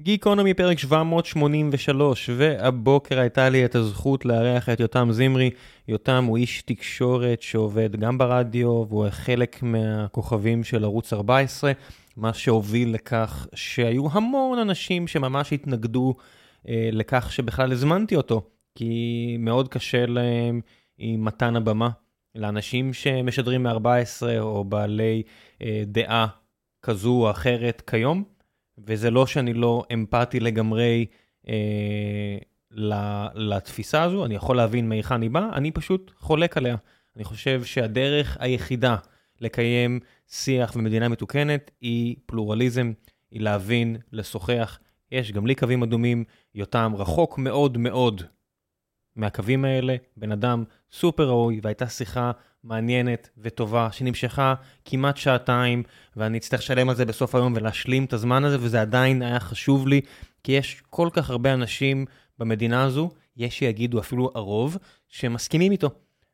גיקונומי פרק 783, והבוקר הייתה לי את הזכות לארח את יותם זמרי. יותם הוא איש תקשורת שעובד גם ברדיו, והוא חלק מהכוכבים של ערוץ 14, מה שהוביל לכך שהיו המון אנשים שממש התנגדו אה, לכך שבכלל הזמנתי אותו, כי מאוד קשה להם עם מתן הבמה לאנשים שמשדרים מ-14 או בעלי אה, דעה כזו או אחרת כיום. וזה לא שאני לא אמפתי לגמרי אה, לתפיסה הזו, אני יכול להבין מהיכן היא באה, אני פשוט חולק עליה. אני חושב שהדרך היחידה לקיים שיח ומדינה מתוקנת היא פלורליזם, היא להבין, לשוחח. יש גם לי קווים אדומים, יותם רחוק מאוד מאוד מהקווים האלה, בן אדם סופר ראוי, והייתה שיחה מעניינת וטובה, שנמשכה כמעט שעתיים, ואני אצטרך לשלם על זה בסוף היום ולהשלים את הזמן הזה, וזה עדיין היה חשוב לי, כי יש כל כך הרבה אנשים במדינה הזו, יש שיגידו אפילו הרוב, שמסכימים איתו.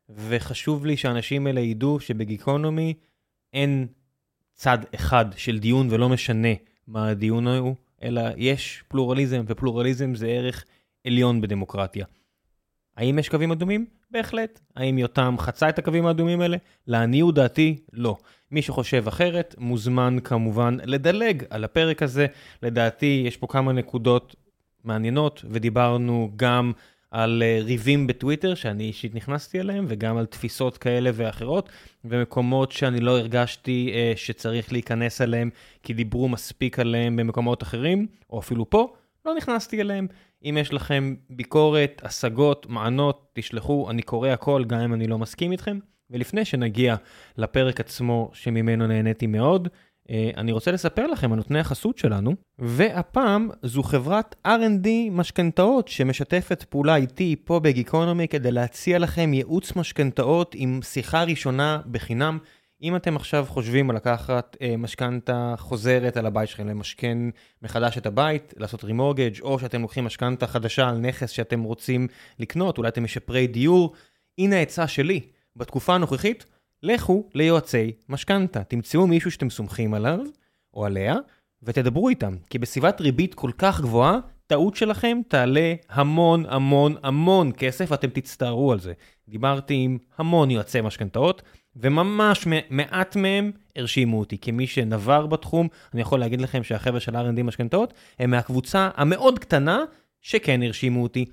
וחשוב לי שהאנשים האלה ידעו שבגיקונומי אין צד אחד של דיון, ולא משנה מה הדיון הוא, אלא יש פלורליזם, ופלורליזם זה ערך עליון בדמוקרטיה. האם יש קווים אדומים? בהחלט. האם יותם חצה את הקווים האדומים האלה? לעניות דעתי, לא. מי שחושב אחרת, מוזמן כמובן לדלג על הפרק הזה. לדעתי, יש פה כמה נקודות מעניינות, ודיברנו גם על uh, ריבים בטוויטר, שאני אישית נכנסתי אליהם, וגם על תפיסות כאלה ואחרות, ומקומות שאני לא הרגשתי uh, שצריך להיכנס אליהם, כי דיברו מספיק עליהם במקומות אחרים, או אפילו פה, לא נכנסתי אליהם. אם יש לכם ביקורת, השגות, מענות, תשלחו, אני קורא הכל, גם אם אני לא מסכים איתכם. ולפני שנגיע לפרק עצמו, שממנו נהניתי מאוד, אה, אני רוצה לספר לכם על נותני החסות שלנו, והפעם זו חברת R&D משכנתאות שמשתפת פעולה איתי פה בגיקונומי כדי להציע לכם ייעוץ משכנתאות עם שיחה ראשונה בחינם. אם אתם עכשיו חושבים על לקחת אה, משכנתה חוזרת על הבית שלכם, למשכן מחדש את הבית, לעשות רימורגג', או שאתם לוקחים משכנתה חדשה על נכס שאתם רוצים לקנות, אולי אתם משפרי דיור, הנה העצה שלי, בתקופה הנוכחית, לכו ליועצי משכנתה, תמצאו מישהו שאתם סומכים עליו, או עליה, ותדברו איתם, כי בסביבת ריבית כל כך גבוהה, טעות שלכם תעלה המון המון המון כסף, ואתם תצטערו על זה. דיברתי עם המון יועצי משכנתאות, וממש מעט מהם הרשימו אותי. כמי שנבר בתחום, אני יכול להגיד לכם שהחבר'ה של R&D משכנתאות הם מהקבוצה המאוד קטנה שכן הרשימו אותי.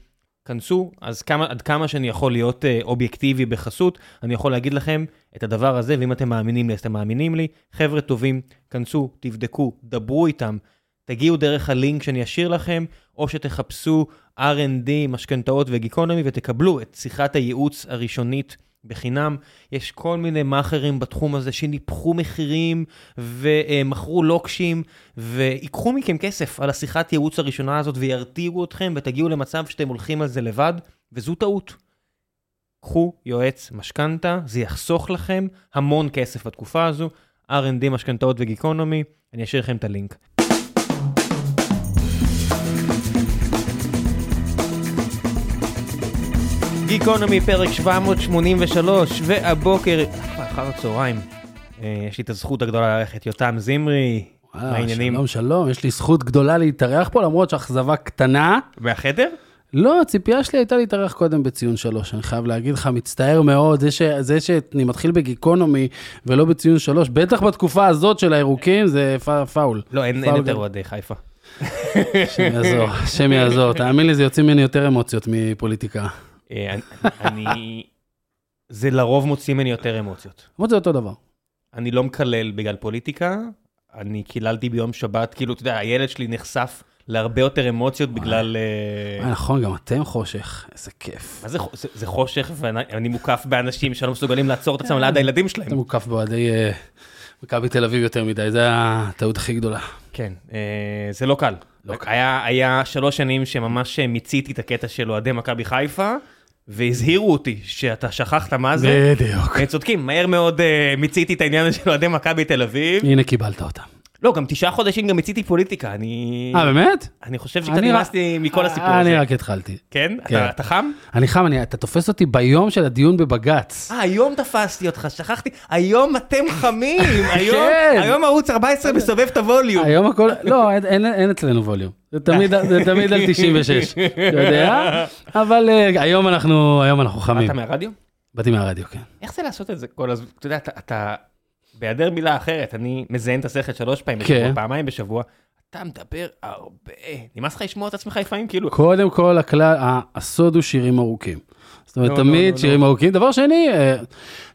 כנסו, אז כמה, עד כמה שאני יכול להיות uh, אובייקטיבי בחסות, אני יכול להגיד לכם את הדבר הזה, ואם אתם מאמינים לי, אז אתם מאמינים לי. חבר'ה טובים, כנסו, תבדקו, דברו איתם, תגיעו דרך הלינק שאני אשאיר לכם, או שתחפשו R&D, משכנתאות וגיקונומי, ותקבלו את שיחת הייעוץ הראשונית בחינם. יש כל מיני מאכערים בתחום הזה שניפחו מחירים ומכרו לוקשים, ויקחו מכם כסף על השיחת ייעוץ הראשונה הזאת וירתיעו אתכם ותגיעו למצב שאתם הולכים על זה לבד, וזו טעות. קחו יועץ משכנתה, זה יחסוך לכם המון כסף בתקופה הזו. R&D משכנתאות וגיקונומי, אני אשאיר לכם את הלינק. גיקונומי פרק 783, והבוקר, אחר הצהריים, אה, יש לי את הזכות הגדולה ללכת יותם זמרי, העניינים? שלום, שלום, יש לי זכות גדולה להתארח פה, למרות שאכזבה קטנה. מהחדר? לא, הציפייה שלי הייתה להתארח קודם בציון שלוש, אני חייב להגיד לך, מצטער מאוד, זה, ש, זה שאני מתחיל בגיקונומי ולא בציון שלוש, בטח בתקופה הזאת של הירוקים, זה פ, פאול. לא, אין, אין יותר אוהדי חיפה. השם יעזור, השם יעזור, תאמין לי, זה יוצאים ממני יותר אמוציות מפוליטיקה. אה, אני... זה לרוב מוציא ממני יותר אמוציות. למרות זה אותו דבר. אני לא מקלל בגלל פוליטיקה, אני קיללתי ביום שבת, כאילו, אתה יודע, הילד שלי נחשף להרבה יותר אמוציות בגלל... אה, נכון, גם אתם חושך, איזה כיף. מה זה חושך, ואני מוקף באנשים שלא מסוגלים לעצור את עצמם ליד הילדים שלהם. אתה מוקף באוהדי אה, מכבי תל אביב יותר מדי, זו הטעות הכי גדולה. כן, זה לא קל. לא היה שלוש שנים שממש מיציתי את הקטע של אוהדי מכבי חיפה. והזהירו אותי שאתה שכחת מה זה. בדיוק. צודקים, מהר מאוד uh, מיציתי את העניין הזה של אוהדי מכבי תל אביב. הנה קיבלת אותם. לא, גם תשעה חודשים גם מיציתי פוליטיקה, אני... אה, באמת? אני חושב שקצת אני רק- נמאסתי מכל הסיפור אני הזה. רק התחלתי. כן? כן. אתה- אתה חם? אני חם, אני- אתה תופס אותי ביום של הדיון בבג"ץ. אה, היום תפסתי אותך, שכחתי. היום אתם חמים, היום כן. היום ערוץ 14 מסובב את הווליום. היום הכל, לא, אין- אין אין אצלנו ווליום. זה תמיד זה תמיד על 96, אתה יודע? אבל אה, היום אנחנו היום אנחנו חמים. אתה מהרדיו? באתי מהרדיו, כן. איך זה לעשות את זה כל הזמן? אתה יודע, אתה- אתה... בהיעדר מילה אחרת, אני מזיין את השכל שלוש פעמים כן. בשבוע, פעמיים בשבוע. אתה מדבר הרבה. נמאס לך לשמוע את עצמך לפעמים, כאילו... קודם כל, הכלל, הסוד הוא שירים ארוכים. זאת אומרת, לא, לא, תמיד לא, שירים ארוכים. דבר שני, אה,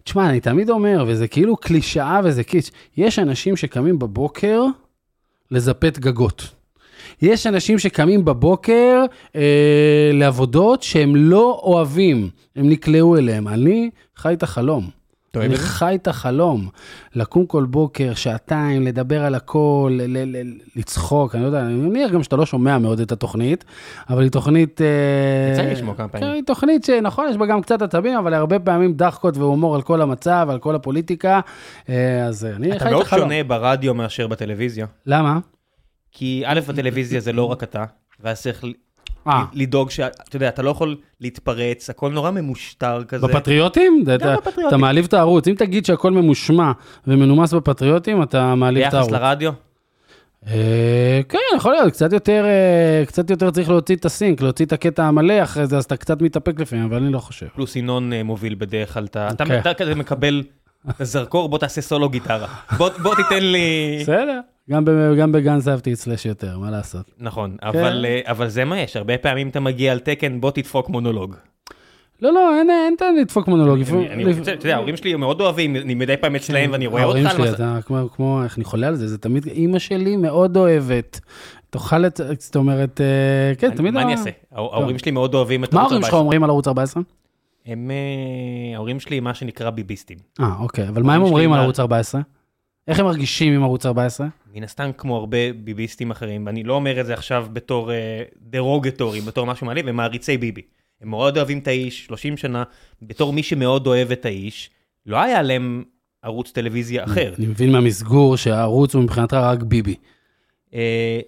תשמע, אני תמיד אומר, וזה כאילו קלישאה וזה קיץ', יש אנשים שקמים בבוקר לזפת גגות. יש אנשים שקמים בבוקר אה, לעבודות שהם לא אוהבים, הם נקלעו אליהם. אני חי את החלום. אתה אני? חי את החלום. לקום כל בוקר, שעתיים, לדבר על הכל, ל- ל- ל- לצחוק, אני לא יודע, אני מניח גם שאתה לא שומע מאוד את התוכנית, אבל היא תוכנית... אה, יצא לי לשמוע כמה פעמים. כן, היא תוכנית שנכון, יש בה גם קצת עצבים, אבל הרבה פעמים דחקות והומור על כל המצב, על כל הפוליטיקה, אה, אז אני חי אתה את מאוד החלום. שונה ברדיו מאשר בטלוויזיה. למה? כי א', בטלוויזיה זה לא רק אתה, ואז צריך אה, לדאוג ש... אתה יודע, אתה לא יכול להתפרץ, הכל נורא ממושטר כזה. בפטריוטים? אתה- אתה- בפטריוטים. אתה מעליב את הערוץ. אם תגיד שהכל ממושמע ומנומס בפטריוטים, אתה מעליב את ביחס הערוץ. לרדיו? אה, כן, יכול להיות, קצת יותר, אה, קצת יותר צריך להוציא את הסינק, להוציא את הקטע המלא אחרי זה, אז אתה קצת מתאפק לפעמים, אבל אני לא חושב. פלוס ינון אה, מוביל בדרך כלל, אתה אתה- כן. אתה כזה מקבל את הזרקור, בוא תעשה סולו גיטרה. בוא בוא תיתן לי... בסדר, גם ב- גם בגן סבתי אצלש יותר, מה לעשות. נכון, אבל אה, אבל זה מה יש, הרבה פעמים אתה מגיע על תקן, בוא תדפוק מונולוג. לא, לא, אין, אין טעם לדפוק מונולוג. אני רוצה, אתה יודע, ההורים שלי מאוד אוהבים, אני מדי פעם אצלהם ואני רואה אותך. ההורים שלי, אתה כמו, איך אני חולה על זה, זה תמיד, אימא שלי מאוד אוהבת. תאכל את, זאת אומרת, אה, כן, תמיד... מה אני אעשה? ההורים שלי מאוד אוהבים את מה ערוץ ההורים שלך 14. אומרים על ערוץ 14? הם, אה, ההורים שלי מה שנקרא ביביסטים. אה, אוקיי, אבל מה הם אומרים על מה- ערוץ 14? איך הם מרגישים עם ערוץ 14? מן הסתם כמו הרבה ביביסטים אחרים, ואני לא אומר את זה עכשיו בתור אה, דרוגטורי, בתור משהו מעליב, הם מעריצי ביבי. הם מאוד אוהבים את האיש, 30 שנה, בתור מי שמאוד אוהב את האיש, לא היה להם ערוץ טלוויזיה אחר. אני מבין מהמסגור שהערוץ הוא מבחינתך רק ביבי. אה,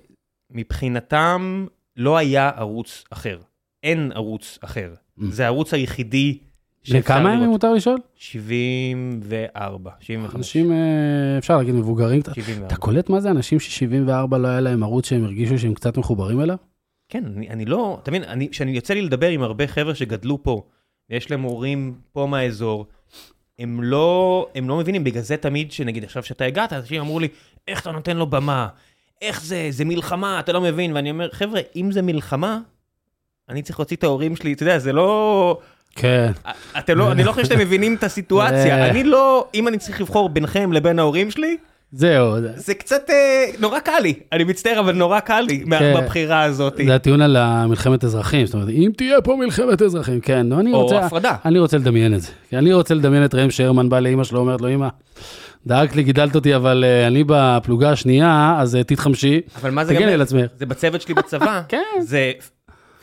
מבחינתם לא היה ערוץ אחר. אין ערוץ אחר. זה הערוץ היחידי לכמה לראות. מותר לשאול? 74, 75. אנשים, אה, אפשר להגיד מבוגרים. אתה- 74. אתה קולט מה זה אנשים ש-74 לא היה להם ערוץ שהם הרגישו שהם קצת מחוברים אליו? כן, אני, אני לא, אתה מבין, אני- כשאני יוצא לי לדבר עם הרבה חבר'ה שגדלו פה, ויש להם הורים פה מהאזור, הם לא, הם לא מבינים, בגלל זה תמיד, שנגיד עכשיו שאתה הגעת, אנשים אמרו לי, איך אתה נותן לו במה? איך זה? זה מלחמה, אתה לא מבין. ואני אומר, חבר'ה, אם זה מלחמה, אני צריך להוציא את ההורים שלי, אתה יודע, זה לא... כן. אתם לא, אני לא חושב שאתם מבינים את הסיטואציה. אה. אני לא, אם אני צריך לבחור ביניכם לבין ההורים שלי, זהו, זה- קצת, אה, נורא קל לי. אני מצטער, אבל נורא קל לי כן. בבחירה הזאת. זה הטיעון על המלחמת אזרחים, זאת אומרת, אם תהיה פה מלחמת אזרחים, כן, אני או רוצה, הפרדה. אני רוצה לדמיין את זה. אני רוצה לדמיין את ראם שרמן בא לאמא שלו, אומרת לו, אמא, דאגת לי, גידלת אותי, אבל אה, אני בפלוגה השנייה, אז אה, תתחמשי, אבל מה זה גם... תגני על עצמך. זה בצוות שלי בצבא. כן. זה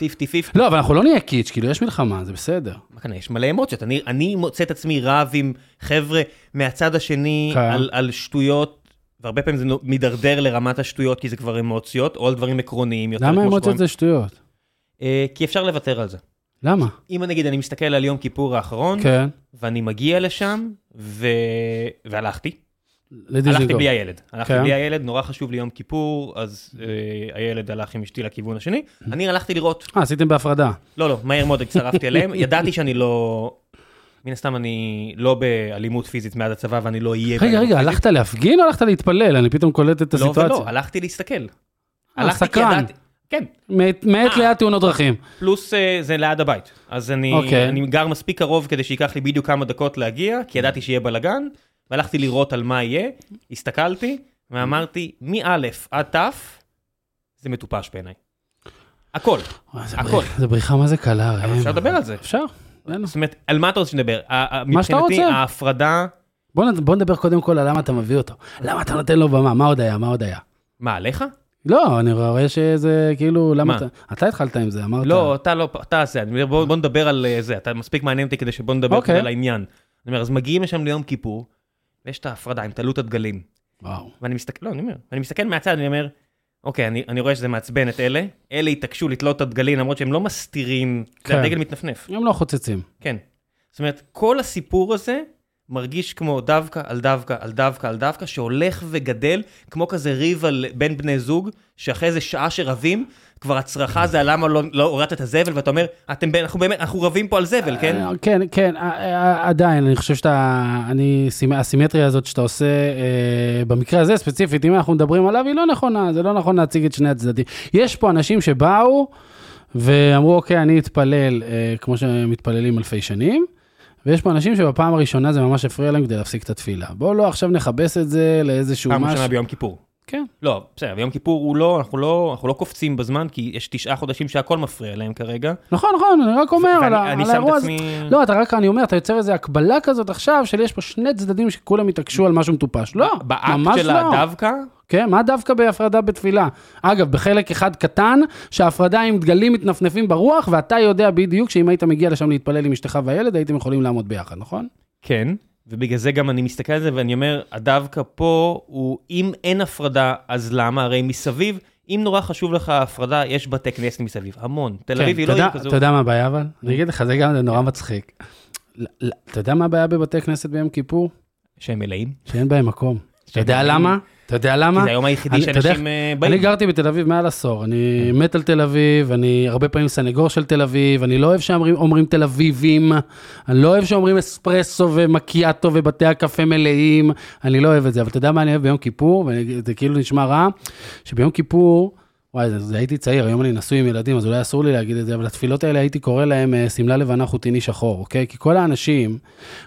50-50. לא, אבל אנחנו לא נהיה קיץ', כאילו, יש מלחמה, זה בסדר. מה כאן, יש מלא אמוציות. אני, אני מוצא את עצמי רב עם חבר'ה מהצד השני כן. על, על שטויות, והרבה פעמים זה מידרדר לרמת השטויות, כי זה כבר אמוציות, או על דברים עקרוניים יותר. למה אמוציות. זה שטויות? אה, כי אפשר לוותר על זה. למה? אם נגיד אני מסתכל על יום כיפור האחרון, כן, ואני מגיע לשם, ו... והלכתי. לדיזנגוף. הלכתי בלי הילד. הלכתי כן. בלי הילד, נורא חשוב לי יום כיפור, אז אה, הילד הלך עם אשתי לכיוון השני. אני הלכתי לראות. אה, עשיתם בהפרדה. לא, לא, מהר מאוד הצטרפתי אליהם. ידעתי שאני לא... מן הסתם אני לא באלימות פיזית מאז הצבא ואני לא אהיה... רגע, רגע, פיזית. הלכת להפגין או הלכת להתפלל? אני פתאום קולט את לא הסיטואציה. ולא, הלכתי להסתכל. אה, הלכתי כי. ידעתי- כן, מעת אה. ליד תאונות דרכים. פלוס אה, זה ליד הבית. אז אני אוקיי. אני גר מספיק קרוב כדי שייקח לי בדיוק כמה דקות להגיע, כי ידעתי שיהיה בלאגן, והלכתי לראות על מה יהיה, הסתכלתי, ואמרתי, מא' עד ת', זה מטופש בעיניי. הכל. הכל. זה בריחה מה זה קלה, אבל. אפשר לדבר על זה. אפשר. זאת אומרת, על מה אתה רוצה שנדבר? מה שאתה מבחינתי, רוצה. ההפרדה... בוא נד- בוא נדבר קודם כל על למה אתה מביא אותו. למה אתה נותן לו במה? מה עוד היה? מה עוד היה? מה, עליך? לא, אני רואה שזה כאילו, למה מה? אתה... אתה התחלת עם זה, אמרת... לא, אתה לא, אתה זה, בוא, נדבר על אה, זה, אתה מספיק מעניין אותי כדי שבוא נדבר אוקיי. על העניין. אני אומר, אז מגיעים לשם ליום כיפור, ויש את ההפרדה עם תלות הדגלים. וואו. ואני מסתכל, לא, אני אומר, אני מסתכל מהצד, אני אומר, אוקיי, אני, אני רואה שזה מעצבן את אלה, אלה התעקשו לתלות את הדגלים למרות שהם לא מסתירים, כן. זה הדגל מתנפנף, הם לא חוצצים. כן. זאת אומרת, כל הסיפור הזה מרגיש כמו דווקא על דווקא על דווקא על דווקא, שהולך וגדל, כמו כזה ריב על, בין בני זוג, שאחרי איזה שעה שרבים, כבר הצרחה זה על למה לא, לא הורדת את הזבל, ואתה אומר, אתם, אנחנו באמת, אנחנו רבים פה על זבל, כן? אה, כן, כן, אה, אה, עדיין, אני חושב שאתה, אני, סימ- הסימטריה הזאת שאתה עושה, במקרה הזה ספציפית, אם אנחנו מדברים עליו, היא לא נכונה, זה לא נכון להציג את שני הצדדים. יש פה אנשים שבאו ואמרו, אוקיי, אני אתפלל כמו שמתפללים אלפי שנים, ויש פה אנשים שבפעם הראשונה זה ממש הפריע להם כדי להפסיק את התפילה. בואו לא עכשיו נכבס את זה לאיזשהו פעם משהו. ראשונה ביום כיפור. כן. לא, בסדר, ביום כיפור הוא לא, אנחנו לא, אנחנו לא קופצים בזמן, כי יש תשעה חודשים שהכל מפריע להם כרגע. נכון, נכון, אני רק אומר על, על שם את האירוע הזה. עצמי... לא, אתה רק, אני אומר, אתה יוצר איזו הקבלה כזאת עכשיו, של יש פה שני צדדים שכולם התעקשו על משהו מטופש. לא, באקט ממש של לא. הדווקא, כן, מה דווקא בהפרדה בתפילה? אגב, בחלק אחד קטן, שההפרדה עם דגלים מתנפנפים ברוח, ואתה יודע בדיוק שאם היית מגיע לשם להתפלל עם אשתך והילד, הייתם יכולים לעמוד ביחד, נכון? כן, ובגלל זה גם אני מסתכל על זה ואני אומר, הדווקא פה הוא, אם אין הפרדה, אז למה? הרי מסביב, אם נורא חשוב לך ההפרדה, יש בתי כנסת מסביב, המון. תל אביב היא לא עיר כזו. אתה יודע מה הבעיה אבל? אני אגיד לך, זה גם זה נורא מצחיק. ל- ל- אתה יודע מה הבעיה בבתי כנסת ביום כיפור? שהם מלאים. שאין בהם מקום. אתה יודע. למה? אתה יודע למה? כי זה היום היחידי שאנשים אה, באים. אני גרתי בתל אביב מעל עשור, אני מת על תל אביב, אני הרבה פעמים סנגור של תל אביב, אני לא אוהב שאומרים תל אביבים, אני לא אוהב שאומרים אספרסו ומקיאטו ובתי הקפה מלאים, אני לא אוהב את זה, אבל אתה יודע מה אני אוהב ביום כיפור, וזה כאילו נשמע רע, שביום כיפור, וואי, זה, זה הייתי צעיר, היום אני נשוי עם ילדים, אז אולי אסור לי להגיד את זה, אבל התפילות האלה הייתי קורא להם אה, שמלה לבנה חוטיני שחור, אוקיי? כי כל האנשים,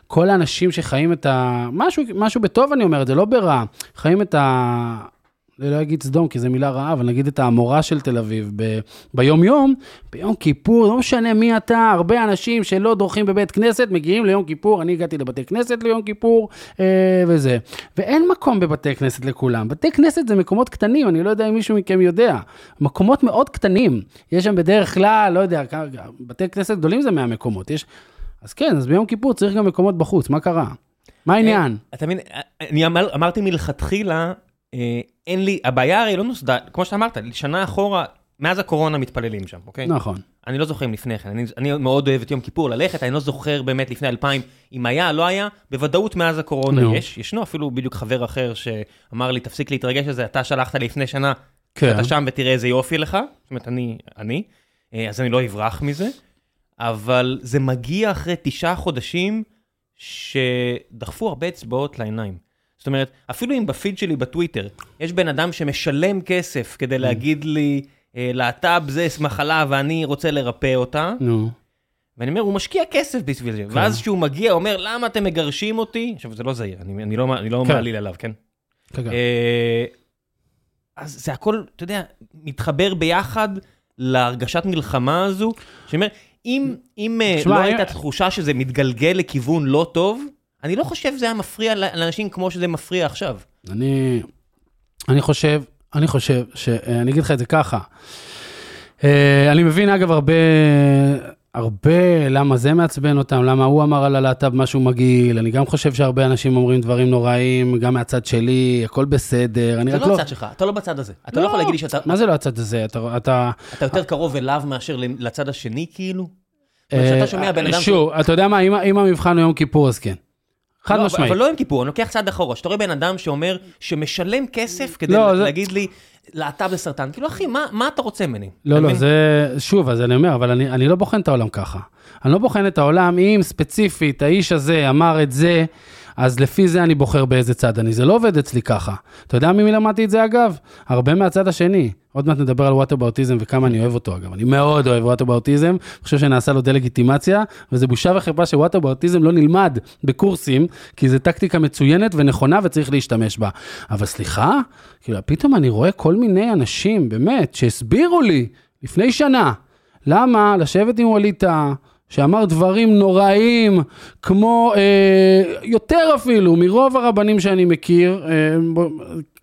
כל האנשים שחיים את ה... משהו, משהו בטוב אני אומר זה, לא ברע, חיים את ה... לא אגיד סדום, כי זו מילה רעה, אבל נגיד את העמורה של תל אביב ב- ביום-יום, ביום כיפור, לא משנה מי אתה, הרבה אנשים שלא דורכים בבית כנסת, מגיעים ליום כיפור, אני הגעתי לבתי כנסת ליום כיפור, אה, וזה. ואין מקום בבתי כנסת לכולם. בתי כנסת זה מקומות קטנים, אני לא יודע אם מישהו מכם יודע. מקומות מאוד קטנים. יש שם בדרך כלל, לא יודע, בתי כנסת גדולים זה 100 מקומות. יש... אז כן, אז ביום כיפור צריך גם מקומות בחוץ, מה קרה? מה העניין? אתה מבין, אני אמר, אמרתי מלכתחילה, אה, אין לי, הבעיה הרי לא נוסדה, כמו שאתה אמרת, שנה אחורה, מאז הקורונה מתפללים שם, אוקיי? נכון. אני לא זוכר אם לפני כן, אני, אני מאוד אוהב את יום כיפור ללכת, אני לא זוכר באמת לפני אלפיים, אם היה, לא היה, בוודאות מאז הקורונה נו. יש, ישנו אפילו בדיוק חבר אחר שאמר לי, תפסיק להתרגש על זה, אתה שלחת לי לפני שנה, כן. אתה שם ותראה איזה יופי לך, זאת אומרת, אני, אני, אה, אז אני לא אברח מזה, אבל זה מגיע אחרי תשעה חודשים שדחפו הרבה אצבעות לעיניים. זאת אומרת, אפילו אם בפיד שלי בטוויטר, יש בן אדם שמשלם כסף כדי להגיד לי, אה, להט"ב זה מחלה ואני רוצה לרפא אותה, נו. ואני אומר, הוא משקיע כסף בשביל זה, ואז כשהוא מגיע, הוא אומר, למה אתם מגרשים אותי? עכשיו, זה לא זהיר, אני, אני לא, אני לא כן. מעליל עליו, כן? כן, כן. אה, אז זה הכל, אתה יודע, מתחבר ביחד להרגשת מלחמה הזו, שאומר, אם, אם אה, לא הייתה תחושה שזה מתגלגל לכיוון לא טוב, אני לא חושב שזה היה מפריע לאנשים כמו שזה מפריע עכשיו. אני, אני חושב, אני חושב, שאני אגיד לך את זה ככה. אה, אני מבין אגב הרבה, הרבה למה זה מעצבן אותם, למה הוא אמר על הלהט"ב משהו מגעיל, אני גם חושב שהרבה אנשים אומרים דברים נוראים, גם מהצד שלי, הכל בסדר, אני רק לא לא... הצד שלך, אתה לא בצד הזה. אתה לא יכול להגיד לי שאתה מה זה לא הצד הזה? אתה... אתה אתה יותר קרוב אליו מאשר לצד השני, כאילו? אומרת, כשאתה שומע בן אדם... אה, שוב, אתה יודע מה, אם המבחן הוא יום כיפור, אז כן. חד לא, משמעית. אבל לא עם כיפור, אני לוקח צעד אחורה. שאתה רואה בן אדם שאומר, שמשלם כסף כדי לא, לה- זה- להגיד לי, להט"ב זה סרטן. כאילו, אחי, מה- מה אתה רוצה ממני? לא, לא, מבין? זה... שוב, אז אני אומר, אבל אני, אני לא בוחן את העולם ככה. אני לא בוחן את העולם, אם ספציפית האיש הזה אמר את זה, אז לפי זה אני בוחר באיזה צד אני. זה לא עובד אצלי ככה. אתה יודע ממי למדתי את זה אגב? הרבה מהצד השני. עוד מעט נדבר על whataboutism וכמה אני אוהב אותו אגב. אני מאוד אוהב whataboutism, אני חושב שנעשה לו דה-לגיטימציה, וזה בושה וחרפה ש whataboutism לא נלמד בקורסים, כי זו טקטיקה מצוינת ונכונה וצריך להשתמש בה. אבל סליחה, כאילו, פתאום אני רואה כל מיני אנשים, באמת, שהסבירו לי לפני שנה, למה לשבת עם ווליד טאה, שאמר דברים נוראים, כמו, אה, יותר אפילו, מרוב הרבנים שאני מכיר, אה,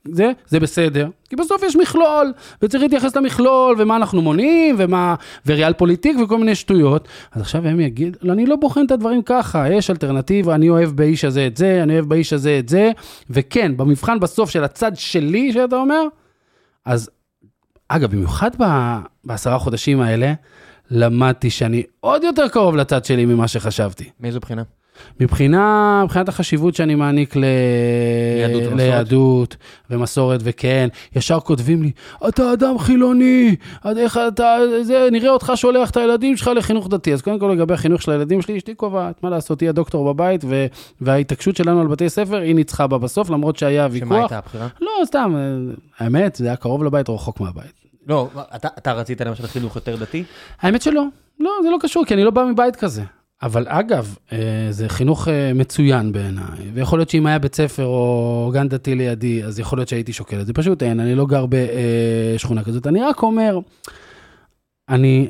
זה, זה בסדר. כי בסוף יש מכלול, וצריך להתייחס למכלול, ומה אנחנו מונעים, ומה, וריאל פוליטיק וכל מיני שטויות. אז עכשיו הם יגיד, לא, אני לא בוחן את הדברים ככה, יש אלטרנטיבה, אני אוהב באיש הזה את זה, אני אוהב באיש הזה את זה, וכן, במבחן בסוף של הצד שלי, שאתה אומר, אז, אגב, במיוחד בעשרה חודשים האלה, למדתי שאני עוד יותר קרוב לצד שלי ממה שחשבתי. מאיזו בחינה? מבחינה, מבחינת החשיבות שאני מעניק ל... יהדות. ליהדות ומסורת, וכן, ישר כותבים לי, אתה אדם חילוני, איך אתה, זה, נראה אותך שולח את הילדים שלך לחינוך דתי. אז קודם כל לגבי החינוך של הילדים שלי, אשתי קובעת, מה לעשות, היא הדוקטור בבית, ו... וההתעקשות שלנו על בתי ספר, היא ניצחה בה בסוף, למרות שהיה שמה ויכוח. הייתה הבחירה? לא, סתם, אה, האמת, זה היה קרוב לבית רחוק מהבית. לא, אתה, אתה רצית למשל חינוך יותר דתי? האמת שלא, לא, זה לא קשור, כי אני לא בא מבית כזה. אבל אגב, אה, זה חינוך אה, מצוין בעיניי, ויכול להיות שאם היה בית ספר או גן דתי לידי, אז יכול להיות שהייתי שוקל את זה. פשוט אין, אני לא גר בשכונה כזאת. אני רק אומר, אני,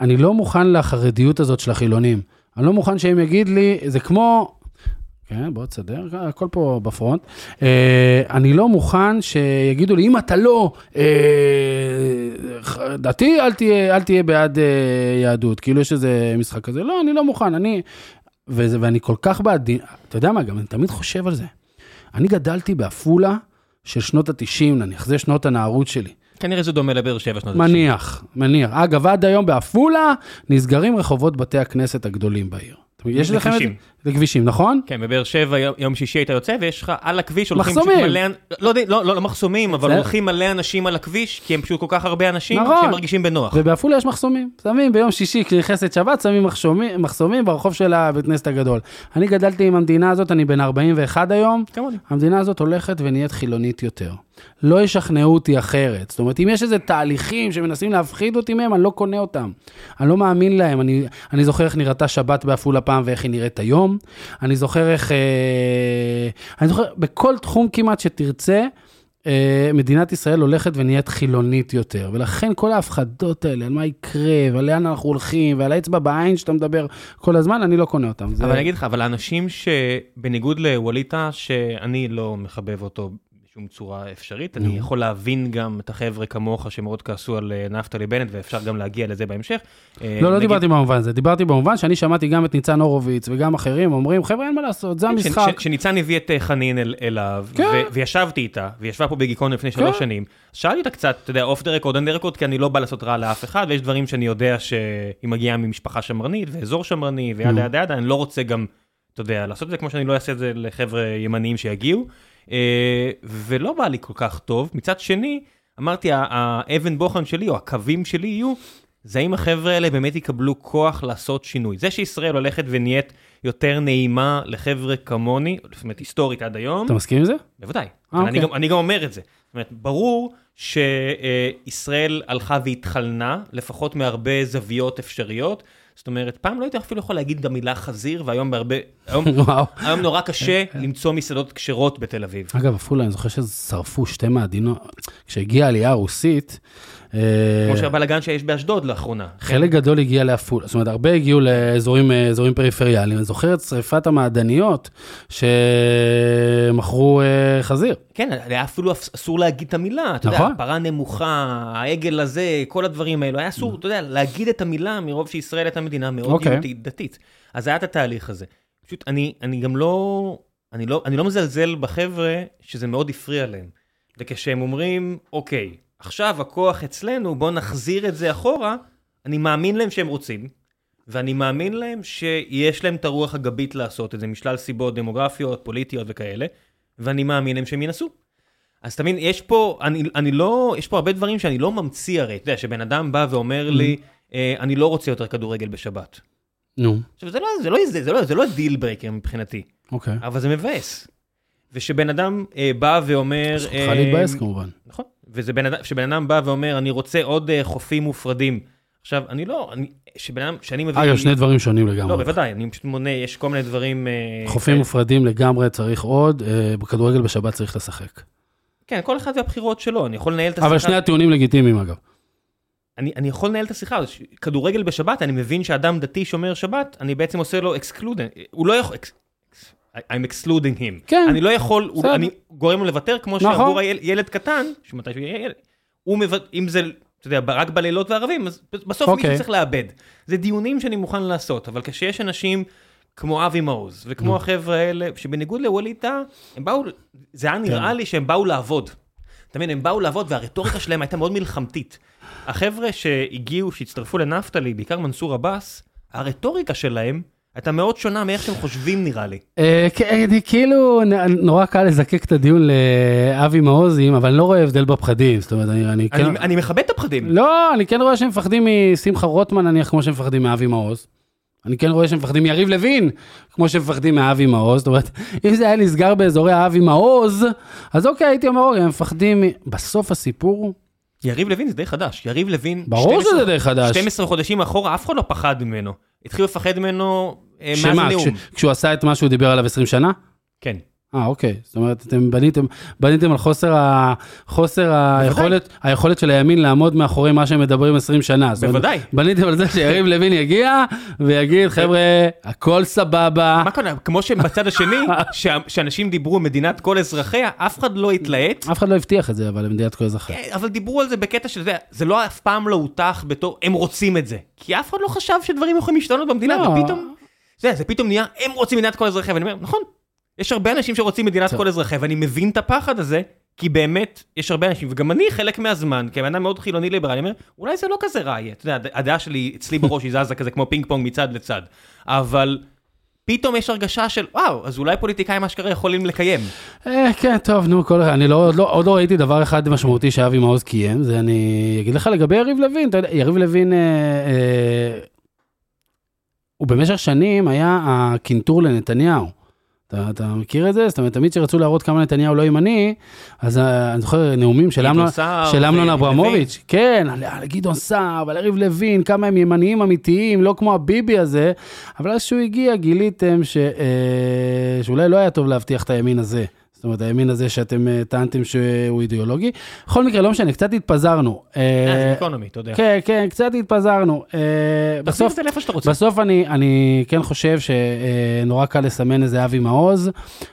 אני לא מוכן לחרדיות הזאת של החילונים. אני לא מוכן שהם יגיד לי, זה כמו... כן, בוא תסדר, הכל פה בפרונט. אה, אני לא מוכן שיגידו לי, אם אתה לא אה, דתי, אל תהיה, אל תהיה בעד אה, יהדות. כאילו יש איזה משחק כזה. לא, אני לא מוכן, אני... וזה, ואני כל כך בעד, אתה יודע מה, גם אני תמיד חושב על זה. אני גדלתי בעפולה של שנות ה-90, נניח, זה שנות הנערות שלי. כנראה זה דומה לבאר שבע שנות ה-90. מניח, מניח. אגב, עד היום בעפולה נסגרים רחובות בתי הכנסת הגדולים בעיר. יש לכם את זה? לכבישים. נכון? כן, בבאר שבע יום- שישי היית יוצא ויש לך על הכביש הולכים מחסומים. מלא, לא, לא, לא, לא מחסומים, אבל זה- הולכים מלא אנשים על הכביש, כי הם פשוט כל כך הרבה אנשים, נכון. שהם מרגישים בנוח. ובעפולה יש מחסומים. שמים ביום שישי, כשנכנסת שבת, שמים מחסומים, מחסומים ברחוב של הבית כנסת הגדול. אני גדלתי עם המדינה הזאת, אני בן 41 היום. כמוני. המדינה הזאת הולכת ונהיית חילונית יותר. לא ישכנעו אותי אחרת. זאת אומרת, אם יש איזה תהליכים שמנסים להפחיד אותי מהם, אני לא קונה אותם. אני לא מאמין להם. אני, אני זוכר איך נראתה שבת בעפולה פעם ואיך היא נראית היום. אני זוכר איך... אה, אני זוכר, בכל תחום כמעט שתרצה, אה, מדינת ישראל הולכת ונהיית חילונית יותר. ולכן כל ההפחדות האלה, על מה יקרה, ועל לאן אנחנו הולכים, ועל האצבע בעין שאתה מדבר כל הזמן, אני לא קונה אותם. זה... אבל אני אגיד לך, אבל האנשים שבניגוד לווליד טאה, שאני לא מחבב אותו בשום צורה אפשרית, אני נו. יכול להבין גם את החבר'ה כמוך שמאוד כעסו על אה, נפתלי בנט, ואפשר גם להגיע לזה בהמשך. אה, לא, לא דיברתי במובן הזה, דיברתי במובן שאני שמעתי גם את ניצן הורוביץ וגם אחרים אומרים, חבר'ה, אין מה לעשות, זה כן, המשחק. ש- שניצן הביא את אה, חנין אל- אליו, כן. וישבתי איתה, והיא ישבה פה בגיקונומי לפני שלוש כן. שנים. שאלתי אותה קצת, אתה יודע, off the record, on the record, כי אני לא בא לעשות רע לאף אחד, ויש דברים שאני יודע שהיא מגיעה ממשפחה שמרנית, ואזור שמרני, ו yada. yada yada, אני לא רוצה גם, אתה יודע, לעשות את זה כמו שאני לא אעשה את זה לחבר'ה ימניים שיגיעו. אה, ולא בא לי כל כך טוב. מצד שני, אמרתי, האבן בוחן שלי, או הקווים שלי יהיו, זה האם החבר'ה האלה באמת יקבלו כוח לעשות שינוי. זה שישראל הולכת ונהיית יותר נעימה לחבר'ה כמוני, זאת אומרת, היסטורית עד היום, אתה מסכים עם זה? בוודאי. אה, אני, אוקיי. גם, אני גם אומר את זה. זאת אומרת, ברור שישראל הלכה והתחלנה, לפחות מהרבה זוויות אפשריות. זאת אומרת, פעם לא הייתי אפילו יכול להגיד גם מילה חזיר, והיום בהרבה... היום. היום נורא קשה למצוא מסעדות כשרות בתל אביב. אגב, עפולה, אני זוכר ששרפו שתי מעדינות, כשהגיעה העלייה הרוסית, אה, כמו שהבלאגן שיש באשדוד לאחרונה. חלק גדול הגיע לעפולה, זאת אומרת, הרבה הגיעו לאזורים אה, פריפריאליים. אני זוכר את שריפת המעדניות שמכרו אה, חזיר. כן, היה אפילו אס- אסור להגיד את המילה, אתה יודע, נכון. פרה נמוכה, העגל הזה, כל הדברים האלו, היה אסור, אתה יודע, להגיד את המילה מרוב שישראל הייתה מדינה מאוד אוקיי. יהודית דתית. אז היה את התהליך הזה. פשוט אני, אני גם לא, אני לא, אני לא מזלזל בחבר'ה שזה מאוד הפריע להם. וכשהם אומרים, אוקיי, עכשיו הכוח אצלנו, בואו נחזיר את זה אחורה, אני מאמין להם שהם רוצים, ואני מאמין להם שיש להם את הרוח הגבית לעשות את זה, משלל סיבות דמוגרפיות, פוליטיות וכאלה, ואני מאמין להם שהם ינסו. אז מבין, יש פה, אני, אני לא, יש פה הרבה דברים שאני לא ממציא הרי, אתה יודע, שבן אדם בא ואומר לי, אה, אני לא רוצה יותר כדורגל בשבת. נו, עכשיו, זה לא, זה לא, זה, זה לא, זה לא deal breaker מבחינתי, אוקיי. אבל זה מבאס. ושבן אדם אה, בא ואומר... זכותך אה, להתבאס כמובן. נכון, ושבן אדם, שבן אדם בא ואומר, אני רוצה עוד אה, חופים מופרדים. עכשיו, אני לא, אני, שבן אדם, שאני מביא... אגב, שני דברים שונים לא, לגמרי. בוודאי, אני פשוט מונה, יש כל מיני דברים... אה, חופים כאלה. מופרדים לגמרי צריך עוד, אה, בכדורגל בשבת צריך לשחק. כן, כל אחד והבחירות שלו, אני יכול לנהל את השיחה. אבל שני הטיעונים לגיטימיים אגב. אני, אני יכול לנהל את השיחה. כדורגל בשבת, אני מבין שאדם דתי שומר שבת, אני בעצם עושה לו אקסקלודן, הוא לא יכול, I'm excluding him. כן. אני לא יכול, הוא-. אני גורם לו לוותר, כמו נכון. שעבור הילד ילד קטן, שמתי שהוא יהיה ילד, הוא מוותר, אם זה, אתה יודע, רק בלילות וערבים, אז בסוף אוקיי. מישהו צריך לאבד. זה דיונים שאני מוכן לעשות, אבל כשיש אנשים כמו אבי מעוז, וכמו החבר'ה האלה, שבניגוד לווליד טאה, הם באו, זה היה נראה לי שהם באו לעבוד. אתה מבין, הם באו לעבוד והרטוריקה שלהם הייתה מאוד מלחמתית. החבר'ה שהגיעו, שהצטרפו לנפתלי, בעיקר מנסור עבאס, הרטוריקה שלהם הייתה מאוד שונה מאיך שהם חושבים נראה לי. אה, אני כאילו, נורא קל לזקק את הדיון לאבי מעוזים, אבל אני לא רואה הבדל בפחדים, זאת אומרת, אני, אני כן... אני, מכבד את הפחדים. לא, אני כן רואה שהם מפחדים משמחה רוטמן, נניח, כמו שהם מפחדים מאבי מעוז. אני כן רואה שהם מפחדים מיריב לוין, כמו שהם מפחדים מאבי מעוז. זאת אומרת, אם זה היה נסגר באזורי האבי מעוז, אז אוקיי, הייתי אומר, אוקיי, הם מפחדים... בסוף הסיפור, יריב לוין זה די חדש. יריב לוין, ברור 12 שזה די חדש. 12 חודשים אחורה, אף אחד לא פחד ממנו. התחילו לפחד ממנו אה, מאז שמה. כש- כשהוא עשה את מה שהוא דיבר עליו 20 שנה? כן. אה, אוקיי. זאת אומרת, אתם בניתם, בניתם על חוסר, ה, חוסר היכולת, היכולת של הימין לעמוד מאחורי מה שהם מדברים 20 שנה. זאת אומרת, בוודאי. בניתם על זה שיריב לוין יגיע ויגיד, חבר'ה, הכל סבבה. מה קורה? כמו שבצד השני, שאנשים דיברו מדינת כל אזרחיה, אף אחד לא התלהט. אף אחד לא הבטיח את זה, אבל למדינת כל אזרחיה. כן, אבל דיברו על זה בקטע של זה, זה לא אף פעם לא הוטח בתור, הם רוצים את זה. כי אף אחד לא חשב שדברים יכולים להשתנות במדינה, לא. ופתאום, זה, זה פתאום נהיה, הם רוצים מדינת כל אזרחיה, ואני אומר, נכון, יש הרבה אנשים שרוצים מדינת. כל אזרחיה, ואני מבין את הפחד הזה, כי באמת, יש הרבה אנשים, וגם אני חלק מהזמן, כבן אדם מאוד חילוני ליברלי, אני אומר, אולי זה לא כזה רע יהיה, אתה יודע, הד- הדעה שלי, אצלי בראש היא זזה כזה כמו פינג פונג מצד לצד, אבל פתאום יש הרגשה של, וואו, אז אולי פוליטיקאים אשכרה יכולים לקיים. אה, כן, טוב, נו, כל... אני לא, עוד, לא, עוד לא ראיתי דבר אחד משמעותי שאבי מעוז קיים, זה אני אגיד לך לגבי יריב לוין, אתה יודע, יריב לוין, אה, אה, הוא במשך שנים היה הקינטור לנתניהו. אתה, אתה מכיר את זה? זאת אומרת, תמיד כשרצו להראות כמה נתניהו לא ימני, אז אה, אני זוכר נאומים של אמנון. אברמוביץ', כן, על, על גדעון סער ועל יריב לוין, כמה הם ימניים אמיתיים, לא כמו הביבי הזה, אבל אז שהוא הגיע גיליתם ש, אה, שאולי לא היה טוב להבטיח את הימין הזה. זאת אומרת, הימין הזה שאתם אה, טענתם שהוא אידיאולוגי. בכל מקרה, לא משנה, קצת התפזרנו. אה, אה, זה אקונומי, אתה יודע. כן, כן, קצת התפזרנו. אה, בסוף. בסוף אני, אני כן חושב שנורא קל לסמן איזה אבי מעוז.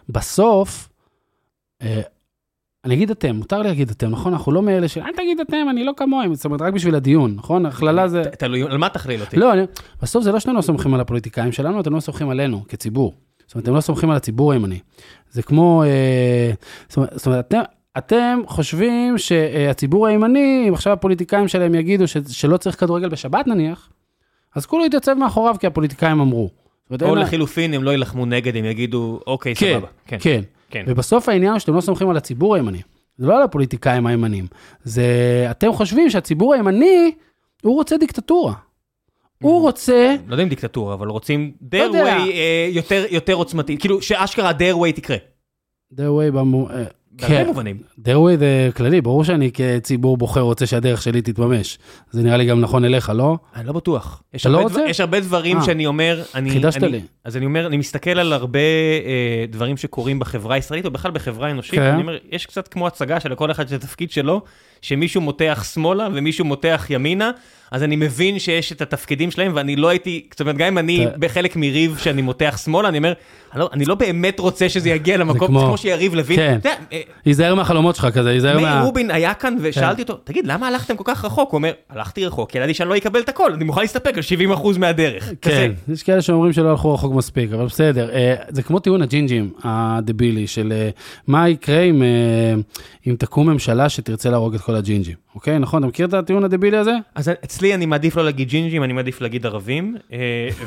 בסוף, אני אגיד אתם, מותר לי להגיד אתם, נכון? אנחנו לא מאלה של, אל תגיד אתם, אני לא כמוהם, זאת אומרת, רק בשביל הדיון, נכון? הכללה זה... תלוי, על מה תכליל אותי? לא, בסוף זה לא שאתם לא סומכים על הפוליטיקאים שלנו, אתם לא סומכים עלינו כציבור. זאת אומרת, אתם לא סומכים על הציבור הימני. זה כמו, אה, זאת אומרת, זאת אומרת אתם, אתם חושבים שהציבור הימני, אם עכשיו הפוליטיקאים שלהם יגידו ש, שלא צריך כדורגל בשבת נניח, אז כולו יתייצב מאחוריו כי הפוליטיקאים אמרו. או לחילופין, הם לא יילחמו נגד, הם יגידו, אוקיי, כן, סבבה. כן, כן. כן. ובסוף העניין הוא שאתם לא סומכים על הציבור הימני. זה לא על הפוליטיקאים הימנים. זה, אתם חושבים שהציבור הימני, הוא רוצה דיקטטורה. הוא רוצה, לא יודע אם דיקטטורה, אבל רוצים לא יודע. דרוויי אה, יותר- יותר עוצמתי, כאילו שאשכרה דרוויי תקרה. the way במו... אה, בהרבה כן, מובנים. way זה כללי, ברור שאני כציבור בוחר רוצה שהדרך שלי תתממש. זה נראה לי גם נכון אליך, לא? אני לא בטוח. אתה לא רוצה? יש הרבה דברים אה. שאני אומר, אני... חידשת לי. אז אני אומר, אני מסתכל על הרבה דברים שקורים בחברה הישראלית, או בכלל בחברה האנושית, כן. אני אומר, יש קצת כמו הצגה שלכל אחד יש התפקיד שלו, שמישהו מותח שמאלה ומישהו מותח ימינה, אז אני מבין שיש את התפקידים שלהם, ואני לא הייתי, זאת אומרת, גם אם אני בחלק מריב שאני מותח שמאלה, אני אומר, אני לא, לא באמת רוצה שזה יגיע למקום, זה כמו שיריב לוין, כן. יודע, אה, היזהר מהחלומות שלך כזה, היזהר מאיר מה... רובין היה כאן ושאלתי אותו, תגיד, למה הלכתם כל כך רחוק? הוא אומר, הלכתי רחוק, כי ידעתי שאני לא אקבל את הכל, אני מוכן להסתפק על 70% מהדרך. כן, יש כאלה שאומרים שלא הלכו רחוק מספיק, אבל בסדר. אה, זה כמו טיעון הג'ינג'ים הדבילי, של אה, מה יקרה אם תקום ממשלה שתרצה להרוג את כל הג'ינג'ים, אוקיי? נכון, אתה מכיר את הטיעון הדבילי הזה? אז אצלי אני מעדיף לא להגיד ג'ינג'ים, אני מעדיף להגיד ערבים, אה,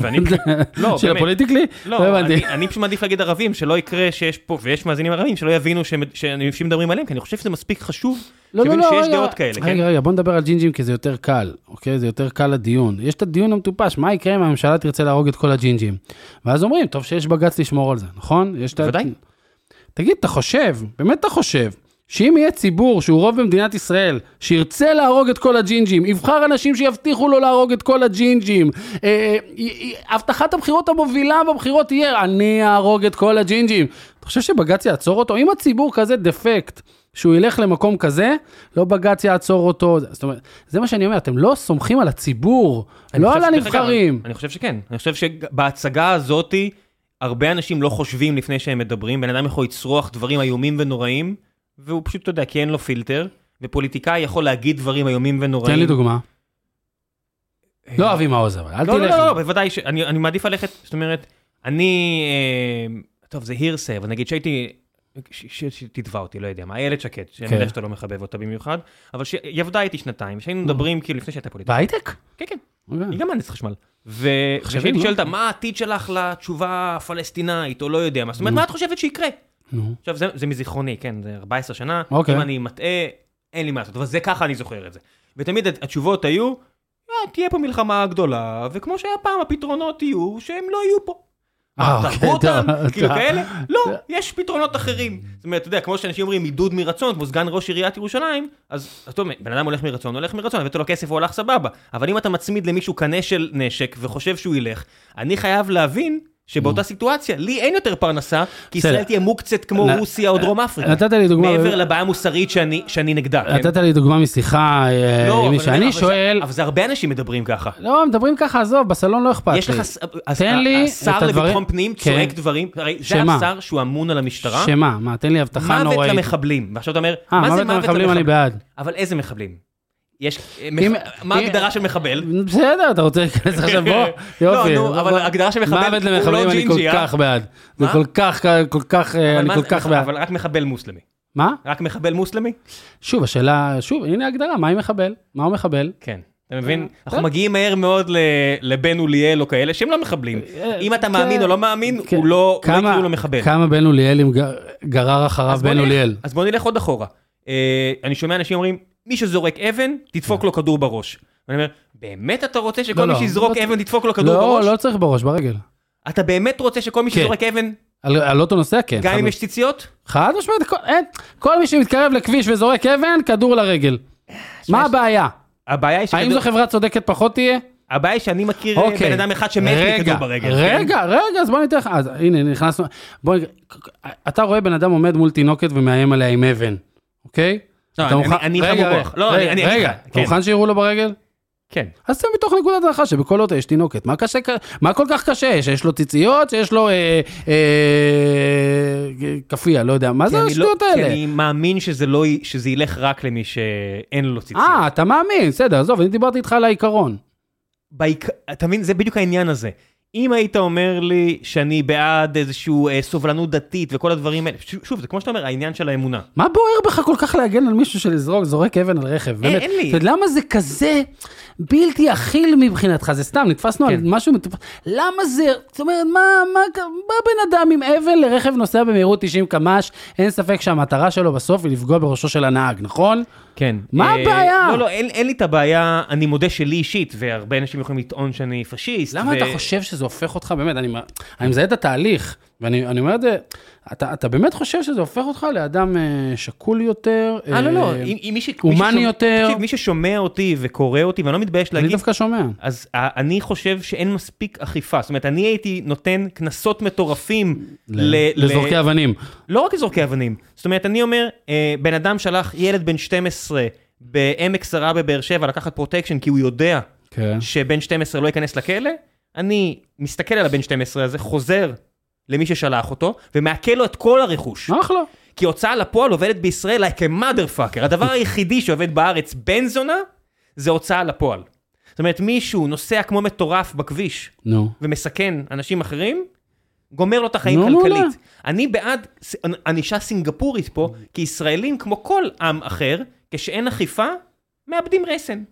ואני... לא, של באמת. ה politically? לא, לא. אני- פשוט מעדיף להגיד ערבים, שלא יקרה שיש פה, ויש מאזינים ערבים, שלא יבינו שאנשים מדברים עליהם, כי אני חושב שזה מספיק חשוב, לא, לא, שיבינו שיש דעות כאלה, כן? רגע, רגע, בוא נדבר על ג'ינג'ים כי זה יותר קל, אוקיי? זה יותר קל לדיון. יש את הדיון המטופש, מה יקרה אם הממשלה תרצה להרוג את כל הג'ינג'ים? ואז אומרים, טוב שיש בג"ץ לשמור על זה, נכון? יש את בוודאי. תגיד, אתה חושב, באמת אתה חושב, שאם יהיה ציבור שהוא רוב במדינת ישראל, שירצה להרוג את כל הג'ינג'ים, יבחר אנשים שיבטיחו לו להרוג את כל הג'ינג'ים, אה, אה, הבטחת הבחירות המובילה בבחירות תהיה, אני אהרוג את כל הג'ינג'ים. אתה חושב שבג"ץ יעצור אותו? אם הציבור כזה דפקט, שהוא ילך למקום כזה, לא בג"ץ יעצור אותו. זאת אומרת, זה מה שאני אומר, אתם לא סומכים על הציבור, לא על אגב, הנבחרים. אני חושב שכן, אני חושב שבהצגה הזאתי, הרבה אנשים לא חושבים לפני שהם מדברים, בן אדם יכול לצרוח דברים איומים ונוראים, והוא פשוט, אתה יודע, כי אין לו פילטר, ופוליטיקאי יכול להגיד דברים איומים ונוראים. תן לי דוגמה. לא אבי מעוז אבל, אל לא, לא, תלך. לא, לא, בוודאי, ש- אני מעדיף ללכת, זאת אומרת, אני, אה, טוב, זה הירסה, אבל נגיד שהייתי, שתתבע אותי, לא יודע מה, איילת שקד, שאני כן. יודע שאתה לא מחבב אותה במיוחד, אבל שהיא עבדה איתי שנתיים, שהיינו מדברים כאילו לפני שהייתה פוליטיקה. בהייטק? כן, כן, אוקיי. היא גם מהנדס חשמל. וכשהייתי לא? שואל אותה, מה העתיד שלך לתשובה הפלסטינאית, או לא יודע מה, זאת אומרת, מה את חושבת שיקרה? נו. עכשיו, זה, זה מזיכרוני, כן, זה 14 שנה, אוקיי. אם אני מטעה, אין לי מה לעשות, אבל זה ככה אני זוכר את זה. ותמיד הת- התשובות היו, "אה, תהיה פה מלחמה גדולה, וכמו שהיה פעם, הפתרונות יהיו שהם לא יהיו פה. אה, אוקיי, תהרגו אותם? כאילו. כאלה? לא, יש פתרונות אחרים. זאת אומרת, אתה יודע, כמו שאנשים אומרים עידוד מרצון, כמו סגן ראש עיריית ירושלים, אז אתה אומר, בן אדם הולך מרצון, הולך מרצון, הבאת לו כסף, הוא הלך סבבה. אבל אם אתה מצמיד למישהו קנה של נשק וחושב שהוא ילך, אני חייב להבין שבאותה סיטואציה, לי אין יותר פרנסה, כי. ישראל תהיה מוקצת כמו רוסיה או דרום אפריקה. נתת לי דוגמה, מעבר לבעיה המוסרית שאני שאני נגדה. כן? נתת לי דוגמה משיחה אה, לא, עם אבל מישהו, אבל אני זה- שואל, אבל זה הרבה אנשים מדברים ככה. לא, מדברים ככה, עזוב, בסלון לא אכפת לי. יש לך, תן לי השר את הדברים- לביטחון פנים כן. צועק דברים, הרי זה? השר שהוא אמון על המשטרה. שמה? מה, תן לי הבטחה מוות נוראית. למחבלים. ועכשיו אתה אומר, אה, מה זה מוות למחבלים אני בעד. אבל איזה מחבלים? יש, אם- מה ההגדרה של מחבל? בסדר, אתה רוצה להיכנס עכשיו בוא? יופי. לא, נו, אבל. הגדרה של מחבל מוות הוא למחבלים לא אני כל אה? כך בעד. זה? כל כך, כל כך, אה, אני כל כך בעד. אבל רק מחבל מוסלמי. מה? רק מחבל מוסלמי? שוב, השאלה, שוב, הנה ההגדרה, מה עם מחבל? מה הוא מחבל? כן. אתה מבין? אה, אנחנו. מגיעים מהר מאוד לבן אוליאל או כאלה שהם לא מחבלים. אה, אם אתה כן. מאמין או לא מאמין, כן. הוא לא לא יקראו לו מחבל. כמה בן אוליאלים ג- גרר אחריו בן אוליאל? אז בוא נלך עוד אחורה. אה, אני שומע אנשים אומרים, מי שזורק אבן, תדפוק לו כדור בראש. ואני אומר, באמת אתה רוצה שכל לא, מי לא, שיזרוק לא- אבן תדפוק לו כדור לא, בראש? לא צריך בראש, ברגל. אתה באמת רוצה שכל מי כן. שזורק אבן, על אוטו נוסע, כן. גם אם. יש ציציות? חד משמעית, כל- מי שמתקרב לכביש וזורק אבן, כדור לרגל. מה הבעיה? הבעיה היא האם שכדור- זו חברה צודקת פחות תהיה? הבעיה היא שאני מכיר אוקיי. בן אדם אחד שמת מכדור ברגל. כן? רגע, רגע, אז בוא ניתן לך, אז הנה, נכנסנו, בוא, אתה רואה בן אדם עומד מול תינוקת ומאיים עליה עם אבן, אוקיי? לא, אתה אני- מוכן- אני רגע, רוח. לא, רגע, רגע, אתה כן. מוכן שיראו לו ברגל? כן. אז תן מתוך נקודת הנחה שבכל אוטו יש תינוקת, מה קשה, מה כל כך קשה? שיש לו ציציות, שיש לו אה, אה, כאפיה, לא יודע, מה כי זה אני לא- השטויות כי האלה? אני מאמין שזה לא ילך רק למי שאין לו ציציות. אה, אתה מאמין, בסדר, עזוב, אני דיברתי איתך על העיקרון. בעיק... אתה מבין, זה בדיוק העניין הזה. אם היית אומר לי שאני בעד איזושהי אה, סובלנות דתית וכל הדברים האלה, ש- שוב, זה כמו שאתה אומר, העניין של האמונה. מה בוער בך כל כך להגן על מישהו שלזרוק, זורק אבן על רכב? באמת. אין לי. אתה יודע למה זה כזה בלתי אכיל מבחינתך? זה סתם, נתפסנו על כן. משהו מטופש. למה זה, זאת אומרת, מה, מה, מה בן אדם עם אבן לרכב נוסע במהירות 90 קמ"ש? אין ספק שהמטרה שלו בסוף היא לפגוע בראשו של הנהג, נכון? כן. מה אה, הבעיה? לא, לא, אין, אין לי את הבעיה, אני מודה שלי אישית, והרבה אנשים יכולים לטעון שאני פשיסט. למה ו... אתה חושב שזה הופך אותך, באמת, אני, אני מזהה את התהליך, ואני אני אומר את זה, אתה, אתה באמת חושב שזה הופך אותך לאדם אה, שקול יותר? אה, לא, לא, אה, אם, מי, ש... הומני יותר. תקשיב, מי ששומע אותי וקורא אותי, ואני לא מתבייש אני להגיד, דווקא שומע. אז אה, אני חושב שאין מספיק אכיפה. זאת אומרת, אני הייתי נותן קנסות מטורפים ל... ל- לזורקי אבנים. לא רק לזורקי אבנים. זאת אומרת, אני אומר, אה, בן אדם שלח ילד בן 12 בעמק שרה בבאר שבע לקחת פרוטקשן כי הוא יודע כן. שבן 12 לא ייכנס לכלא, אני מסתכל על הבן 12 הזה, חוזר למי ששלח אותו, ומעקל לו את כל הרכוש. אחלה. כי הוצאה לפועל עובדת בישראל like a motherfucker. הדבר היחידי שעובד בארץ בן זונה, זה הוצאה לפועל. זאת אומרת, מישהו נוסע כמו מטורף בכביש נו. ומסכן אנשים אחרים, גומר לו את החיים נו, כלכלית. אני בעד ענישה סינגפורית פה, כי ישראלים, כמו כל עם אחר, כשאין אכיפה, מאבדים רסן.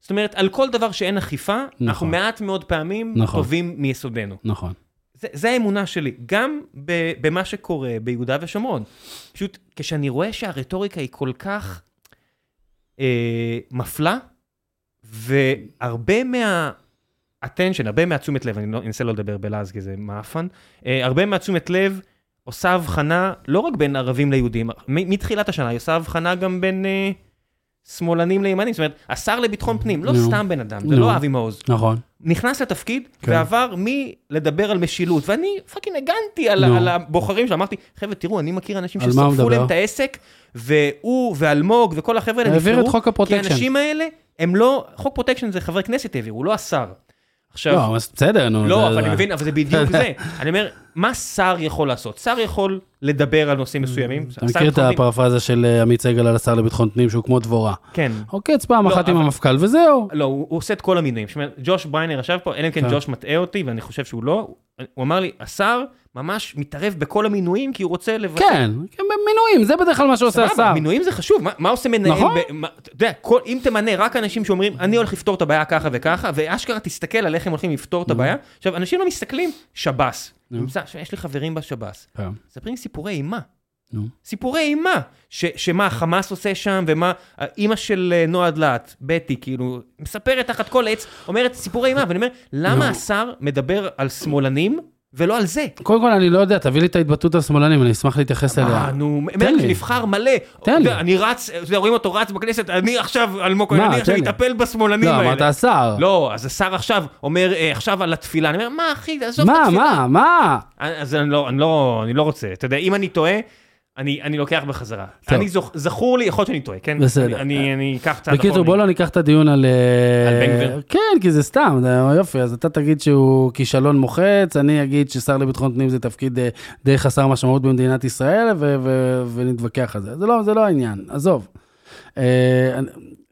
זאת אומרת, על כל דבר שאין אכיפה, אנחנו נכון. מעט מאוד פעמים נכון. טובים מיסודנו. נכון. זה, זה האמונה שלי, גם ב, במה שקורה ביהודה ושומרון. פשוט כשאני רואה שהרטוריקה היא כל כך אה, מפלה, והרבה מה... attention, הרבה מהתשומת לב, אני לא אנסה לא לדבר בלעז כי זה מאפן, אה, הרבה מהתשומת לב עושה הבחנה לא רק בין ערבים ליהודים, מתחילת השנה היא עושה הבחנה גם בין אה, שמאלנים לימנים, זאת אומרת, השר לביטחון פנים, לא. סתם בן אדם, זה. לא אבי מעוז. נכון. נכנס לתפקיד כן. ועבר מלדבר על משילות, ואני פאקינג הגנתי על, הבוחרים שלו, אמרתי, חבר'ה, תראו, אני מכיר אנשים הוא ששרפו להם? את העסק, והוא ואלמוג וכל החבר'ה האלה העביר נבחרו, כי. האנשים האלה, הם לא, חוק פרוטקשן זה חברי כנסת העבירו, לא השר. עכשיו, לא, בסדר, נו. לא, אבל אני מבין, אבל זה בדיוק זה. אני אומר, מה שר יכול לעשות? שר יכול לדבר על נושאים מסוימים. אתה מכיר את הפרפרזה של אה, עמית סגל על השר לביטחון פנים, שהוא כמו דבורה. כן. עוקץ פעם לא, אחת עם המפכ"ל וזהו. לא, הוא עושה את כל המינויים. ג'וש בריינר ישב פה, אלא אם כן כן. ג'וש מטעה אותי, ואני חושב שהוא לא. הוא אמר לי, השר ממש מתערב בכל המינויים, כי הוא רוצה לבצע. כן, כן, מינויים, זה בדרך כלל מה שעושה סבבה, השר. מינויים זה חשוב, מה, מה עושה מנהל? נכון. ב, מה, אתה יודע, כל, אם תמנה רק אנשים שאומרים, אני הולך לפתור את הבעיה ככה וככה, ואשכרה תסתכל על איך הם הולכים לפתור את הבעיה. עכשיו, אנשים לא מסתכלים, שב"ס. יש לי חברים בשב"ס, כן. מספרים סיפורי אימה. נו. סיפורי אימה, ש, שמה חמאס עושה שם, ומה אימא של אה, נועה דלת, בטי, כאילו, מספרת תחת כל עץ, אומרת סיפורי אימה, ואני אומר, למה. השר מדבר על שמאלנים ולא על זה? קודם כל, אני לא יודע, תביא לי את ההתבטאות על שמאלנים, אני אשמח להתייחס אליה. אה, נו, מלך לי. שנבחר מלא. תן לי. אני רץ, אתה יודע, רואים אותו רץ בכנסת, אני עכשיו, אלמוג כהן, מה, אני עכשיו. אטפל בשמאלנים לא, האלה. אמרת השר. לא, אז השר עכשיו אומר, אה, עכשיו על התפילה, אני אומר, מה אחי, עזוב את מה, התפילה. מה, מה? אז אני לא, אני לא, אני לא רוצה, אתה יודע, אם אני טועה, אני, אני לוקח בחזרה. טוב. אני זוכ, זכור לי, יכול להיות שאני טועה, כן? בסדר. אני, אני, אני אקח צעד בקיצור. בוא לא ניקח את הדיון על... אה, על בן גביר? כן, כי זה סתם, זה יופי, אז אתה תגיד שהוא כישלון מוחץ, אני אגיד ששר לביטחון פנים זה תפקיד אה, די חסר משמעות במדינת ישראל, ו- ו- ונתווכח על זה. זה לא, זה לא העניין, עזוב. אה,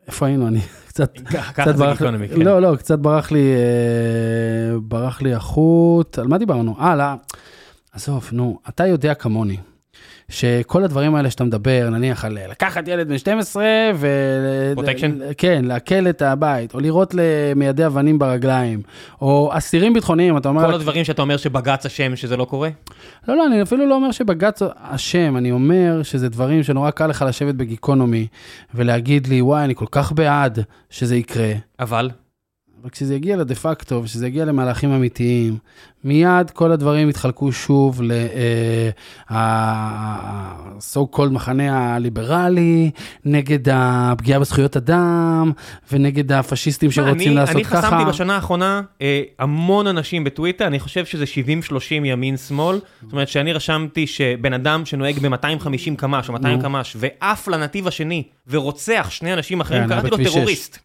איפה היינו? אני קצת... ככה קצת זה ברח לי, גיקונומי, כן. לא, לא, קצת ברח לי, ברח לי החוט, על מה דיברנו? אה, לא, עזוב, נו, אתה יודע כמוני, שכל הדברים האלה שאתה מדבר, נניח על לקחת ילד בן 12 ו... פרוטקשן? כן, לעקל את הבית, או לירות למיידי אבנים ברגליים, או אסירים ביטחוניים, אתה אומר... כל הדברים שאתה אומר שבג"ץ אשם שזה לא קורה? לא, לא, אני אפילו לא אומר שבג"ץ אשם, אני אומר שזה דברים שנורא קל לך לשבת בגיקונומי ולהגיד לי, וואי, אני כל כך בעד שזה יקרה. אבל, אבל כשזה יגיע לדה פקטו וכשזה יגיע למהלכים אמיתיים, מיד כל הדברים יתחלקו שוב ל-so called מחנה הליברלי, נגד הפגיעה בזכויות אדם, ונגד הפשיסטים שרוצים אני- לעשות אני ככה. חסמתי בשנה האחרונה אה, המון אנשים בטוויטר, אני חושב שזה 70-30 ימין-שמאל. זאת אומרת שאני רשמתי שבן אדם שנוהג ב-250 קמ"ש או 200 נו. קמ"ש ועף לנתיב השני ורוצח שני אנשים אחרים, כן, קראתי לו בכביש שש. טרוריסט.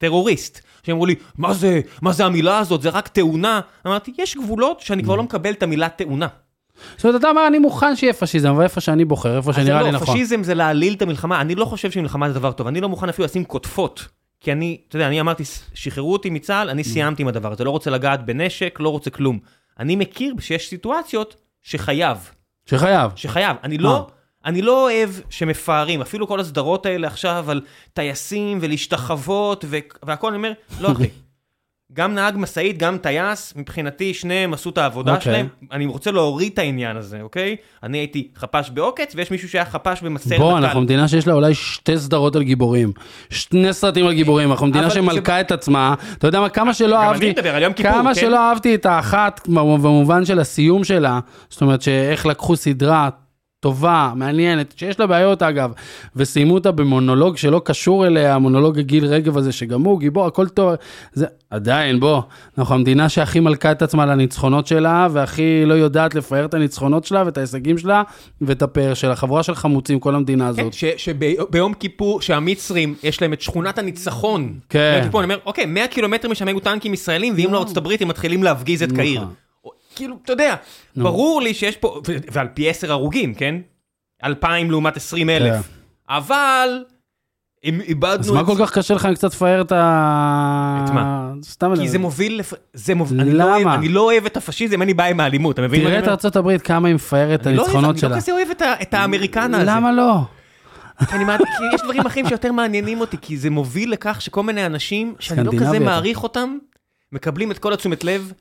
טרוריסט. שאמרו לי, מה זה, מה זה המילה הזאת, זה רק תאונה. אמרתי, יש גבולות שאני כבר לא מקבל את המילה תאונה. זאת אומרת, אתה אומר, אני מוכן שיהיה פשיזם, אבל איפה שאני בוחר, איפה שנראה לי לא, נכון. פשיזם זה להעליל את המלחמה, אני לא חושב שמלחמה זה דבר טוב, אני לא מוכן אפילו לשים קוטפות. כי אני, אתה יודע, אני אמרתי, שחררו אותי מצה"ל, אני סיימתי עם הדבר הזה, לא רוצה לגעת בנשק, לא רוצה כלום. אני מכיר שיש סיטואציות שחייב, שחייב. שחייב. אני. לא, אני לא אוהב שמפארים, אפילו כל הסדרות האלה עכשיו על טייסים ולהשתחוות והכל, אני אומר, לא אחי. גם נהג משאית, גם טייס, מבחינתי שניהם עשו את העבודה אוקיי. שלהם. אני רוצה להוריד את העניין הזה, אוקיי? אני הייתי חפ"ש בעוקץ, ויש מישהו שהיה חפ"ש במסר בוא, נט"ל. אנחנו מדינה שיש לה אולי שתי סדרות על גיבורים. שני סרטים על גיבורים, אנחנו מדינה שמלכה את עצמה. אתה יודע מה, כמה שלא גם אהבתי, אני מדבר על כיפור, כמה כן? שלא אהבתי את האחת, במובן של הסיום שלה, זאת אומרת שאיך לקחו סדרה טובה, מעניינת, שיש לה בעיות אגב, וסיימו אותה במונולוג שלא קשור אליה, מונולוג גיל רגב הזה, שגם הוא גיבור, הכל טוב, זה עדיין, בוא, אנחנו המדינה שהכי מלכה את עצמה לניצחונות שלה, והכי לא יודעת לפאר את הניצחונות שלה ואת ההישגים שלה, ואת הפאר שלה, חבורה של חמוצים, כל המדינה הזאת. כן, שביום כיפור, שהמצרים, יש להם את שכונת הניצחון. כן. ביום כיפור, אני אומר, אוקיי, 100 קילומטר משם היו טנקים ישראלים, ואם לארצות הברית הם מתחילים להפגיז את נכון. קהיר. כאילו, אתה יודע, ברור לי שיש פה, ו- ועל פי 10 הרוגים, כן? 2,000 לעומת 20 כן. אלף. אבל, אם איבדנו אז מה כל כך קשה לך אם קצת לפאר את ה... את מה? סתם כי זה מוביל, לפ... זה מוביל, אני לא, למה? אוהב, אני לא אוהב את הפשיזם, אין לי בעיה עם האלימות, אתה מבין מה תראה את אומר? ארצות הברית, כמה היא מפארת את אני לא אוהב, הניצחונות אני שלה. לא כזה אוהב את, ה- את האמריקנה הזה. למה לא? כי אני מעדיף- כי יש דברים אחרים שיותר מעניינים אותי, כי זה מוביל לכך שכל מיני אנשים, שאני לא כזה. מעריך אותם, מקבלים את כל התשומת לב,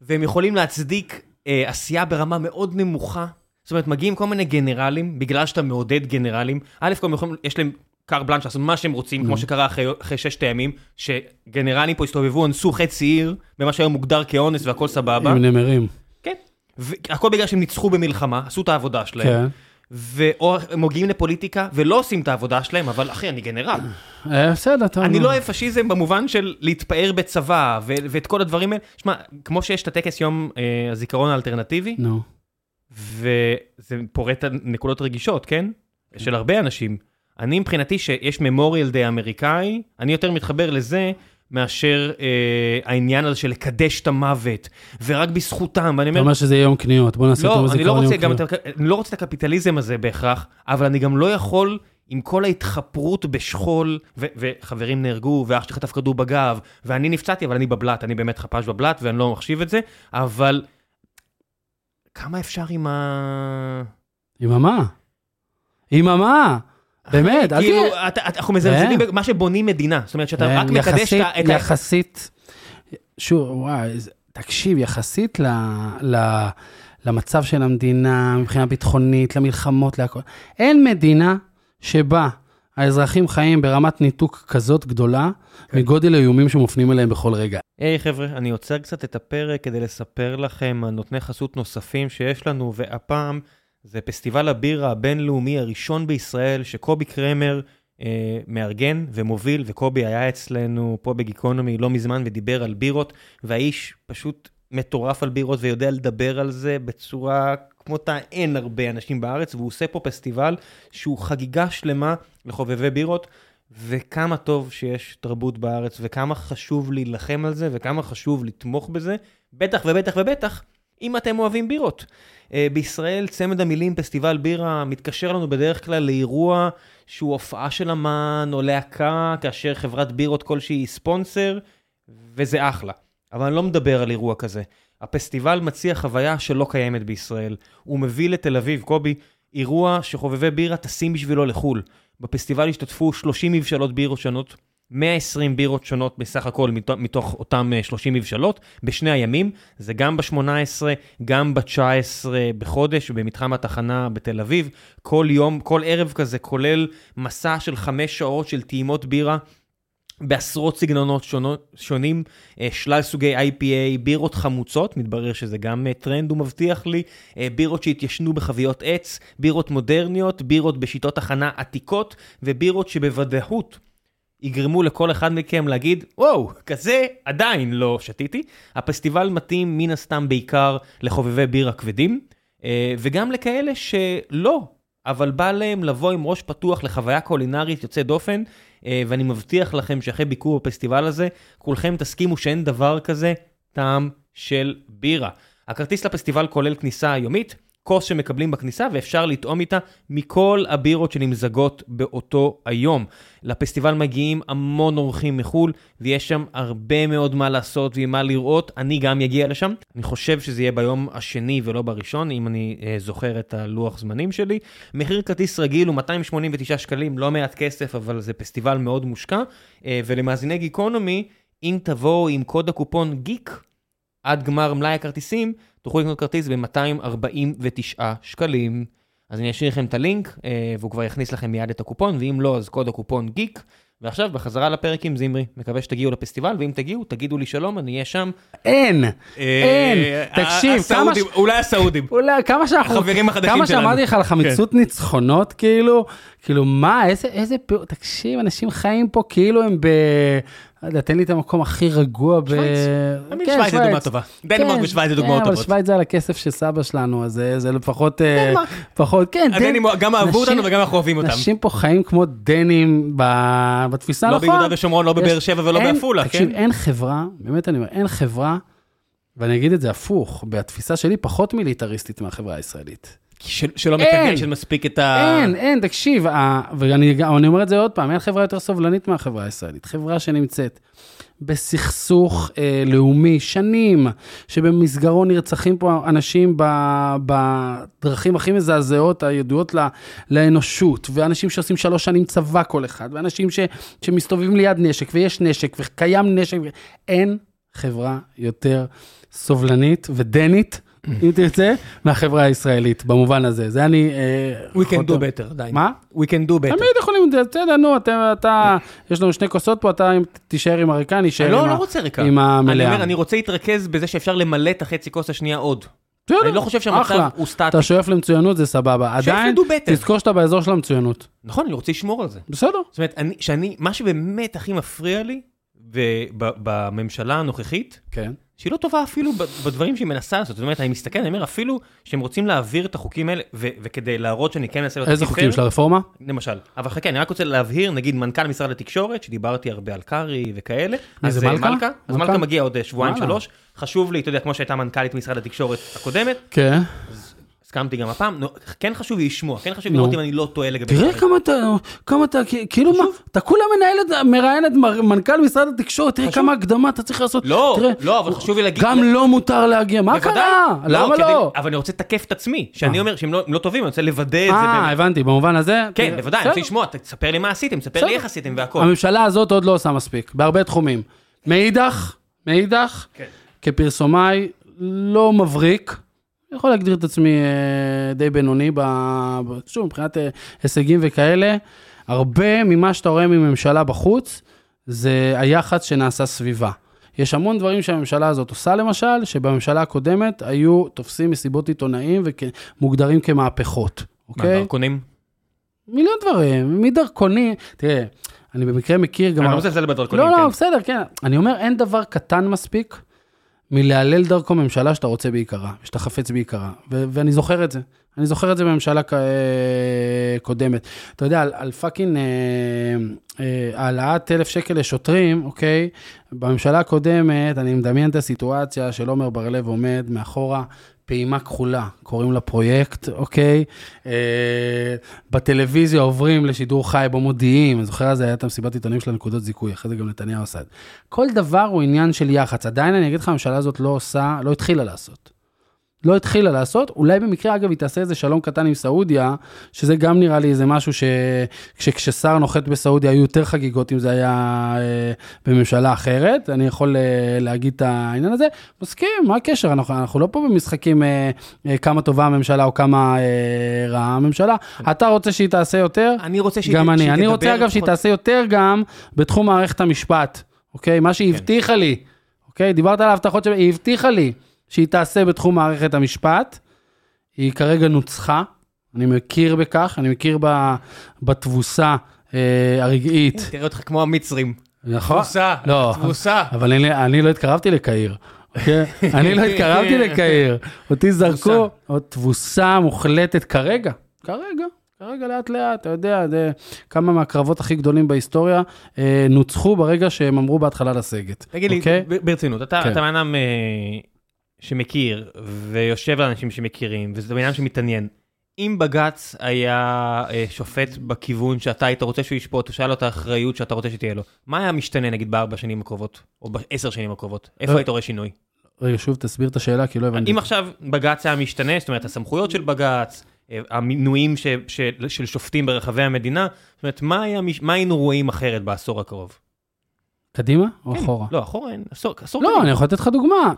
והם יכולים להצדיק אה, עשייה ברמה מאוד נמוכה. זאת אומרת, מגיעים כל מיני גנרלים, בגלל שאתה מעודד גנרלים. א' כל יכולים, יש להם קר בלנש לעשות מה שהם רוצים, כמו שקרה אחרי, אחרי ששת הימים, שגנרלים פה הסתובבו, אנסו חצי עיר, במה שהיום מוגדר כאונס והכל סבבה. עם נמרים. כן. והכל בגלל שהם ניצחו במלחמה, עשו את העבודה שלהם. כן. ואו הם מגיעים לפוליטיקה ולא עושים את העבודה שלהם, אבל אחי, אני גנרל. אה, בסדר, טוב. אני. לא אוהב פשיזם במובן של להתפאר בצבא ואת כל הדברים האלה. שמע, כמו שיש את הטקס יום אה, הזיכרון האלטרנטיבי, נו. וזה פורט נקודות רגישות, כן? של הרבה אנשים. אני מבחינתי שיש ממוריאל די אמריקאי, אני יותר מתחבר לזה מאשר אה, העניין הזה של לקדש את המוות, ורק בזכותם, ואני אתה אומר, אומר שזה יום קניות, בוא נעשה לא, אותו אני לא יום קניות. את, ה- אני לא רוצה את הקפיטליזם הזה בהכרח, אבל אני גם לא יכול עם כל ההתחפרות בשכול, ו- וחברים נהרגו, ואח חטף כדור בגב, ואני נפצעתי, אבל אני בבלת, אני באמת חפש בבלת, ואני לא מחשיב את זה, אבל כמה אפשר עם ה... יממה. יממה. באמת, אל כאילו, תהיה... אנחנו מזלזלים כן. במה שבונים מדינה, זאת אומרת שאתה כן, רק מקדש את ה... יחסית, שוב, וואי, תקשיב, יחסית ל, ל, למצב של המדינה, מבחינה ביטחונית, למלחמות, להכל, אין מדינה שבה האזרחים חיים ברמת ניתוק כזאת גדולה כן. מגודל האיומים שמופנים אליהם בכל רגע. היי חבר'ה, אני עוצר קצת את הפרק כדי לספר לכם על נותני חסות נוספים שיש לנו, והפעם זה פסטיבל הבירה הבינלאומי הראשון בישראל שקובי קרמר אה, מארגן ומוביל, וקובי היה אצלנו פה בגיקונומי לא מזמן ודיבר על בירות, והאיש פשוט מטורף על בירות ויודע לדבר על זה בצורה כמותה אין הרבה אנשים בארץ, והוא עושה פה פסטיבל שהוא חגיגה שלמה לחובבי בירות. וכמה טוב שיש תרבות בארץ, וכמה חשוב להילחם על זה, וכמה חשוב לתמוך בזה, בטח ובטח ובטח, אם אתם אוהבים בירות. Uh, בישראל צמד המילים פסטיבל בירה מתקשר לנו בדרך כלל לאירוע שהוא הופעה של אמן או להקה, כאשר חברת בירות כלשהי היא ספונסר, וזה אחלה. אבל אני לא מדבר על אירוע כזה. הפסטיבל מציע חוויה שלא קיימת בישראל. הוא מביא לתל אביב, קובי, אירוע שחובבי בירה טסים בשבילו לחו"ל. בפסטיבל השתתפו 30 מבשלות בירות שונות, 120 בירות שונות בסך הכל מתוך, מתוך אותם אה, 30 מבשלות, בשני הימים, זה גם ב-18, גם ב-19 בחודש, במתחם התחנה בתל אביב. כל יום, כל ערב כזה כולל מסע של חמש שעות של טעימות בירה. בעשרות סגנונות שונות, שונים, אה, שלל סוגי IPA, בירות חמוצות, מתברר שזה גם אה, טרנד, הוא מבטיח לי, אה, בירות שהתיישנו בחביות עץ, בירות מודרניות, בירות בשיטות הכנה עתיקות, ובירות שבוודאות יגרמו לכל אחד מכם להגיד, וואו, כזה עדיין לא שתיתי. הפסטיבל מתאים מן הסתם בעיקר לחובבי בירה כבדים, אה, וגם לכאלה שלא, אבל בא להם לבוא עם ראש פתוח לחוויה קולינרית יוצאת דופן, אה, ואני מבטיח לכם שאחרי ביקור בפסטיבל הזה, כולכם תסכימו שאין דבר כזה טעם של בירה. הכרטיס לפסטיבל כולל כניסה יומית, כוס שמקבלים בכניסה ואפשר לטעום איתה מכל הבירות שנמזגות באותו היום. לפסטיבל מגיעים המון אורחים מחו"ל, ויש שם הרבה מאוד מה לעשות ומה לראות, אני גם אגיע לשם. אני חושב שזה יהיה ביום השני ולא בראשון, אם אני אה, זוכר את הלוח זמנים שלי. מחיר כרטיס רגיל הוא 289 שקלים, לא מעט כסף, אבל זה פסטיבל מאוד מושקע. אה, ולמאזיני גיקונומי, אם תבואו עם קוד הקופון גיק, עד גמר מלאי הכרטיסים, תוכלו לקנות כרטיס ב-249 שקלים. אז אני אשאיר לכם את הלינק, אה, והוא כבר יכניס לכם מיד את הקופון, ואם לא, אז קוד הקופון גיק. ועכשיו, בחזרה לפרק עם זמרי. מקווה שתגיעו לפסטיבל, ואם תגיעו, תגידו לי שלום, אני אהיה שם. אין, אה, אין, תקשיב, כמה ש... אולי הסעודים. אולי כמה שאנחנו, החברים החדשים כמה שלנו. כן. שאמרתי לך על חמיצות ניצחונות, כאילו, כאילו מה, איזה, איזה, תקשיב, אנשים חיים פה כאילו הם ב... יודע, תן לי את המקום הכי רגוע ב... שווייץ. כן, שווייץ זה דוגמה טובה. דנמרק כן, ושווייץ זה כן, דוגמאות אבל טובות. שווייץ זה על הכסף של סבא שלנו, אז זה, לפחות, אה, דנמרק. פחות, כן, דנ- הדנים גם אהבו אותנו וגם אנחנו אוהבים אותם. אנשים פה חיים כמו דנים בתפיסה, לא נכון? ביהודה ושומרון, לא בבאר שבע ולא בעפולה, תקשיב, כן? אין חברה, באמת אני אומר, אין חברה, ואני אגיד את זה הפוך, בתפיסה שלי פחות מיליטריסטית מהחברה הישראלית. של- שלא של מספיק את ה... אין, אין, תקשיב, ה- ואני אומר את זה עוד פעם, אין חברה יותר סובלנית מהחברה הישראלית. חברה שנמצאת בסכסוך אה, לאומי שנים, שבמסגרו נרצחים פה אנשים ב, בדרכים הכי מזעזעות הידועות ל, לאנושות, ואנשים שעושים שלוש שנים צבא כל אחד, ואנשים ש, שמסתובבים ליד נשק, ויש נשק, וקיים נשק, ו- אין חברה יותר סובלנית ודנית. אם תרצה, מהחברה הישראלית, במובן הזה. זה אני... אה, We can do better, די. מה? We can do better. תמיד יכולים, בסדר, נו, אתה, יש לנו שני כוסות פה, אתה תישאר עם הריקה, אני אשאר אני עם לא, לא רוצה ריקה. עם אני המלאה. אומר, אני רוצה להתרכז בזה שאפשר למלא את החצי כוס השנייה עוד. אני לא חושב שהמצב. הוא סטטי. אתה שואף למצוינות, זה סבבה. עדיין. תזכור שאתה באזור של המצוינות. נכון, אני רוצה לשמור על זה. בסדר. זאת אומרת, אני, שאני, מה שבאמת הכי מפריע לי בממשלה הנוכחית, כן. שהיא לא טובה אפילו בדברים שהיא מנסה לעשות. זאת אומרת, אני מסתכל, אני אומר, אפילו שהם רוצים להעביר את החוקים האלה, ו- וכדי להראות שאני כן מנסה להיות איזה חוקים של הרפורמה? למשל. אבל חכה, אני רק רוצה להבהיר, נגיד מנכ"ל משרד התקשורת, שדיברתי הרבה על קרעי וכאלה. מי אז, זה, אה, מלכה? אז מלכה? מלכה מגיע עוד אה, שבועיים. שלוש. חשוב לי, אתה יודע, כמו שהייתה מנכ"לית משרד התקשורת הקודמת, כן. הסכמתי גם הפעם, כן חשוב לי לשמוע, כן חשוב. לראות אם אני לא טועה לגבי... תראה. כמה אתה, כמה אתה, כאילו מה, אתה כולה מנהל מראיין את מנכ"ל משרד התקשורת, תראה. כמה הקדמה אתה צריך לעשות. לא, לא, אבל חשוב לי להגיד... גם לא מותר להגיע, מה. קרה? למה כדי- לא? אבל אני רוצה לתקף את עצמי, שאני אה. אומר שהם לא לא טובים, אני רוצה לוודא את זה. אה. הבנתי, במובן הזה. כן, תראה, בוודאי, אני רוצה. לשמוע, תספר לי מה עשיתם, תספר. לי איך עשיתם והכל. הממשלה הזאת עוד לא עושה מספיק, בהרבה תחומים. מאידך, מאידך, כן. כפרסומאי, לא מבריק. אני יכול להגדיר את עצמי אה, די בינוני, ב... שוב, מבחינת אה, הישגים וכאלה. הרבה ממה שאתה רואה מממשלה בחוץ, זה היחס שנעשה סביבה. יש המון דברים שהממשלה הזאת עושה, למשל, שבממשלה הקודמת היו תופסים מסיבות עיתונאים ומוגדרים כמהפכות, מה, אוקיי? דרכונים? מיליון דברים, מדרכונים, תראה, אני במקרה מכיר גם... אני לא מזלזל בדרכונים, לא, לא, כן. בסדר, כן. אני אומר, אין דבר קטן מספיק מלהלל דרכו ממשלה שאתה רוצה בעיקרה, שאתה חפץ בעיקרה. ו- ואני זוכר את זה. אני זוכר את זה בממשלה כ- אה, קודמת. אתה יודע, על, על fucking אה, אה, העלאת אלף שקל לשוטרים, אוקיי? בממשלה הקודמת, אני מדמיין את הסיטואציה של עומר בר-לב עומד מאחורה. פעימה כחולה, קוראים לה פרויקט, אוקיי? אה, בטלוויזיה עוברים לשידור חי בו מודיעים, אני זוכר אז היה את המסיבת עיתונים של הנקודות זיכוי, אחרי זה גם נתניהו עשה את זה. כל דבר הוא עניין של יח"צ. עדיין אני אגיד לך, הממשלה הזאת לא עושה, לא התחילה לעשות. לא התחילה לעשות, אולי במקרה, אגב, היא תעשה איזה שלום קטן עם סעודיה, שזה גם נראה לי איזה משהו שכששר נוחת בסעודיה היו יותר חגיגות אם זה היה אה, בממשלה אחרת, אני יכול אה, להגיד את העניין הזה. מסכים, מה הקשר? אנחנו, אנחנו לא פה במשחקים אה, אה, כמה טובה הממשלה או כמה אה, רעה הממשלה. אתה רוצה שהיא תעשה יותר? אני רוצה שהיא גם אני. שהיא אני רוצה, אגב, שהיא תעשה יותר גם בתחום מערכת המשפט, אוקיי? מה שהיא הבטיחה לי, אוקיי? דיברת על ההבטחות שלה, היא הבטיחה לי שהיא תעשה בתחום מערכת המשפט. היא כרגע נוצחה, אני מכיר בכך, אני מכיר ב- בתבוסה אה, הרגעית. תראה אותך כמו המצרים. נכון? תבוסה, לא, תבוסה. אבל אני, אני לא התקרבתי לקהיר. אוקיי? אני לא התקרבתי לקהיר. אותי זרקו, עוד תבוסה מוחלטת כרגע, כרגע, כרגע לאט לאט, אתה יודע, זה כמה מהקרבות הכי גדולים בהיסטוריה אה, נוצחו ברגע שהם אמרו בהתחלה לסגת. תגיד לי, אוקיי? ברצינות, אתה כן. אתה בן אדם אה, שמכיר ויושב על אנשים שמכירים, וזה בן אדם שמתעניין. אם בג"ץ היה אה, שופט בכיוון שאתה היית רוצה שהוא ישפוט, או שהיה לו את האחריות שאתה רוצה שתהיה לו, מה היה משתנה נגיד בארבע שנים הקרובות, או בעשר שנים הקרובות? איפה לא. היית רואה שינוי? רגע, שוב תסביר את השאלה, כי לא הבנתי. אם עכשיו בג"ץ היה משתנה, זאת אומרת, הסמכויות של בג"ץ, אה, המינויים ש- של- של שופטים ברחבי המדינה, זאת אומרת, מה היה מה היינו רואים אחרת בעשור הקרוב? קדימה או כן. אחורה? לא, אחורה אין, עשור עשור לא, קדימה. אני יכול לתת לך דוגמה.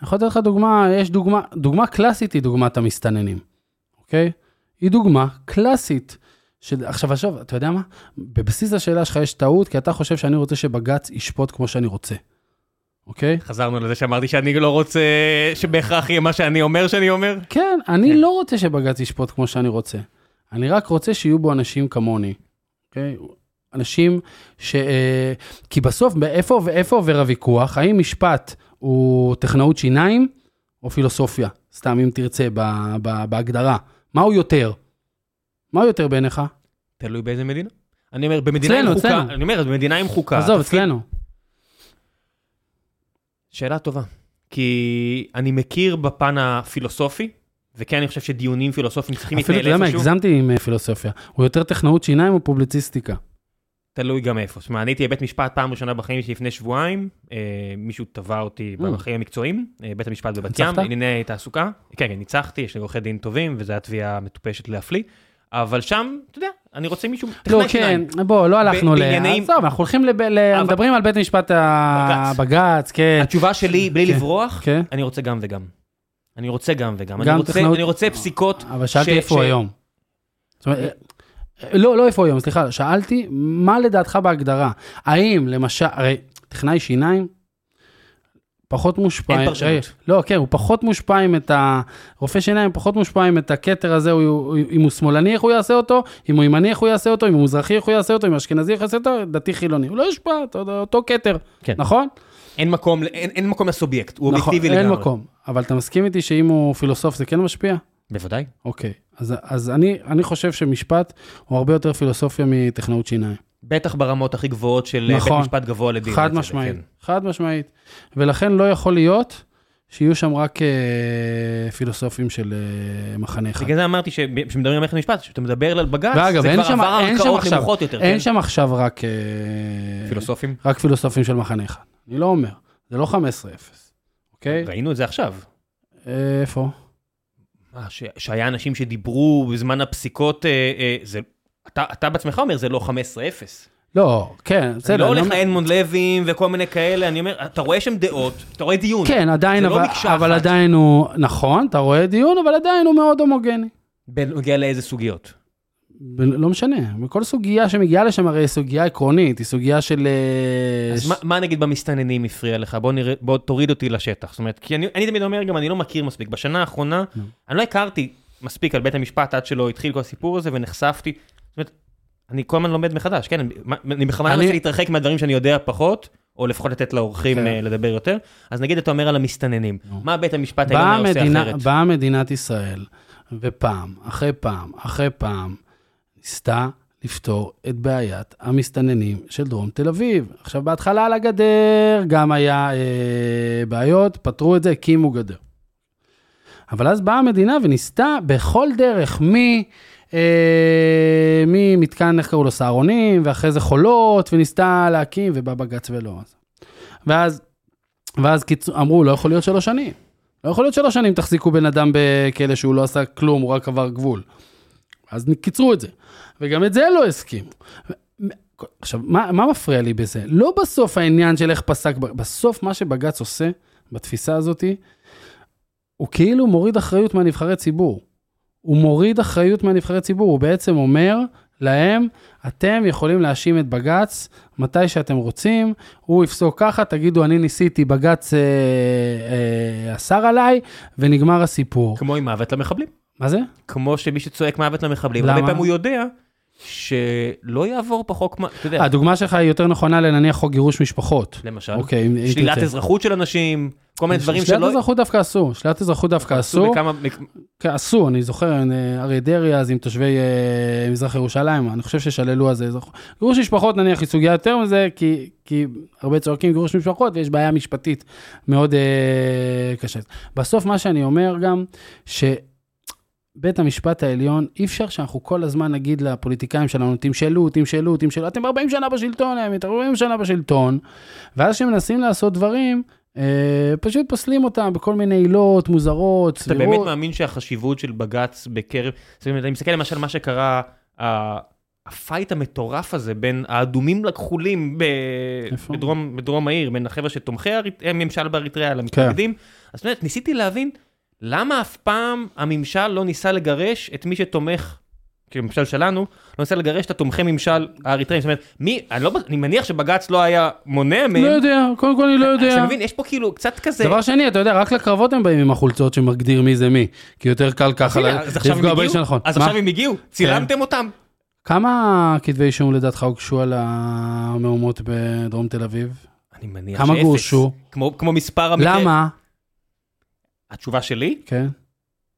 אני יכול לתת לך דוגמה, יש דוגמה, דוגמה קלאסית היא דוגמת המסתננים, אוקיי? היא דוגמה קלאסית. של, עכשיו, עזוב, אתה יודע מה? בבסיס השאלה שלך יש טעות, כי אתה חושב שאני רוצה שבג"ץ ישפוט כמו שאני רוצה, אוקיי? חזרנו לזה שאמרתי שאני לא רוצה שבהכרח יהיה מה שאני אומר שאני אומר. כן, אני כן. לא רוצה שבג"ץ ישפוט כמו שאני רוצה. אני רק רוצה שיהיו בו אנשים כמוני, אוקיי? אנשים ש... אה, כי בסוף, איפה, איפה עובר הוויכוח? האם משפט הוא טכנאות שיניים או פילוסופיה? סתם, אם תרצה, ב, ב, בהגדרה. מה הוא יותר? מה הוא יותר בעיניך? תלוי באיזה מדינה. אני אומר, במדינה אצלנו, עם חוקה, אצלנו. אני אומר, במדינה עם חוקה. עזוב, התפקיד- אצלנו. שאלה טובה. כי אני מכיר בפן הפילוסופי, וכן אני חושב שדיונים פילוסופיים צריכים אפילו, אתה להתנהל יודע מה, איפשהו. הגזמתי עם אה, פילוסופיה. הוא יותר טכנאות שיניים או פובליציסטיקה? תלוי גם איפה. זאת אומרת, אני הייתי בבית משפט פעם ראשונה בחיים שלי לפני שבועיים, אה, מישהו תבע אותי Mm. בחיים המקצועיים, אה, בית המשפט בבת? ים, ענייני תעסוקה. כן, כן, ניצחתי, יש לי עורכי דין טובים, וזו הייתה תביעה מטופשת להפליא. אבל שם, אתה יודע, אני רוצה מישהו, לא, טכנאי כן, שיניים. בוא, לא הלכנו ל... בעניינים- עזוב, אנחנו הולכים לב... ל... מדברים על בית המשפט ה- בג"ץ. בג"ץ, כן. התשובה שלי, בלי כן. לברוח, כן. אני רוצה גם וגם. אני רוצה גם וגם. גם טכנאות- אני רוצה פסיקות. אבל שאלתי איפה ש- הוא היום. לא, לא איפה היום, סליחה, שאלתי, מה לדעתך בהגדרה? האם, למשל, הרי טכנאי שיניים, פחות מושפע... אין פרשנות. רגע, לא, כן, הוא פחות מושפע עם את ה... רופא שיניים פחות מושפע עם את הכתר הזה, הוא, הוא, אם הוא שמאלני, איך הוא יעשה אותו, אם הוא ימני, איך הוא יעשה אותו, אם הוא מזרחי, איך הוא יעשה אותו, אם הוא אשכנזי, איך הוא יעשה אותו, דתי חילוני. הוא לא יושפע, אותו, כתר, כן. נכון? אין מקום, אין, אין מקום לסובייקט, הוא נכון, אובייקטיבי אין לגמרי. מקום. אבל אתה מסכים איתי שאם הוא פילוסוף זה כן משפיע? בוודאי. אוקיי. אז, אז אני, אני חושב שמשפט הוא הרבה יותר פילוסופיה מטכנאות שיניים. בטח ברמות הכי גבוהות של נכון. בית משפט גבוה לדין. חד משמעית, כן. חד משמעית. ולכן לא יכול להיות שיהיו שם רק אה, פילוסופים של אה, מחנה אחד. בגלל זה אמרתי שכשמדברים על מערכת המשפט, כשאתה מדבר על בג"ץ, ואגב, זה כבר שם- עבר ערכאות נמוכות יותר, אין כן? שם עכשיו רק, אה, פילוסופים? רק פילוסופים של מחנה אחד. אני לא אומר, זה לא 15-0, אוקיי? ראינו את זה עכשיו. איפה? מה, ש- שהיה אנשים שדיברו בזמן הפסיקות, אה, אה, זה... אתה, אתה בעצמך אומר, זה לא 15-0. לא, כן, בסדר. לא הולך לאדמונד לוים וכל מיני כאלה, אני אומר, אתה רואה שם דעות, אתה רואה דיון. כן, עדיין, זה לא אבל, אבל. עדיין הוא, נכון, אתה רואה דיון, אבל עדיין הוא מאוד הומוגני. בנוגע לאיזה סוגיות. לא משנה, בכל סוגיה שמגיעה לשם הרי היא סוגיה עקרונית, היא סוגיה של... אה, אז ש- מה, מה נגיד במסתננים הפריע לך? בוא נראה, בוא תוריד אותי לשטח. זאת אומרת, כי אני, אני תמיד אומר גם, אני לא מכיר מספיק. בשנה האחרונה, נו. אני לא הכרתי מספיק על בית המשפט עד שלא התחיל כל הסיפור הזה ונחשפתי. זאת אומרת, אני כל הזמן לומד מחדש, כן? אני בכוונה אני- מנסה להתרחק מהדברים שאני יודע פחות, או לפחות לתת לאורחים כן. אה, לדבר יותר. אז נגיד אתה אומר על המסתננים. נו. מה בית המשפט העליון עושה אחרת? באה מדינת ישראל, ופעם, אחרי פעם, אחרי פעם, ניסתה לפתור את בעיית המסתננים של דרום תל אביב. עכשיו, בהתחלה על הגדר גם היה אה, בעיות, פתרו את זה, הקימו גדר. אבל אז באה המדינה וניסתה בכל דרך, מ... אה, ממתקן, איך קראו לו, סהרונים, ואחרי זה חולות, וניסתה להקים, ובא בג"ץ ולא. ואז, ואז קיצ... אמרו, לא יכול להיות שלוש שנים. לא יכול להיות שלוש שנים תחזיקו בן אדם בכלא שהוא לא עשה כלום, הוא רק עבר גבול. אז קיצרו את זה. וגם את זה לא הסכימו. עכשיו, מה, מה מפריע לי בזה? לא בסוף העניין של איך פסק, בסוף מה שבג"ץ עושה, בתפיסה הזאתי, הוא כאילו מוריד אחריות מהנבחרי ציבור. הוא מוריד אחריות מהנבחרי ציבור, הוא בעצם אומר להם, אתם יכולים להאשים את בג"ץ מתי שאתם רוצים, הוא יפסוק ככה, תגידו, אני ניסיתי, בג"ץ אה, אה, אסר עליי, ונגמר הסיפור. כמו עם מוות למחבלים. מה זה? כמו שמי שצועק מוות למחבלים, למה? הרבה פעמים הוא יודע שלא יעבור פה חוק, אתה יודע, הדוגמה שלך היא יותר נכונה לנניח חוק גירוש משפחות. למשל, אוקיי, אם- אם שלילת תרצה. אזרחות של אנשים, כל מיני דברים שלילת שלא... אזרחות דווקא אסור, שלילת אזרחות דווקא עשו אסור. בכמה- כן, עשו, אני זוכר, אה, אריה דרעי אז עם תושבי אה, מזרח ירושלים, אני חושב ששללו אז אזרחות. גירוש משפחות נניח היא סוגיה יותר מזה, כי, כי הרבה צועקים גירוש משפחות ויש בעיה משפטית מאוד אה, קשה. בסוף מה שאני אומר גם, שבית המשפט העליון, אי אפשר שאנחנו כל הזמן נגיד לפוליטיקאים שלנו, תמשלו, תמשלו, תמשלו, אתם 40 שנה בשלטון, הם 40 שנה בשלטון, ואז כשמנסים לעשות דברים, אה, פשוט פוסלים אותם בכל מיני עילות מוזרות, אתה סבירות. באמת מאמין שהחשיבות של בג"ץ בקרב, זאת אומרת, אני מסתכל למשל מה שקרה, ה- הפייט המטורף הזה בין האדומים לכחולים ב-? בדרום, בדרום העיר, בין החבר'ה שתומכי הממשל באריתריאה כן. למתנגדים, אז באמת, ניסיתי להבין למה אף פעם הממשל לא ניסה לגרש את מי שתומך, כאילו הממשל שלנו, לא ניסה לגרש את התומכי ממשל האריתראים, זאת אומרת, מי, אני, לא, אני מניח שבג"ץ לא היה מונע מהם, לא יודע, קודם כל אני לא אז אתה יודע. מבין, יש פה כאילו קצת כזה, דבר שני, אתה יודע, רק לקרבות הם באים עם החולצות שמגדיר מי זה מי. כי יותר קל ככה לפגוע באיש הנכון. אז מה? עכשיו הם הגיעו, צילמתם אותם. כמה כתבי אישום לדעתך הוגשו על המהומות בדרום תל אביב? אני מניח כמה שאפס. גורשו? כמו, כמו מספר המקרה. למה? התשובה שלי, כן.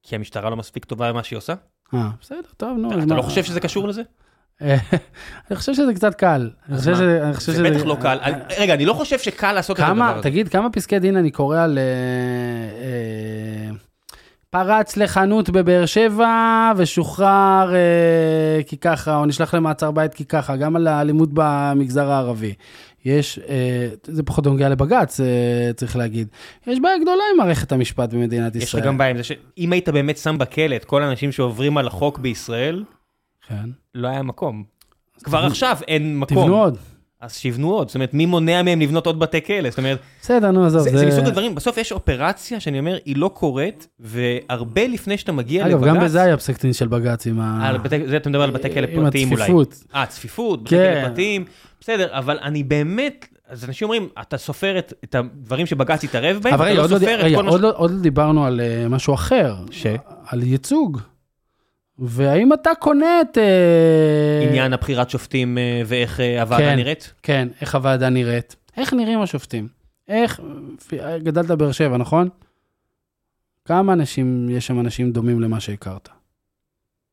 כי המשטרה לא מספיק טובה במה שהיא עושה. אה, בסדר, טוב, נו. אתה, לא חושב שזה קשור לזה? אה, אני חושב שזה קצת קל. אני חושב? שזה... אני חושב זה שזה- בטח לא קל. אני- רגע, אני לא חושב שקל לעשות את הדבר הזה. תגיד, כמה פסקי דין אני קורא על... אה, אה, פרץ לחנות בבאר שבע ושוחרר אה, כי ככה, או נשלח למעצר בית כי ככה, גם על האלימות במגזר הערבי. יש, אה, זה פחות נוגע לבג"ץ, אה, צריך להגיד. יש בעיה גדולה עם מערכת המשפט במדינת יש ישראל. לך גם בעיה עם זה שאם היית באמת שם בכלא את כל האנשים שעוברים על החוק בישראל, כן. לא היה מקום. כבר עכשיו אין מקום. תבנו עוד. אז שיבנו עוד. זאת אומרת, מי מונע מהם לבנות עוד בתי כלא? זאת אומרת, בסדר, נו, עזוב. זה, זה מסוג הדברים, בסוף יש אופרציה שאני אומר, היא לא קורית, והרבה לפני שאתה מגיע לבג"ץ... אגב, גם בזה היה פסק דין של בג"ץ עם ה... על בתי, זה אתה מדבר על בתי כלא עם פרטיים אולי. הצפיפות. אה, צפיפות, בתי כן. כלא פרטיים, בסדר, אבל אני באמת, אז אנשים אומרים, אתה סופר את, את הדברים שבג"ץ התערב בהם, אבל אתה רגע, לא לא, סופר את רגע, כל מה עוד, ש... לא, עוד לא דיברנו על אה, משהו אחר. ש? על ייצוג. והאם אתה קונה את... אה, עניין הבחירת שופטים אה, ואיך אה, הוועדה כן. נראית? כן, איך הוועדה נראית. איך נראים השופטים? איך, גדלת בבאר שבע, נכון? כמה אנשים, יש שם אנשים דומים למה שהכרת?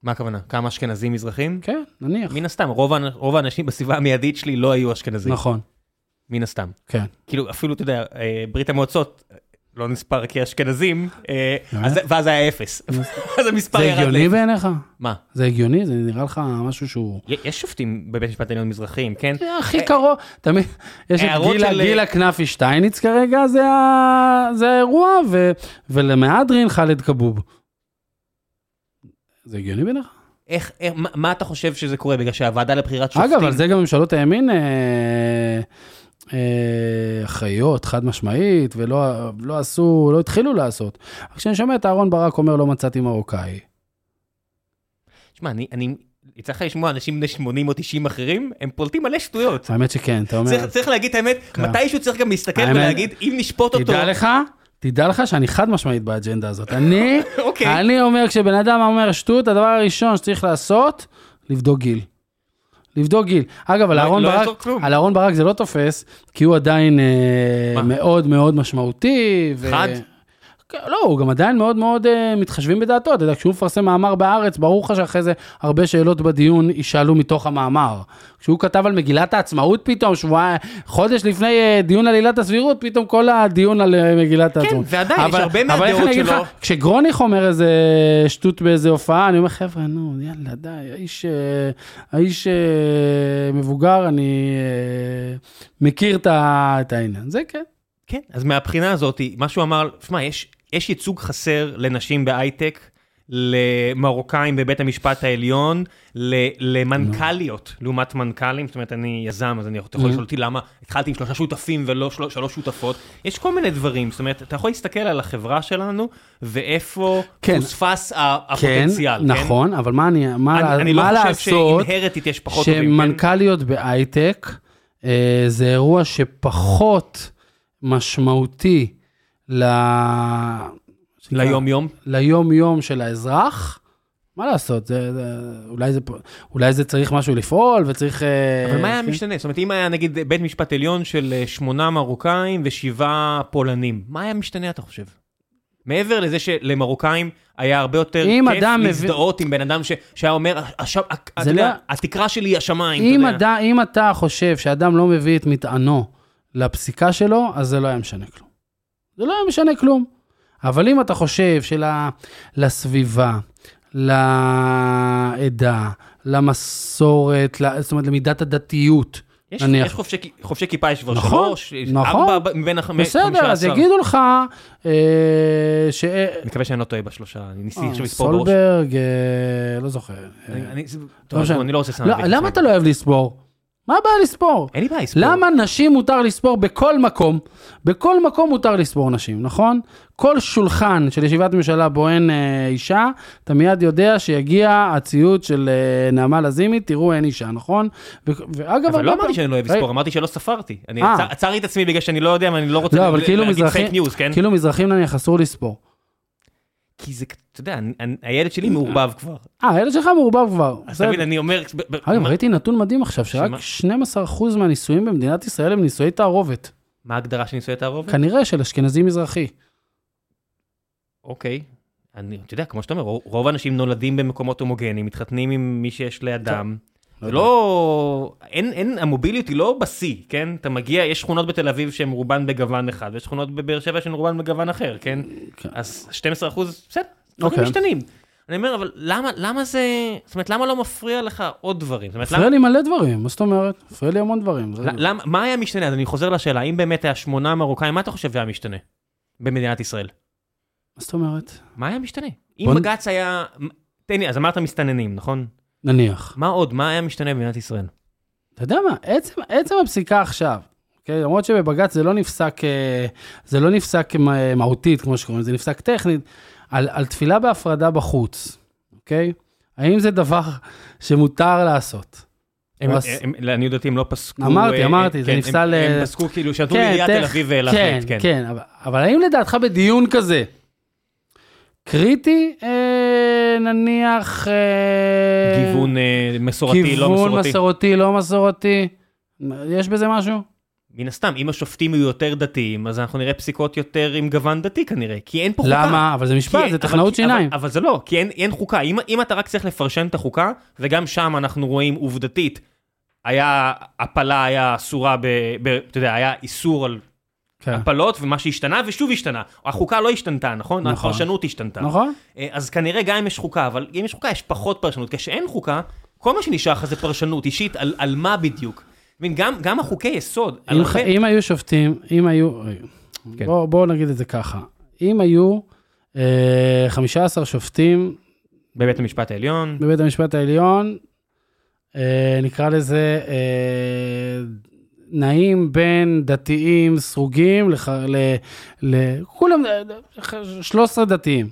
מה הכוונה? כמה אשכנזים מזרחים? כן, נניח. מן הסתם, רוב, רוב האנשים בסביבה המיידית שלי לא היו אשכנזים. נכון, מן הסתם. כן. כאילו, אפילו, אתה יודע, אה, ברית המועצות לא נספר כאשכנזים, אה? אז- ואז היה אפס. אז המספר זה ירד הגיוני לאפס. בעיניך? מה? זה הגיוני? זה נראה לך משהו שהוא... יש שופטים בבית משפט העליון מזרחים, כן? זה הכי קרוב, תמיד, יש את גילה, של- גילה כנפי שטייניץ כרגע, זה, ה... זה האירוע, ו... ולמהדרין ח'אלד כבוב. זה הגיוני בעיניך? איך, איך- מה- מה אתה חושב שזה קורה? בגלל שהוועדה לבחירת שופטים... אגב, על זה גם ממשלות הימין אה, אה, אחראיות, חד משמעית, ולא לא עשו, לא התחילו לעשות. כשאני שומע את אהרן ברק אומר, לא מצאתי מרוקאי. שמע, אני, אני, יצא לך לשמוע אנשים בני 80 או 90 אחרים, הם פולטים מלא שטויות. האמת שכן, אתה אומר, צריך, צריך להגיד את האמת, כן. מתישהו צריך גם להסתכל האמת- ולהגיד, אם נשפוט אותו... תדע לך, תדע לך שאני חד משמעית באג'נדה הזאת. אני, אוקיי. אני אומר, כשבן אדם אומר שטות, הדבר הראשון שצריך לעשות, לבדוק גיל. לבדוק גיל. אגב, על לא- אהרן לא ברק. על אהרן ברק זה לא תופס, כי הוא עדיין אה? מאוד מאוד משמעותי. ו- חד? כן, לא, הוא גם עדיין מאוד מאוד אה, מתחשבים בדעתו. אתה יודע, כשהוא מפרסם מאמר בהארץ, ברור לך שאחרי זה הרבה שאלות בדיון יישאלו מתוך המאמר. כשהוא כתב על מגילת העצמאות פתאום, שבועיים, חודש לפני אה, דיון על עילת הסבירות, פתאום כל הדיון על אה, מגילת העצמאות. ועדיין, יש אבל- הרבה אבל איך מהדעות אני אגיד לך, שלו. כשגרוניך אומר איזה שטות באיזה הופעה, אני אומר, חבר'ה, נו, יאללה, די, האיש, האיש מבוגר, אני מכיר את העניין. זה כן. כן, אז מהבחינה הזאת, מה שהוא אמר, שמע, יש, יש ייצוג חסר לנשים בהייטק, למרוקאים בבית המשפט העליון, למנכ"ליות לעומת מנכ"לים, זאת אומרת, אני יזם, אז אני אתה יכול Mhm. לשאול אותי למה התחלתי עם שלושה שותפים ולא של- שלוש שותפות. יש כל מיני דברים, זאת אומרת, אתה יכול להסתכל על החברה שלנו, ואיפה כן. פוספס ה- הפוטנציאל, כן? נכון, אבל מה, אני, מה, אני, אני לא מה חושב לעשות כן? שמנכ"ליות בהייטק אה, זה אירוע שפחות משמעותי ל... ליום-יום. ליום-יום של האזרח. מה לעשות, זה, זה, אולי, זה, אולי זה צריך משהו לפעול וצריך... אה, אבל מה היה כן. משתנה? זאת אומרת, אם היה נגיד בית משפט עליון של אה, שמונה מרוקאים ושבעה פולנים, מה היה משתנה אתה חושב? מעבר לזה שלמרוקאים היה הרבה יותר כיף להזדהות עם בן אדם ש- שהיה אומר, "הש- ה- אתה זה יודע, לא- התקרה שלי היא השמיים, אם, אתה יודע. אם אתה חושב שאדם לא מביא את מטענו לפסיקה שלו, אז זה לא היה משנה כלום. זה לא היה משנה כלום. אבל אם אתה חושב שלסביבה, לעדה, למסורת, זאת אומרת, למידת הדתיות, יש נניח. יש חובשי כ- חובשי כיפה, יש כבר נכון, שלוש, נכון. ארבע מבין החמש, בסדר, אז יגידו לך אה, ש... אני מקווה שאני לא טועה בשלושה, אני ניסיתי אה, עכשיו לספור בראש. סולברג, אה, לא זוכר. אני- אה, אני- טוב, משנה. אני לא רוצה סתם לא, למה. אתה לא אוהב לספור? מה הבעיה לספור? אין לי בעיה לספור. למה נשים מותר לספור בכל מקום? בכל מקום מותר לספור נשים, נכון? כל שולחן של ישיבת ממשלה בו אין אה, אישה, אתה מיד יודע שיגיע הציוד של אה, נעמה לזימי, תראו אין אישה, נכון? ו- ואגב, אבל לא אמרתי שאני לא אוהב לספור, אמרתי שלא ספרתי. אני אה. עצר- עצרתי את עצמי בגלל שאני לא יודע ואני לא רוצה לא, אבל כאילו להגיד fake news, כן? כאילו מזרחים נניח אסור לספור. כי זה, אתה יודע, הילד שלי מעורבב כבר. אה, הילד שלך מעורבב כבר. אז. תמיד אני אומר, אגב, ראיתי נתון מדהים עכשיו, שרק שמה? 12% מהנישואים במדינת ישראל הם נישואי תערובת. מה ההגדרה של נישואי תערובת? כנראה של אשכנזי מזרחי. אוקיי. אני, אתה יודע, כמו שאתה אומר, רוב- האנשים נולדים במקומות הומוגניים, מתחתנים עם מי שיש לידם. זה לא... אין, אין, המוביליות היא לא בשיא, כן? אתה מגיע, יש שכונות בתל אביב שהן רובן בגוון אחד, ויש שכונות בבאר שבע שהן רובן בגוון אחר, כן? כן. אז 12 אחוז, בסדר, דברים אוקיי. משתנים. אני אומר, אבל למה, למה זה... זאת אומרת, למה לא מפריע לך עוד דברים? למה... מפריע לי מלא דברים, מה זאת אומרת? מפריע לי המון דברים. זה- ל- למה, מה היה משתנה? אז אני חוזר לשאלה, אם באמת היה שמונה מרוקאים, מה אתה חושב היה משתנה במדינת ישראל? מה זאת אומרת? מה היה משתנה? אם בוא בג"ץ היה... תן לי, אז אמרת מסתננים, נכון? נניח. מה עוד? מה היה משתנה במדינת ישראל? אתה יודע מה, עצם, עצם הפסיקה עכשיו, אוקיי? למרות שבבג"ץ זה לא נפסק, אה, זה לא נפסק מה- מהותית, כמו שקוראים, לזה, זה נפסק טכנית, על, על תפילה בהפרדה בחוץ, אוקיי? האם זה דבר שמותר לעשות? הם, אז- הם, לעניות דעתי הם לא פסקו... אמרתי, אה, אמרתי, זה כן, נפסל הם, הם פסקו כאילו, שנתנו לעיריית טכ- תל אביב כן, להחליט, כן. כן, אבל, אבל האם לדעתך בדיון כזה, קריטי, אה, נניח... אה, גיוון אה, מסורתי, לא גיוון מסורתי. מסורתי, לא מסורתי, יש בזה משהו? מן הסתם, אם השופטים יהיו יותר דתיים, אז אנחנו נראה פסיקות יותר עם גוון דתי כנראה, כי אין פה חוקה. למה? אבל זה משפט, כי- זה טכנאות שיניים. אבל, אבל זה לא, כי אין, אין חוקה. אם, אם אתה רק צריך לפרשן את החוקה, וגם שם אנחנו רואים עובדתית, היה, הפלה היה אסורה, ב, ב, אתה יודע, היה איסור על. הפלות, ומה שהשתנה, ושוב השתנה. החוקה לא השתנתה, נכון? נכון. הפרשנות השתנתה. נכון? אה, אז כנראה גם אם יש חוקה, אבל אם יש חוקה יש פחות פרשנות. כשאין חוקה, כל מה שנשאר לך זה פרשנות אישית, על, על מה בדיוק. גם, גם החוקי יסוד, אם, הרבה- אם היו שופטים, אם היו, כן. בואו בוא נגיד את זה ככה, אם היו אה, 15 שופטים בבית המשפט העליון, בבית המשפט העליון, אה, נקרא לזה, אה, נעים בין דתיים סרוגים, לח, ל, ל, כולם, אה, 13 דתיים.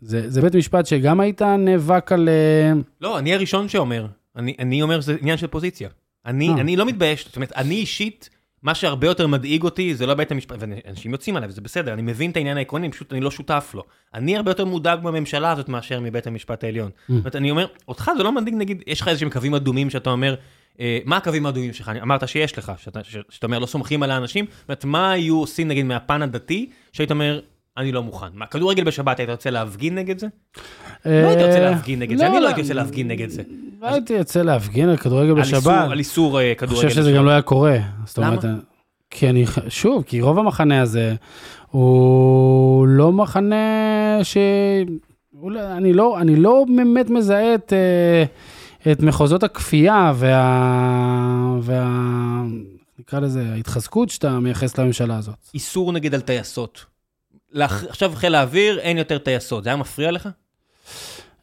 זה, זה בית משפט שגם היית נאבק על... אה, לא, אני הראשון שאומר. אני, אני אומר שזה עניין של פוזיציה. אני, אה. אני לא מתבייש, זאת אומרת, אני אישית, מה שהרבה יותר מדאיג אותי זה לא בית המשפט, ואנשים יוצאים עליו, זה בסדר, אני מבין את העניין העקרוני, פשוט אני לא שותף לו. אני הרבה יותר מודאג בממשלה הזאת מאשר מבית המשפט העליון. זאת אומרת, אני אומר, אותך זה לא מדאיג, נגיד, יש לך איזשהם קווים אדומים שאתה אומר, מה הקווים האדומים שלך? אני- אמרת שיש לך, שאתה, אומר, לא סומכים על האנשים, זאת אומרת, מה היו עושים, נגיד, מהפן הדתי, שהיית אומר, אני לא מוכן. מה, כדורגל בשבת, היית רוצה להפגין נגד זה? לא היית יוצא אה, להפגין נגד זה, אני לא הייתי יוצא להפגין נגד זה. לא הייתי יוצא להפגין על כדורגל בשבת. על איסור אה, אני כדורגל. חושב שזה גם לא היה קורה. למה? כי אני, שוב, כי רוב המחנה הזה הוא לא מחנה ש... אני לא, אני לא באמת מזהה את, אה, את מחוזות הכפייה וה... וה... נקרא לזה, ההתחזקות שאתה מייחס לממשלה הזאת. איסור נגיד על טייסות. לאח- עכשיו חיל האוויר, אין יותר טייסות. זה היה מפריע לך?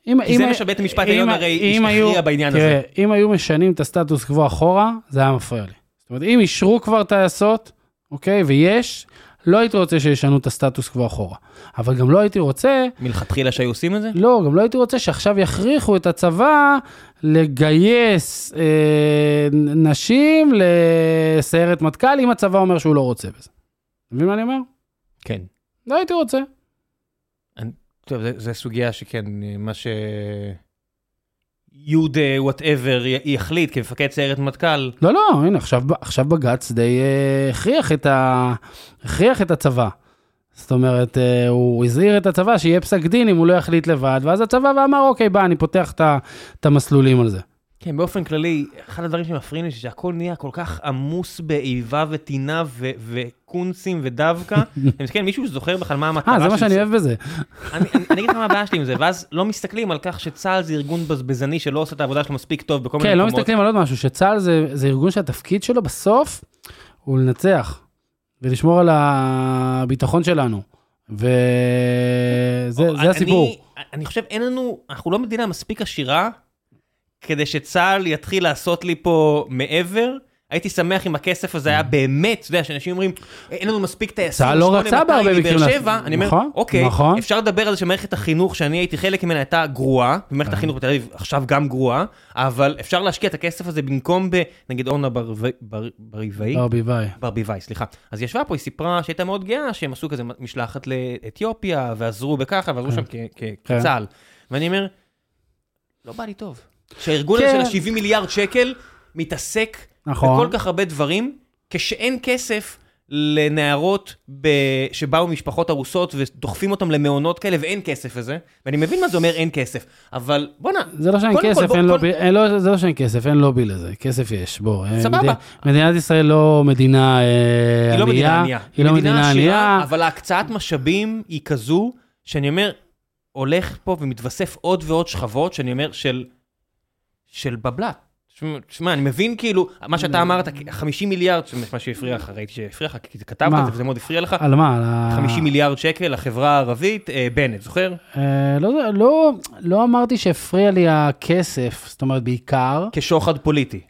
אם, כי זה מה שבית המשפט העליון הרי הכריע בעניין הזה. תראה, אם היו משנים את הסטטוס קוו אחורה, זה היה מפריע לי. זאת אומרת, אם אישרו כבר טייסות, אוקיי, ויש, לא הייתי רוצה שישנו את הסטטוס קוו אחורה. אבל גם לא הייתי רוצה, מלכתחילה שהיו עושים את זה? לא, גם לא הייתי רוצה שעכשיו יכריחו את הצבא לגייס אה, נשים לסיירת מטכ"ל, אם הצבא אומר שהוא לא רוצה בזה. אתה מבין מה אני אומר? כן. לא הייתי רוצה. טוב, זה- זה סוגיה שכן, מה ש... יוד whatever יחליט כמפקד סיירת מטכ"ל. לא, לא, הנה, עכשיו, עכשיו בג"ץ די אה, הכריח את, ה... הכריח את הצבא. זאת אומרת, אה, הוא הזהיר את הצבא שיהיה פסק דין אם הוא לא יחליט לבד, ואז הצבא ואמר, אוקיי, בא, אני פותח את המסלולים על זה. כן, באופן כללי, אחד הדברים שמפריעים לי שהכל נהיה כל כך עמוס באיבה וטינה ו- וקונצים ודווקא. אני מסתכל, מישהו זוכר בכלל מה המטרה אה, זה מה של שאני אוהב בזה. אני אגיד לך מה הבעיה שלי עם זה, ואז לא מסתכלים על כך שצה"ל זה ארגון בזבזני שלא עושה את העבודה שלו מספיק טוב בכל מיני כן, לא מקומות. מסתכלים על עוד משהו, שצה"ל זה, זה ארגון שהתפקיד שלו בסוף הוא לנצח ולשמור על הביטחון שלנו. וזה זה הסיפור. אני חושב, אין לנו, אנחנו לא מדינה מספיק עשירה, כדי שצה"ל יתחיל לעשות לי פה מעבר. הייתי שמח אם הכסף הזה היה באמת, אתה יודע, שאנשים אומרים, אין לנו מספיק טייסים, צה"ל לא רצה 8200 בהרבה מקרים לעשות- שבע, אני אומר, נכון, אוקיי, נכון. אפשר לדבר על זה שמערכת החינוך שאני הייתי חלק ממנה הייתה גרועה, ומערכת כן. החינוך בתל אביב עכשיו גם גרועה, אבל אפשר להשקיע את הכסף הזה במקום ב... נגיד אורנה ברבי- בר- ברביבאי, ברביבאי. ברביבאי, סליחה. אז היא ישבה פה, היא סיפרה שהייתה מאוד גאה שהם עשו כזה משלחת לאתיופיה, ועזרו בככה, ועזרו כן. שם כן. כצה"ל. ואני אומר, לא בא לי טוב. שהארגון הזה כן. של ה-70 מיליארד שקל מתעסק נכון. בכל כך הרבה דברים, כשאין כסף לנערות ב... שבאו ממשפחות הרוסות ודוחפים אותם למעונות כאלה ואין כסף לזה, ואני מבין מה זה אומר אין כסף, אבל בואנה, זה לא שאין כל, כסף, בוא- אין לובי, אין, לא, זה לא שאין כסף, אין לובי לזה, כסף יש, בוא. אה, סבבה. מדינה, מדינת ישראל לא מדינה אה, היא לא מדינה ענייה, היא לא מדינה ענייה. אבל ההקצאת משאבים היא כזו, שאני אומר, הולך פה ומתווסף עוד ועוד שכבות, שאני אומר, של, של בבלת. תשמע, אני מבין כאילו, מה שאתה אמרת, 50 מיליארד, שזה מה שהפריע לך, ראיתי שהפריע לך, כי כתבת? את זה וזה מאוד הפריע לך, על מה? על ה... 50 מיליארד שקל לחברה הערבית, אה, בנט, זוכר? אה, לא, לא, לא אמרתי שהפריע לי הכסף, זאת אומרת, בעיקר, כשוחד פוליטי.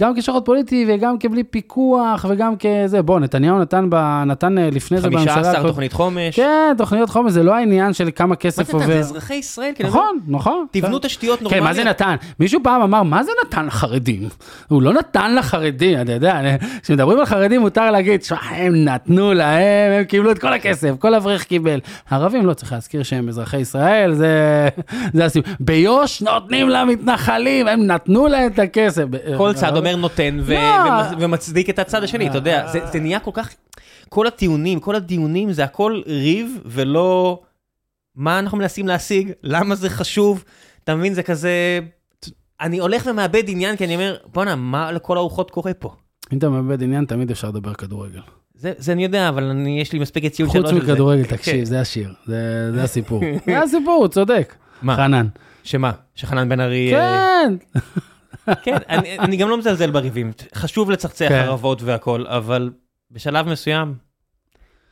גם כשוחד פוליטי וגם כבלי פיקוח וגם כזה, בוא, נתניהו נתן, ב, נתן אה, לפני זה בממשלה. 15 הקודמת- תוכנית חומש. כן, תוכניות חומש, זה לא העניין של כמה מה כסף זה נתן? זה עובר. אזרחי ישראל, כי אני נכון, נכון. אומר, תבנו תשתיות כן, נורמליות. מה זה נתן? מישהו פעם אמר, מה זה נתן לחרדים? הוא לא נתן לחרדים, אתה יודע, כשמדברים על חרדים מותר להגיד, שמע, הם נתנו להם, הם קיבלו את כל הכסף, כל אברך קיבל. ערבים לא צריך להזכיר שהם אזרחי ישראל, זה, זה הסיום. ביו"ש נותנים למתנחלים, הם נתנו להם את הכסף. כל צד אומר נותן ו- לא. ומ- ומצדיק את הצד השני, אתה יודע, זה זה נהיה כל כך, כל הטיעונים, כל הדיונים זה הכל ריב ולא מה אנחנו מנסים להשיג, למה זה חשוב, אתה מבין, זה כזה, אני הולך ומאבד עניין כי אני אומר, בואנה, מה לכל הרוחות קורה פה? אם אתה מאבד עניין, תמיד אפשר לדבר כדורגל. זה, זה אני יודע, אבל אני, יש לי מספיק יציאות שלוש חוץ. מכדורגל, כן. תקשיב, זה השיר, זה זה הסיפור. זה הסיפור, הוא צודק. מה? חנן. שמה? שחנן בן ארי... אה, כן. כן, אני, אני גם לא מזלזל בריבים, חשוב לצחצח כן. ערבות והכל, אבל בשלב מסוים,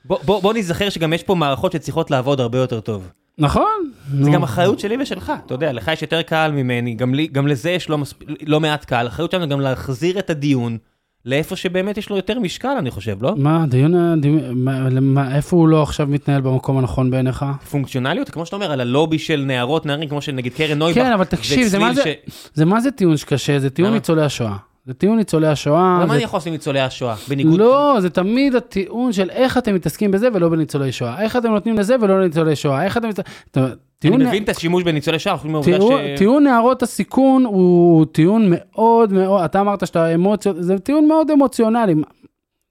בוא, בוא, בוא נזכר שגם יש פה מערכות שצריכות לעבוד הרבה יותר טוב. נכון. זה. גם אחריות שלי ושלך, אתה יודע, לך יש יותר קהל ממני, גם, לי, גם לזה יש לא, מספ... לא מעט קהל, האחריות שלנו גם להחזיר את הדיון לאיפה שבאמת יש לו יותר משקל, אני חושב, לא? מה, דיון, הדיון- מה- מה- איפה הוא לא עכשיו מתנהל במקום הנכון בעיניך? פונקציונליות, כמו שאתה אומר, על הלובי של נערות, נערים, כמו שנגיד קרן נויבך. כן, אבל תקשיב, זה מה זה, זה מה זה טיעון שקשה? זה טיעון? ניצולי השואה. זה טיעון ניצולי השואה. אבל מה זה- אני יכול לעשות עם ניצולי השואה? בניגוד... לא, זה תמיד הטיעון של איך אתם מתעסקים בזה ולא בניצולי שואה. איך אתם נותנים לזה ולא לניצולי שואה. איך אתם... אתה- אני טיעון- מבין את השימוש בניצולי שואה, חוץ מהעובדה טיעון- ש... טיעון נערות הסיכון הוא טיעון מאוד מאוד, אתה אמרת שאתה אמוציות, זה טיעון מאוד אמוציונלי.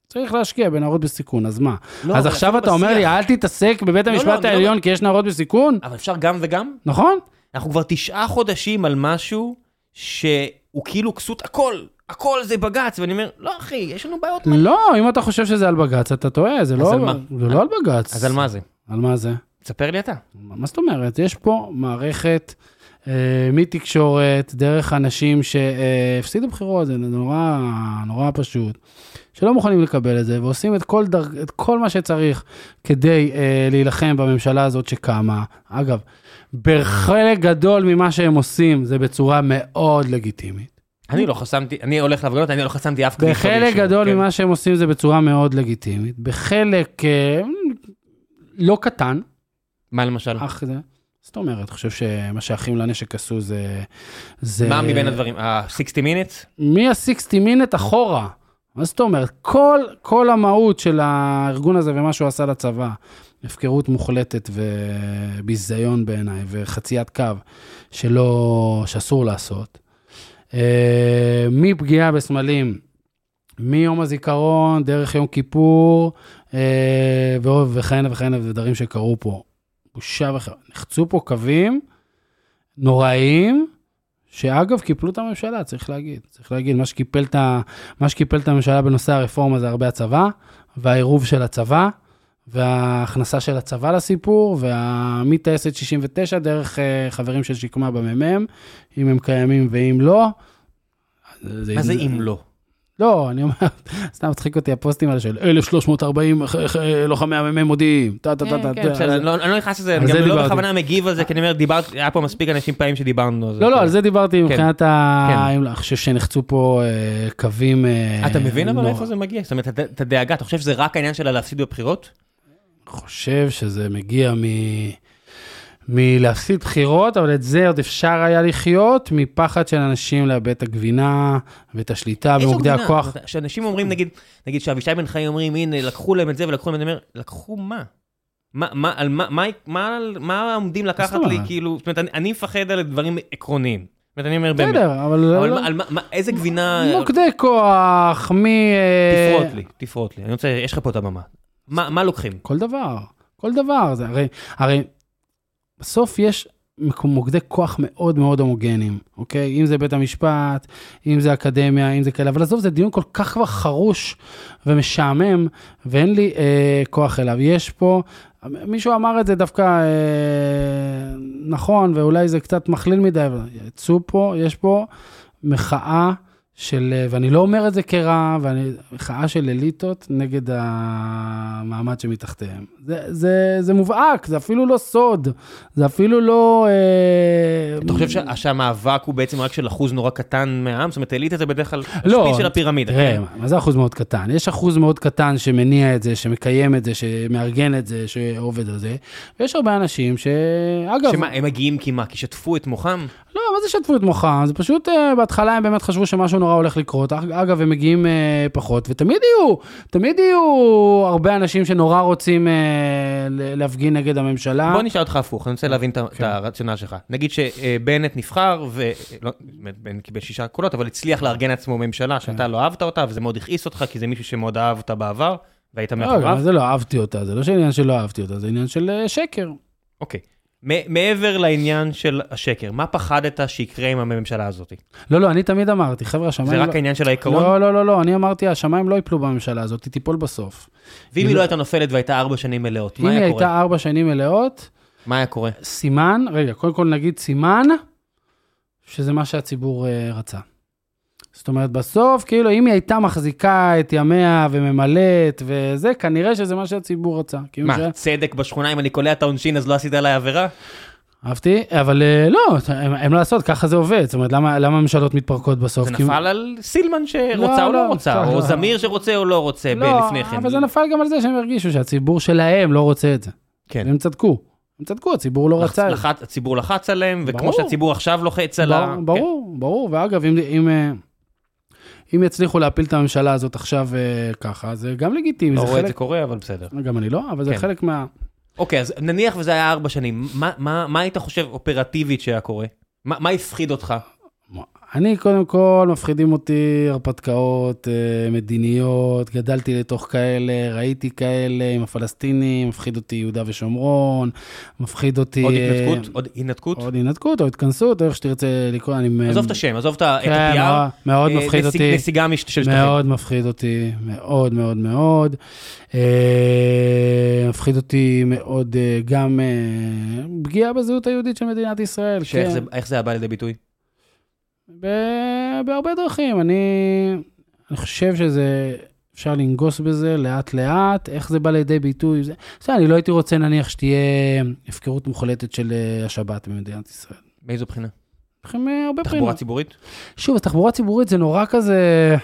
צריך להשקיע בנערות בסיכון, אז מה? לא, אז עכשיו אתה אומר לי, בשיח. אל תתעסק בבית לא, המשפט לא- העליון כי יש נערות בסיכון? אבל אפשר גם וגם? נכון? אנחנו כבר תשעה חודשים על משהו שהוא כאילו כסות הכל, הכל זה בג"ץ, ואני אומר, לא אחי, יש לנו בעיות. מה-" לא, אם אתה חושב שזה על בג"ץ, אתה טועה, זה לא על? זה לא על בג"ץ. אז על מה זה? על מה זה? תספר לי אתה. מה זאת אומרת? יש פה מערכת אה, מתקשורת, דרך אנשים שהפסידו בחירות, זה נורא, נורא פשוט, שלא מוכנים לקבל את זה, ועושים את כל, דרג, את כל מה שצריך כדי אה, להילחם בממשלה הזאת שקמה. אגב, בחלק גדול ממה שהם עושים זה בצורה מאוד לגיטימית. אני לא חסמתי, אני הולך להפגנות, אני לא חסמתי אף כביש. בחלק גדול כן. ממה שהם עושים זה בצורה מאוד לגיטימית. בחלק אה, לא קטן, מה למשל? אך זה, זאת אומרת, חושב שמה שהאחים לנשק עשו זה... זה מה מבין הדברים? ה-60 minutes? מ-60 מינט אחורה. מה זאת אומרת? כל, כל המהות של הארגון הזה ומה שהוא עשה לצבא, הפקרות מוחלטת וביזיון בעיניי, וחציית קו שלא, שאסור לעשות. אה, מפגיעה בסמלים, מיום הזיכרון, דרך יום כיפור, אה, ועוד וכהנה וכהנה דברים שקרו פה. בושה וחרפה. נחצו פה קווים נוראיים, שאגב, קיפלו את הממשלה, צריך להגיד. צריך להגיד, מה שקיפל את, ה- מה שקיפל את הממשלה בנושא הרפורמה זה הרבה הצבא, והעירוב של הצבא, וההכנסה של הצבא לסיפור, והמטייסת 69 דרך אה, חברים של שקמה בממ"מ, אם הם קיימים ואם לא. מה זה אם לא? לא, אני אומר, סתם מצחיק אותי הפוסטים האלה של 1340 ח- ח- לוחמי המ"מ מודיעים, טה טה טה כן, טה. כן, אני לא- אני לא נכנס לזה, אני גם זה לא. בכוונה מגיב על זה, כי אני אומר, דיברת, היה פה מספיק אנשים פעמים שדיברנו על זה. לא, לא, על זה דיברתי מבחינת ה... כן. אני חושב שנחצו פה אה, קווים... אה, אתה מבין אבל נורא. איפה זה מגיע? זאת אומרת, את- את הדאגה, אתה חושב שזה רק העניין שלה להפסיד בבחירות? חושב שזה מגיע מ... מלהפסיד בחירות, אבל את זה עוד אפשר היה לחיות, מפחד של אנשים לאבד את הגבינה ואת השליטה במוקדי? הכוח. זאת אומרת, שאנשים אומרים, נגיד, נגיד שאבישי בן חיים אומרים, הנה, לקחו להם את זה ולקחו להם את זה, לקחו מה? מה, מה, על מה, מה, מה, מה עומדים לקחת לי? כאילו, זאת אומרת, אני, אני מפחד על דברים עקרוניים. זאת אומרת, אני אומר, באמת. בסדר, אבל... אבל לא- על מה, מה, איזה גבינה... מוקדי כוח, מ... אה, תפרוט לי, תפרוט לי. אני רוצה, יש לך פה את הבמה. מה, מה לוקחים? כל דבר, כל דבר. זה הרי, הרי בסוף יש מוקדי כוח מאוד מאוד הומוגניים, אוקיי? אם זה בית המשפט, אם זה אקדמיה, אם זה כאלה, אבל עזוב, זה דיון כל כך כבר חרוש ומשעמם, ואין לי אה, כוח אליו. יש פה, מישהו אמר את זה דווקא אה, נכון, ואולי זה קצת מכליל מדי, אבל יצאו פה, יש פה מחאה. של, אה, ואני לא אומר את זה כרע, ואני, מחאה של אליטות נגד המעמד שמתחתיהם. זה, זה, זה מובהק, זה אפילו לא סוד, זה אפילו לא... אה, אתה חושב שה- שהמאבק הוא בעצם רק של אחוז נורא קטן מהעם? זאת אומרת, אליטה זה בדרך כלל לא, השפיץ של הפירמידה. תראה, כן? מה זה אחוז מאוד קטן? יש אחוז מאוד קטן שמניע את זה, שמקיים את זה, שמארגן את זה, שעובד על זה, ויש הרבה אנשים ש... אגב, שמה, הם מגיעים כי מה? כי שטפו את מוחם? לא, מה זה שטפו את מוחם? זה פשוט, אה, בהתחלה הם באמת חשבו שמשהו נורא הולך לקרות. אג- אגב, הם מגיעים אה, פחות, ותמיד יהיו, תמיד יהיו הרבה אנשים שנורא רוצים אה, להפגין נגד הממשלה. בוא נשאל אותך הפוך, אני רוצה להבין את ה- את כן. הרציונל שלך. נגיד שבנט נבחר, ולא, בנט קיבל שישה קולות, אבל הצליח לארגן לעצמו ממשלה שאתה כן. לא אהבת אותה, וזה מאוד הכעיס אותך, כי זה מישהו שמאוד אהבת בעבר, והיית לא, מאחוריו. גם זה לא אהבתי אותה, זה לא שעניין שלא אהבתי אותה, זה עניין של אה, שקר. אוקיי. מ- מעבר לעניין של השקר, מה פחדת שיקרה עם הממשלה הזאת? לא, לא, אני תמיד אמרתי, חבר'ה, השמיים... זה לא... רק העניין של העיקרון? לא, לא, לא, לא, אני אמרתי, השמיים לא ייפלו בממשלה הזאת, היא תיפול בסוף. ואם היא לא הייתה נופלת והייתה ארבע שנים מלאות, אם מה היא היה קורה? הייתה ארבע שנים מלאות, מה היה קורה? סימן, רגע, קודם כל נגיד סימן, שזה מה שהציבור אה, רצה. זאת אומרת, בסוף, כאילו, אם היא הייתה מחזיקה את ימיה וממלאת וזה, כנראה שזה מה שהציבור רצה. כאילו מה, ש- צדק בשכונה, אם אני קולע את העונשין אז לא עשית עליי עבירה? אהבתי, אבל אה, לא, הם, הם לא לעשות, ככה זה עובד. זאת אומרת, למה, למה הממשלות מתפרקות בסוף? זה כי- נפל על סילמן שרוצה לא, או לא לא, רוצה, או לא. זמיר שרוצה או לא רוצה לא, לפני כן. אבל זה נפל גם על זה שהם הרגישו שהציבור שלהם לא רוצה את זה. כן. והם צדקו. הם צדקו, הציבור לא רצה. לחץ- הציבור לחץ עליהם, וכמו ברור. שהציבור עכשיו לוחץ על ה... ברור, ברור, ברור, ואגב, אם, אם, אה, אם יצליחו להפיל את הממשלה הזאת עכשיו אה, ככה, זה גם לגיטימי, לא זה רואה את זה חלק, קורה, אבל בסדר. גם אני לא, אבל זה כן. חלק מה... אוקיי, אז נניח וזה היה ארבע שנים, מה- מה מה היית חושב אופרטיבית שהיה קורה? מה מה הפחיד אותך? אני, קודם כל, מפחידים אותי הרפתקאות אה, מדיניות, גדלתי לתוך כאלה, ראיתי כאלה עם הפלסטינים, מפחיד אותי יהודה ושומרון, מפחיד אותי... עוד אה, התנתקות? עוד התנתקות? עוד התנתקות או התכנסות, או איך שתרצה לקרוא, אני... עזוב את השם, עזוב את ה- את כן, ה-PR. מאוד- אה, מפחיד אותי. נסיגה של שטחים. מאוד מפחיד אותי, מאוד מאוד מאוד. מפחיד אותי מאוד גם פגיעה בזהות היהודית של מדינת ישראל. שאיך כן. זה היה בא לידי ביטוי? בהרבה דרכים. אני, אני חושב שזה, אפשר לנגוס בזה לאט לאט, איך זה בא לידי ביטוי. זה, זה, אני לא הייתי רוצה נניח שתהיה הפקרות מוחלטת של אה, השבת במדינת ישראל. באיזו בחינה? אה, הרבה תחבורה בחינות. ציבורית? שוב, התחבורה הציבורית זה נורא כזה...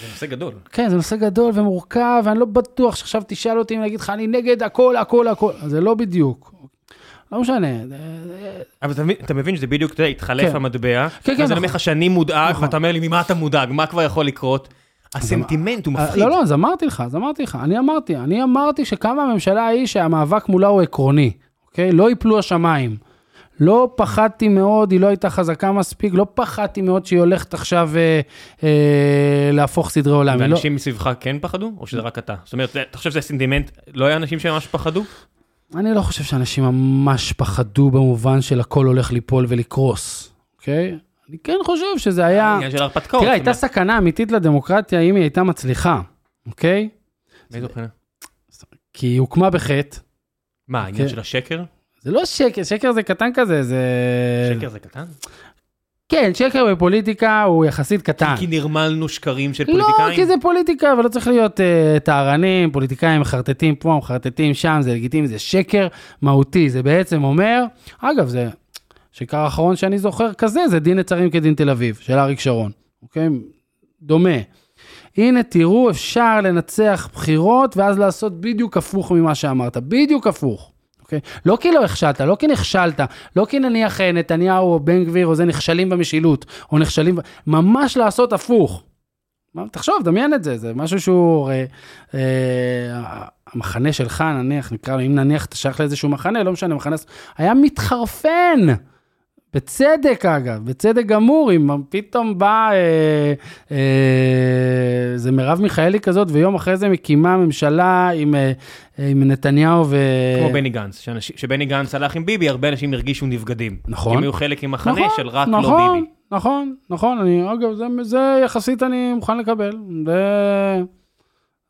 זה נושא גדול. כן, זה נושא גדול ומורכב, ואני לא בטוח שעכשיו תשאל אותי אם להגיד לך, אני נגד הכל, הכל, הכל. זה לא בדיוק. לא משנה. אבל אתה מבין- שזה בדיוק, אתה יודע, התחלף כן. המטבע, כן, ואז אני נכון. אומר לך שאני מודאג, נכון. ואתה אומר לי, ממה אתה מודאג? מה כבר יכול לקרות? הסנטימנט הוא מפחיד. לא, לא, אז אמרתי לך, אז אמרתי לך. אני אמרתי, אני אמרתי שקמה הממשלה ההיא שהמאבק מולה הוא עקרוני, אוקיי? לא יפלו השמיים. לא פחדתי מאוד, היא לא הייתה חזקה מספיק, לא פחדתי מאוד שהיא הולכת עכשיו אה, אה, להפוך סדרי עולם. לא- ואנשים מסביבך כן פחדו, או שזה רק אתה? זאת אומרת, אתה חושב שזה סנטימנט, לא היה אנשים שממש פחדו? אני לא חושב שאנשים ממש פחדו במובן של הכל הולך ליפול ולקרוס, אוקיי? אני כן חושב שזה היה... עניין של הרפתקאות. תראה, הייתה סכנה אמיתית לדמוקרטיה אם היא הייתה מצליחה, אוקיי? באיזו בחינה? כי היא הוקמה בחטא. מה, העניין כן. של השקר? זה לא שקר, שקר זה קטן כזה, זה... שקר זה קטן? כן, שקר בפוליטיקה הוא יחסית קטן. כי נרמלנו שקרים של לא, פוליטיקאים? כי זה פוליטיקה, ולא צריך להיות uh, טהרנים, פוליטיקאים מחרטטים פה, מחרטטים שם, זה לגיטימי, זה שקר מהותי. זה בעצם אומר, אגב, זה שקר האחרון שאני זוכר כזה, זה דין נצרים כדין תל אביב, של אריק שרון, אוקיי? דומה. הנה, תראו, אפשר לנצח בחירות, ואז לעשות בדיוק הפוך ממה שאמרת, בדיוק הפוך. אוקיי? לא כי לא הכשלת, לא כי נכשלת, לא כי נניח אה, נתניהו או בן גביר או זה נכשלים במשילות, או נכשלים, ממש לעשות הפוך. תחשוב, דמיין את זה, זה משהו שהוא, אה, אה, המחנה שלך נניח, נקרא לו, אם נניח אתה שייך לאיזשהו מחנה, לא משנה, מחנה, היה מתחרפן. בצדק אגב, בצדק גמור, אם פתאום בא אה, אה, זה מרב מיכאלי כזאת, ויום אחרי זה מקימה ממשלה עם, אה, עם נתניהו ו... כמו בני גנץ, שאנשים- שבני גנץ הלך עם ביבי, הרבה אנשים הרגישו נבגדים. נכון. כי הם היו חלק ממחנה נכון, של רק נכון, לא ביבי. נכון, נכון, אני, אגב, זה, זה יחסית אני מוכן לקבל. זה,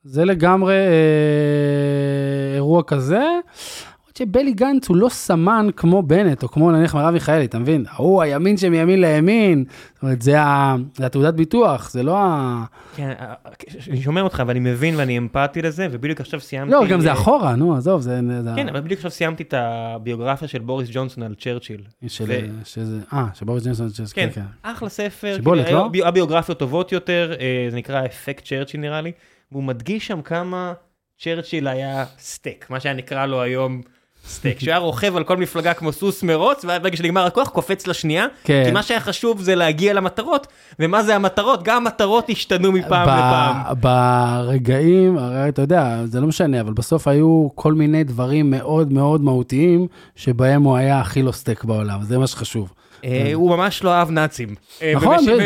זה לגמרי אה, אירוע כזה. שבלי גנץ הוא לא סמן כמו בנט, או כמו נניח מרב מיכאלי, אתה מבין? הוא הימין שמימין לימין, זאת אומרת, זה, ה, זה התעודת ביטוח, זה לא ה... כן, אה, אני שומע אותך ואני מבין ואני אמפתי לזה, ובדיוק עכשיו סיימתי... לא, גם זה אה, אחורה, נו, עזוב, זה... כן, אבל בדיוק עכשיו סיימתי את הביוגרפיה של בוריס ג'ונסון על צ'רצ'יל. של, ו- שזה, אה, של בוריס ג'ונסון, שזה- כן, כן, כן. אחלה ספר. שיבולת, כאילו, לא? הביו- הביוגרפיות טובות יותר, אה, זה נקרא אפקט צ'רצ'יל נראה לי, והוא מדגיש שם כמה צ'רצ'יל היה snake, מה שהיה נקרא לו היום snake, שהוא היה רוכב על כל מפלגה כמו סוס מרוץ, ואז ברגע שנגמר הכוח קופץ לשנייה, כן. כי מה שהיה חשוב זה להגיע למטרות, ומה זה המטרות? גם המטרות השתנו מפעם ב- לפעם. ברגעים, הרי אתה יודע, זה לא משנה, אבל בסוף היו כל מיני דברים מאוד מאוד מהותיים, שבהם הוא היה הכי לא snake בעולם, זה מה שחשוב. אה, הוא ממש לא אהב נאצים. אה, נכון, זה-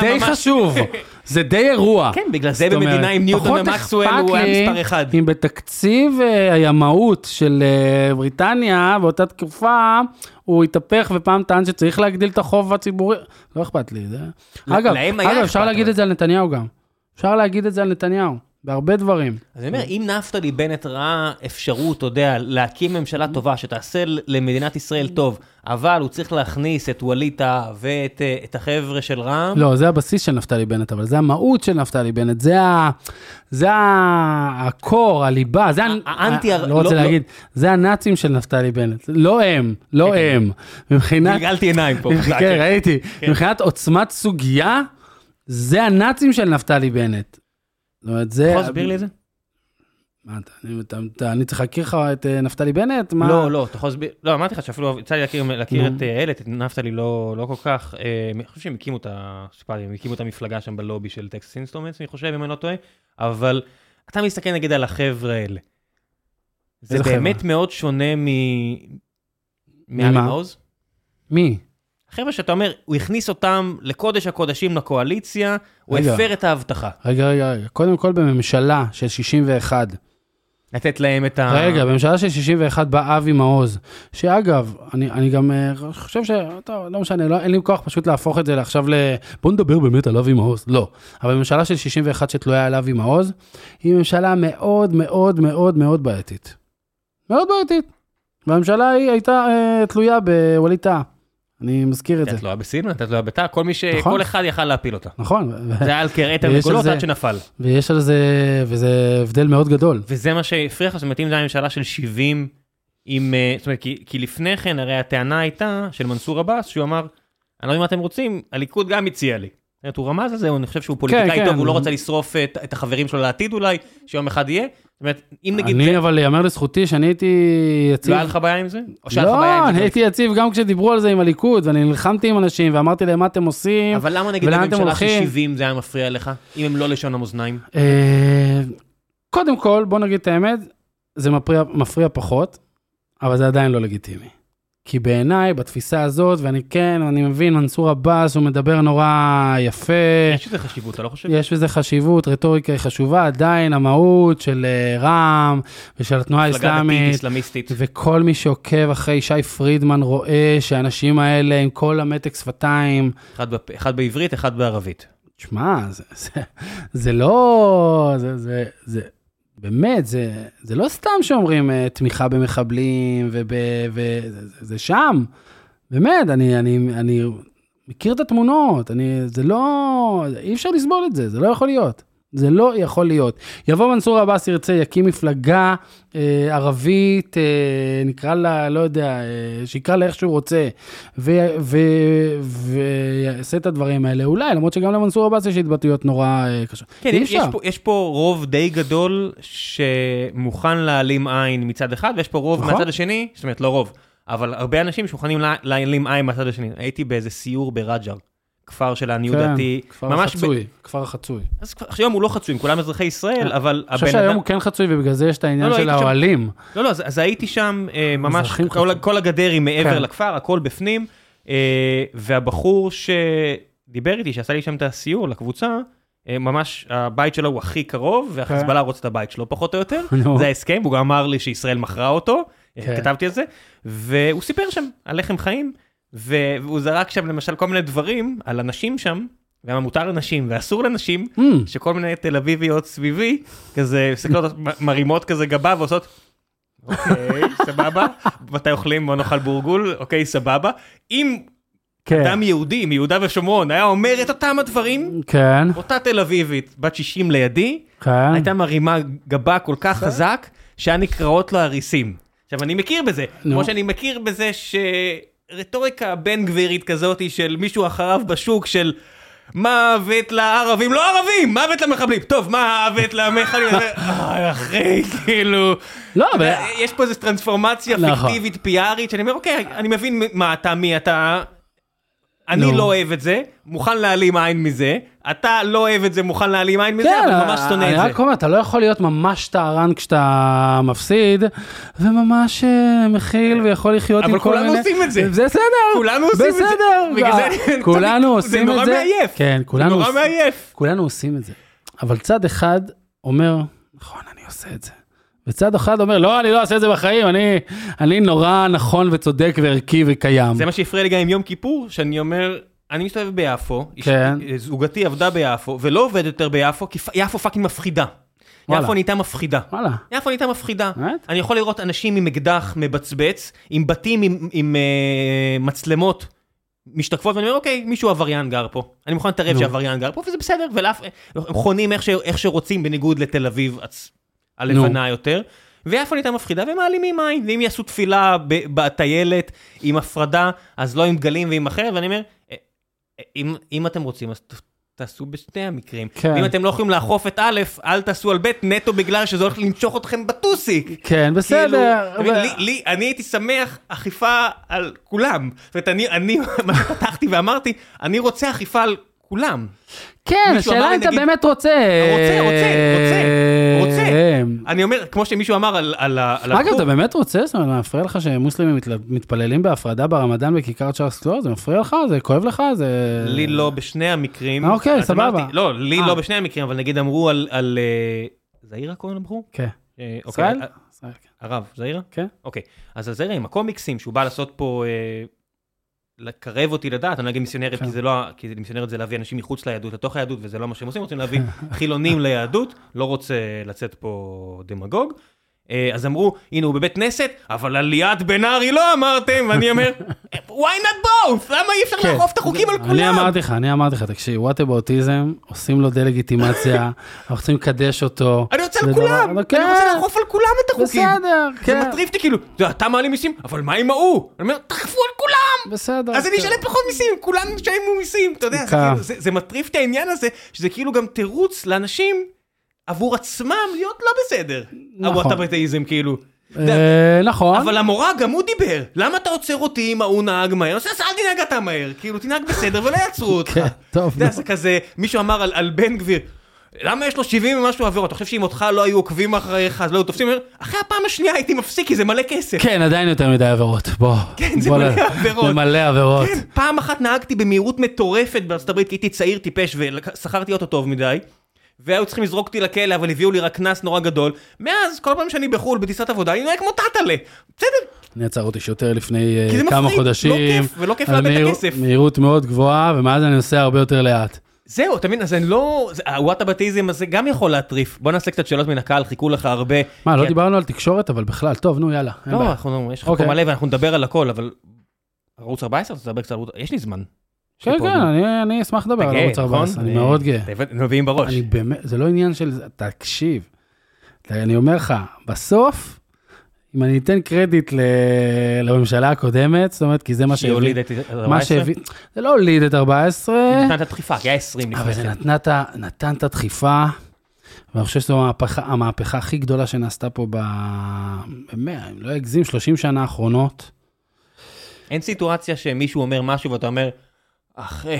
די-. חשוב, זה די אירוע. כן, בגלל זה במדינה עם ניוטון ומקסואל הוא היה מספר אחד. אם בתקציב אה, הימאות של בריטניה באותה תקופה, הוא התהפך ופעם טען שצריך להגדיל את החוב הציבורי, לא אכפת לי. אגב, אפשר להגיד. את זה על נתניהו גם. אפשר להגיד את זה על נתניהו, בהרבה דברים. אז אני אומר, אם נפתלי בנט ראה אפשרות, אתה יודע, להקים ממשלה טובה שתעשה למדינת ישראל טוב, אבל הוא צריך להכניס את ווליד טאה ואת אה, את החבר'ה של רע"מ, לא, זה הבסיס של נפתלי בנט, אבל זה המהות של נפתלי בנט, זה ה... זה הקור, הליבה, זה. האנטי- לא רוצה לא- לא- להגיד, זה הנאצים של נפתלי בנט, לא הם, לא כן. הם. מבחינת... גלגלתי עיניים פה. כן, ראיתי. מבחינת עוצמת סוגיה, זה הנאצים של נפתלי בנט. זאת אומרת, זה... יכול להסביר לי את זה? מה אתה, אני- צריך להכיר לך את אה, נפתלי בנט? מה? לא, לא, אתה יכול להסביר, לא, אמרתי לך שאפילו יצא לי להכיר-. את אה, איילת, את נפתלי לא לא כל כך, אה, אני חושב שהם הקימו את ה... סיפרתי, הם הקימו את המפלגה שם בלובי של Texas Instruments, אני חושב, אם אני לא טועה, אבל אתה מסתכל נגיד על החבר'ה האלה. זה? באמת מאוד שונה מ... מאבי? מעוז. מי? חבר'ה שאתה אומר, הוא הכניס אותם לקודש הקודשים לקואליציה, הוא רגע. הפר את ההבטחה. רגע, רגע, רגע. קודם כל בממשלה של 61. לתת להם את ה... רגע, בממשלה של 61 בא אבי מעוז, שאגב, אני, אני גם אה, חושב ש... טוב, לא משנה, לא, אין לי כוח פשוט להפוך את זה עכשיו ל... בוא נדבר באמת על אבי מעוז. לא. אבל ממשלה של 61 שתלויה על אבי מעוז, היא ממשלה מאוד מאוד מאוד מאוד בעייתית. מאוד בעייתית. והממשלה היא הייתה אה, תלויה בווליד טאה. אני מזכיר את זה. תלויה בסילמן, אתה תלויה בתא, כל מי ש... נכון. כל אחד יכל להפיל אותה. נכון, זה היה על קרעי תרנגולות זה- עד שנפל. ויש על זה, וזה הבדל מאוד גדול. וזה מה שהפריע לך, זאת אומרת, אם זו הייתה ממשלה של 70 עם... אה, זאת אומרת, כי, כי לפני כן, הרי הטענה הייתה של מנסור עבאס, שהוא אמר, אני לא יודע מה אתם רוצים, הליכוד גם הציע לי. זאת הוא רמז על זה, אני חושב שהוא פוליטיקאי כן. טוב, הוא לא רוצה לשרוף את, את החברים שלו לעתיד אולי, שיום אחד יהיה. זאת אומרת, אם נגיד זה, אני, אבל יאמר לזכותי שאני הייתי יציב. לא היה לך בעיה עם זה? או שהיה לך בעיה לא, עם אני זה? הייתי יציב גם כשדיברו על זה עם הליכוד, ואני נלחמתי עם אנשים ואמרתי להם מה אתם עושים. אבל למה נגיד בממשלה של הולכים? 70 זה היה מפריע לך, אם הם לא לשון המאזניים? אה, קודם כל, בוא נגיד את האמת, זה מפריע, מפריע פחות, אבל זה עדיין לא לגיטימי. כי בעיניי, בתפיסה הזאת, ואני כן, אני מבין, מנסור עבאס, הוא מדבר נורא יפה. יש לזה חשיבות, אתה לא חושב? יש בזה חשיבות, רטוריקה היא חשובה, עדיין המהות של אה, רע"מ ושל התנועה האסלאמית. וכל מי שעוקב אחרי שי פרידמן רואה שהאנשים האלה עם כל המתק שפתיים, אחד בפ- אחד בעברית, אחד בערבית. תשמע, זה, זה, זה לא, זה, זה, זה, באמת, זה, זה לא סתם שאומרים אה, תמיכה במחבלים, וזה זה, זה שם. באמת, אני, אני, אני מכיר את התמונות, אני, זה לא, אי אפשר לסבול את זה, זה לא יכול להיות. זה לא יכול להיות. יבוא מנסור עבאס ירצה, יקים מפלגה אה, ערבית, אה, נקרא לה, לא יודע, אה, שיקרא לה איך שהוא רוצה, ויעשה את הדברים האלה, אולי, למרות שגם למנסור עבאס יש התבטאויות נורא אה, קשות. כן, יש. פה, יש פה רוב די גדול שמוכן להעלים עין מצד אחד, ויש פה רוב נכון. מהצד השני, זאת אומרת לא רוב, אבל הרבה אנשים שמוכנים לה- להעלים עין מהצד השני. הייתי באיזה סיור ברג'ר, כפר של העניות כן, דתי, כפר ממש ב- חצוי, כפר חצוי. אז היום הוא לא חצוי, הם כולם אזרחי ישראל, אבל אני חושב הבן שהיום אדם... הוא כן חצוי, ובגלל זה יש את העניין לא, של הייתי שם- האוהלים. לא, לא, אז, אז הייתי שם אה, ממש, כל. כל הגדר היא מעבר כן. לכפר, הכל בפנים, אה, והבחור שדיבר איתי, שעשה לי שם את הסיור לקבוצה, אה, ממש הבית שלו הוא הכי קרוב, והחזבאללה רוצה את הבית שלו פחות או יותר. זה ההסכם, הוא גם אמר לי שישראל מכרה אותו, אה, כן. כתבתי על זה, והוא סיפר שם על לחם חיים, והוא זרק שם למשל כל מיני דברים על אנשים שם, למה מותר לנשים ואסור לנשים, Mm, שכל מיני תל אביביות סביבי, כזה מסתכלות, מרימות כזה גבה ועושות, אוקיי, סבבה, מתי אוכלים, בוא נאכל בורגול, אוקיי, סבבה. אם כן, אדם יהודי מיהודה ושומרון היה אומר את אותם הדברים, כן, אותה תל אביבית, בת 60 לידי, כן. הייתה מרימה גבה כל כך חזק, שהיה נקראות לו הריסים. עכשיו, אני מכיר בזה, נו. כמו שאני מכיר בזה שרטוריקה בן גבירית כזאת של מישהו אחריו בשוק של... מוות לערבים, לא ערבים, מוות למחבלים. טוב, מוות למחבלים. איי, אחי, כאילו... לא, אבל... יש פה איזו טרנספורמציה נכון. פיקטיבית פיארית, שאני אומר, אוקיי, אני מבין מה אתה, מי אתה. אני נו. לא אוהב את זה, מוכן להעלים עין מזה, אתה לא אוהב את זה, מוכן להעלים עין מזה, כן, אבל ממש שונא אני את זה. רק אומר, אתה לא יכול להיות ממש טהרן כשאתה מפסיד, וממש אה, מכיל ויכול לחיות עם אבל כל מיני... כולנו עושים את זה. זה בסדר. כולנו עושים את זה. בסדר. אני- כולנו זה עושים נורא את זה. מעייף. כן, זה כולנו נורא מעייף. כולנו עושים את זה. אבל צד אחד אומר, נכון, אני עושה את זה. וצד אחד אומר, לא, אני לא אעשה את זה בחיים, אני, אני נורא נכון וצודק וערכי וקיים. זה מה שהפריע לי גם עם יום כיפור, שאני אומר, אני מסתובב ביפו, כן. אשתי- זוגתי עבדה ביפו, ולא עובדת יותר ביפו, כי יפו fucking מפחידה. וואלה. יפו נהייתה מפחידה. וואלה. יפו נהייתה מפחידה. באמת? אני יכול לראות אנשים עם אקדח מבצבץ, עם בתים עם, עם אה, מצלמות משתקפות, ואני אומר, אוקיי, מישהו עבריין גר פה. אני מוכן להתערב. שעבריין גר פה, וזה בסדר, ולאף... הם חונים איך, ש, איך שרוצים, בניגוד לתל אביב הצ... הלבנה יותר. ויפו נהייתה מפחידה, ומעלימים עין, ואם יעשו תפילה בטיילת עם הפרדה, אז לא עם דגלים ועם אחר, ואני אומר, "אה, אה, אם, אם אתם רוצים, אז תעשו בשני המקרים. כן. ואם אתם לא יכולים לאכוף את א', אל תעשו על ב', נטו בגלל שזה הולך לנשוך אתכם בטוסיק. כן, בסדר. כאילו, אבל- לי, לי, אני הייתי שמח אכיפה על כולם. זאת אומרת, אני, אני, מה שפתחתי ואמרתי, אני רוצה אכיפה על כולם. כן, השאלה אם אתה באמת רוצה. רוצה, רוצה, רוצה, רוצה. אה, אני אומר, כמו שמישהו אמר על, על, אגב, אתה באמת רוצה? זאת אומרת, מפריע לך שמוסלמים מתפללים בהפרדה ברמדאן בכיכר צ'ארלס קלור? זה מפריע לך? זה כואב לך? זה... לי לא בשני המקרים. אה, אוקיי, סבבה. לא, לי אה. לא בשני המקרים, אבל נגיד אמרו על, אה, זעירה קוראים לבחור? כן. אה, אוקיי, ישראל? אה, כן. הרב, זעירה? כן. אוקיי, אז על זעירה עם הקומיקסים, שהוא בא לעשות פה, אה, לקרב אותי לדעת, אני לא אגיד מיסיונרית, כן. כי זה לא, כי מיסיונרית זה להביא אנשים מחוץ ליהדות, לתוך היהדות, וזה לא מה שהם עושים, רוצים להביא חילונים ליהדות, לא רוצה לצאת פה דמגוג. אה, אז אמרו, הנה הוא בבית כנסת, אבל על ליאת בן ארי לא אמרתם, ואני אומר, why not both? למה אי אפשר כן. לאכוף את החוקים על אני כולם? אמרתי לך, אני אמרתי לך, תקשיב, וואטאבוטיזם, עושים לו דה-לגיטימציה, אנחנו צריכים לקדש אותו. אני רוצה זה על כולם, אני כן, רוצה לאכוף על כולם את החוקים. בסדר, זה כן. מטריף אותי כאילו, "זה אתה מעלים מיסים, אבל מה עם ההוא? אני אומר, תאכפו על כולם! בסדר. אז אני כן. אשלם פחות מיסים, כולם ישלמו מיסים, אתה יודע, זה כן. כאילו- זה זה מטריף את העניין הזה, שזה כאילו גם תירוץ לאנשים עבור עצמם להיות לא בסדר. נכון. הוואטאבטאיזם כאילו. אה, נכון. אבל המורה גם הוא דיבר, למה אתה עוצר אותי אם ההוא נהג מהר? אז אל תנהג אתה מהר, כאילו תנהג בסדר ולא יעצרו אותך. כן, טוב. זה כזה, מישהו אמר על- בן גביר, למה יש לו 70 ומשהו עבירות? אתה חושב שאם אותך לא היו עוקבים אחריך אז לא היו תופסים? אחרי הפעם השנייה הייתי מפסיק כי זה מלא כסף. כן, עדיין יותר מדי עבירות, בוא. כן, זה מלא עבירות. זה מלא עבירות. כן, פעם אחת נהגתי במהירות מטורפת בארצות הברית כי הייתי צעיר טיפש ושכרתי אוטו טוב מדי. והיו צריכים לזרוק אותי לכלא אבל הביאו לי רק קנס נורא גדול. מאז כל פעם שאני בחו"ל בטיסת עבודה אני נוהג כמו טאטאלה. בסדר, אני עצר אותי שוטר לפני אה, כי זה כמה מפחיד, חודשים. לא כיף, ולא כיף לאבד את הכסף. מהירות מאוד גבוהה, ומאז אני נוסע הרבה יותר לאט. זהו, אתה מבין? אז אני לא... הוואטאבטיזם הזה גם יכול להטריף. בוא נעשה קצת שאלות מן הקהל, חיכו לך הרבה. מה, לא דיברנו על תקשורת, אבל בכלל, טוב, נו, יאללה. לא. אנחנו, יש לך פה אוקיי. מלא ואנחנו נדבר על הכל, אבל... ערוץ 14? אתה תדבר קצת על. יש לי זמן. כן, כן. אני- אני אשמח לדבר על ערוץ 14, נכון? אני מאוד גאה. הבאת- מביאים בראש. אני באמת, זה לא עניין של זה, תקשיב. אני אומר לך, בסוף, אם אני אתן קרדיט ל- לממשלה הקודמת, זאת אומרת, כי זה מה שהביא, את מה 14? שהביא, זה לא הוליד את 14, נתן את הדחיפה, כי היה 20 אבל לפני זה כן. נתנה את ה- נתן את הדחיפה, ואני חושב שזו המהפכה, המהפכה הכי גדולה שנעשתה פה ב... באמת, אני לא אגזים, 30 שנה האחרונות. אין סיטואציה שמישהו אומר משהו ואתה אומר, אחי,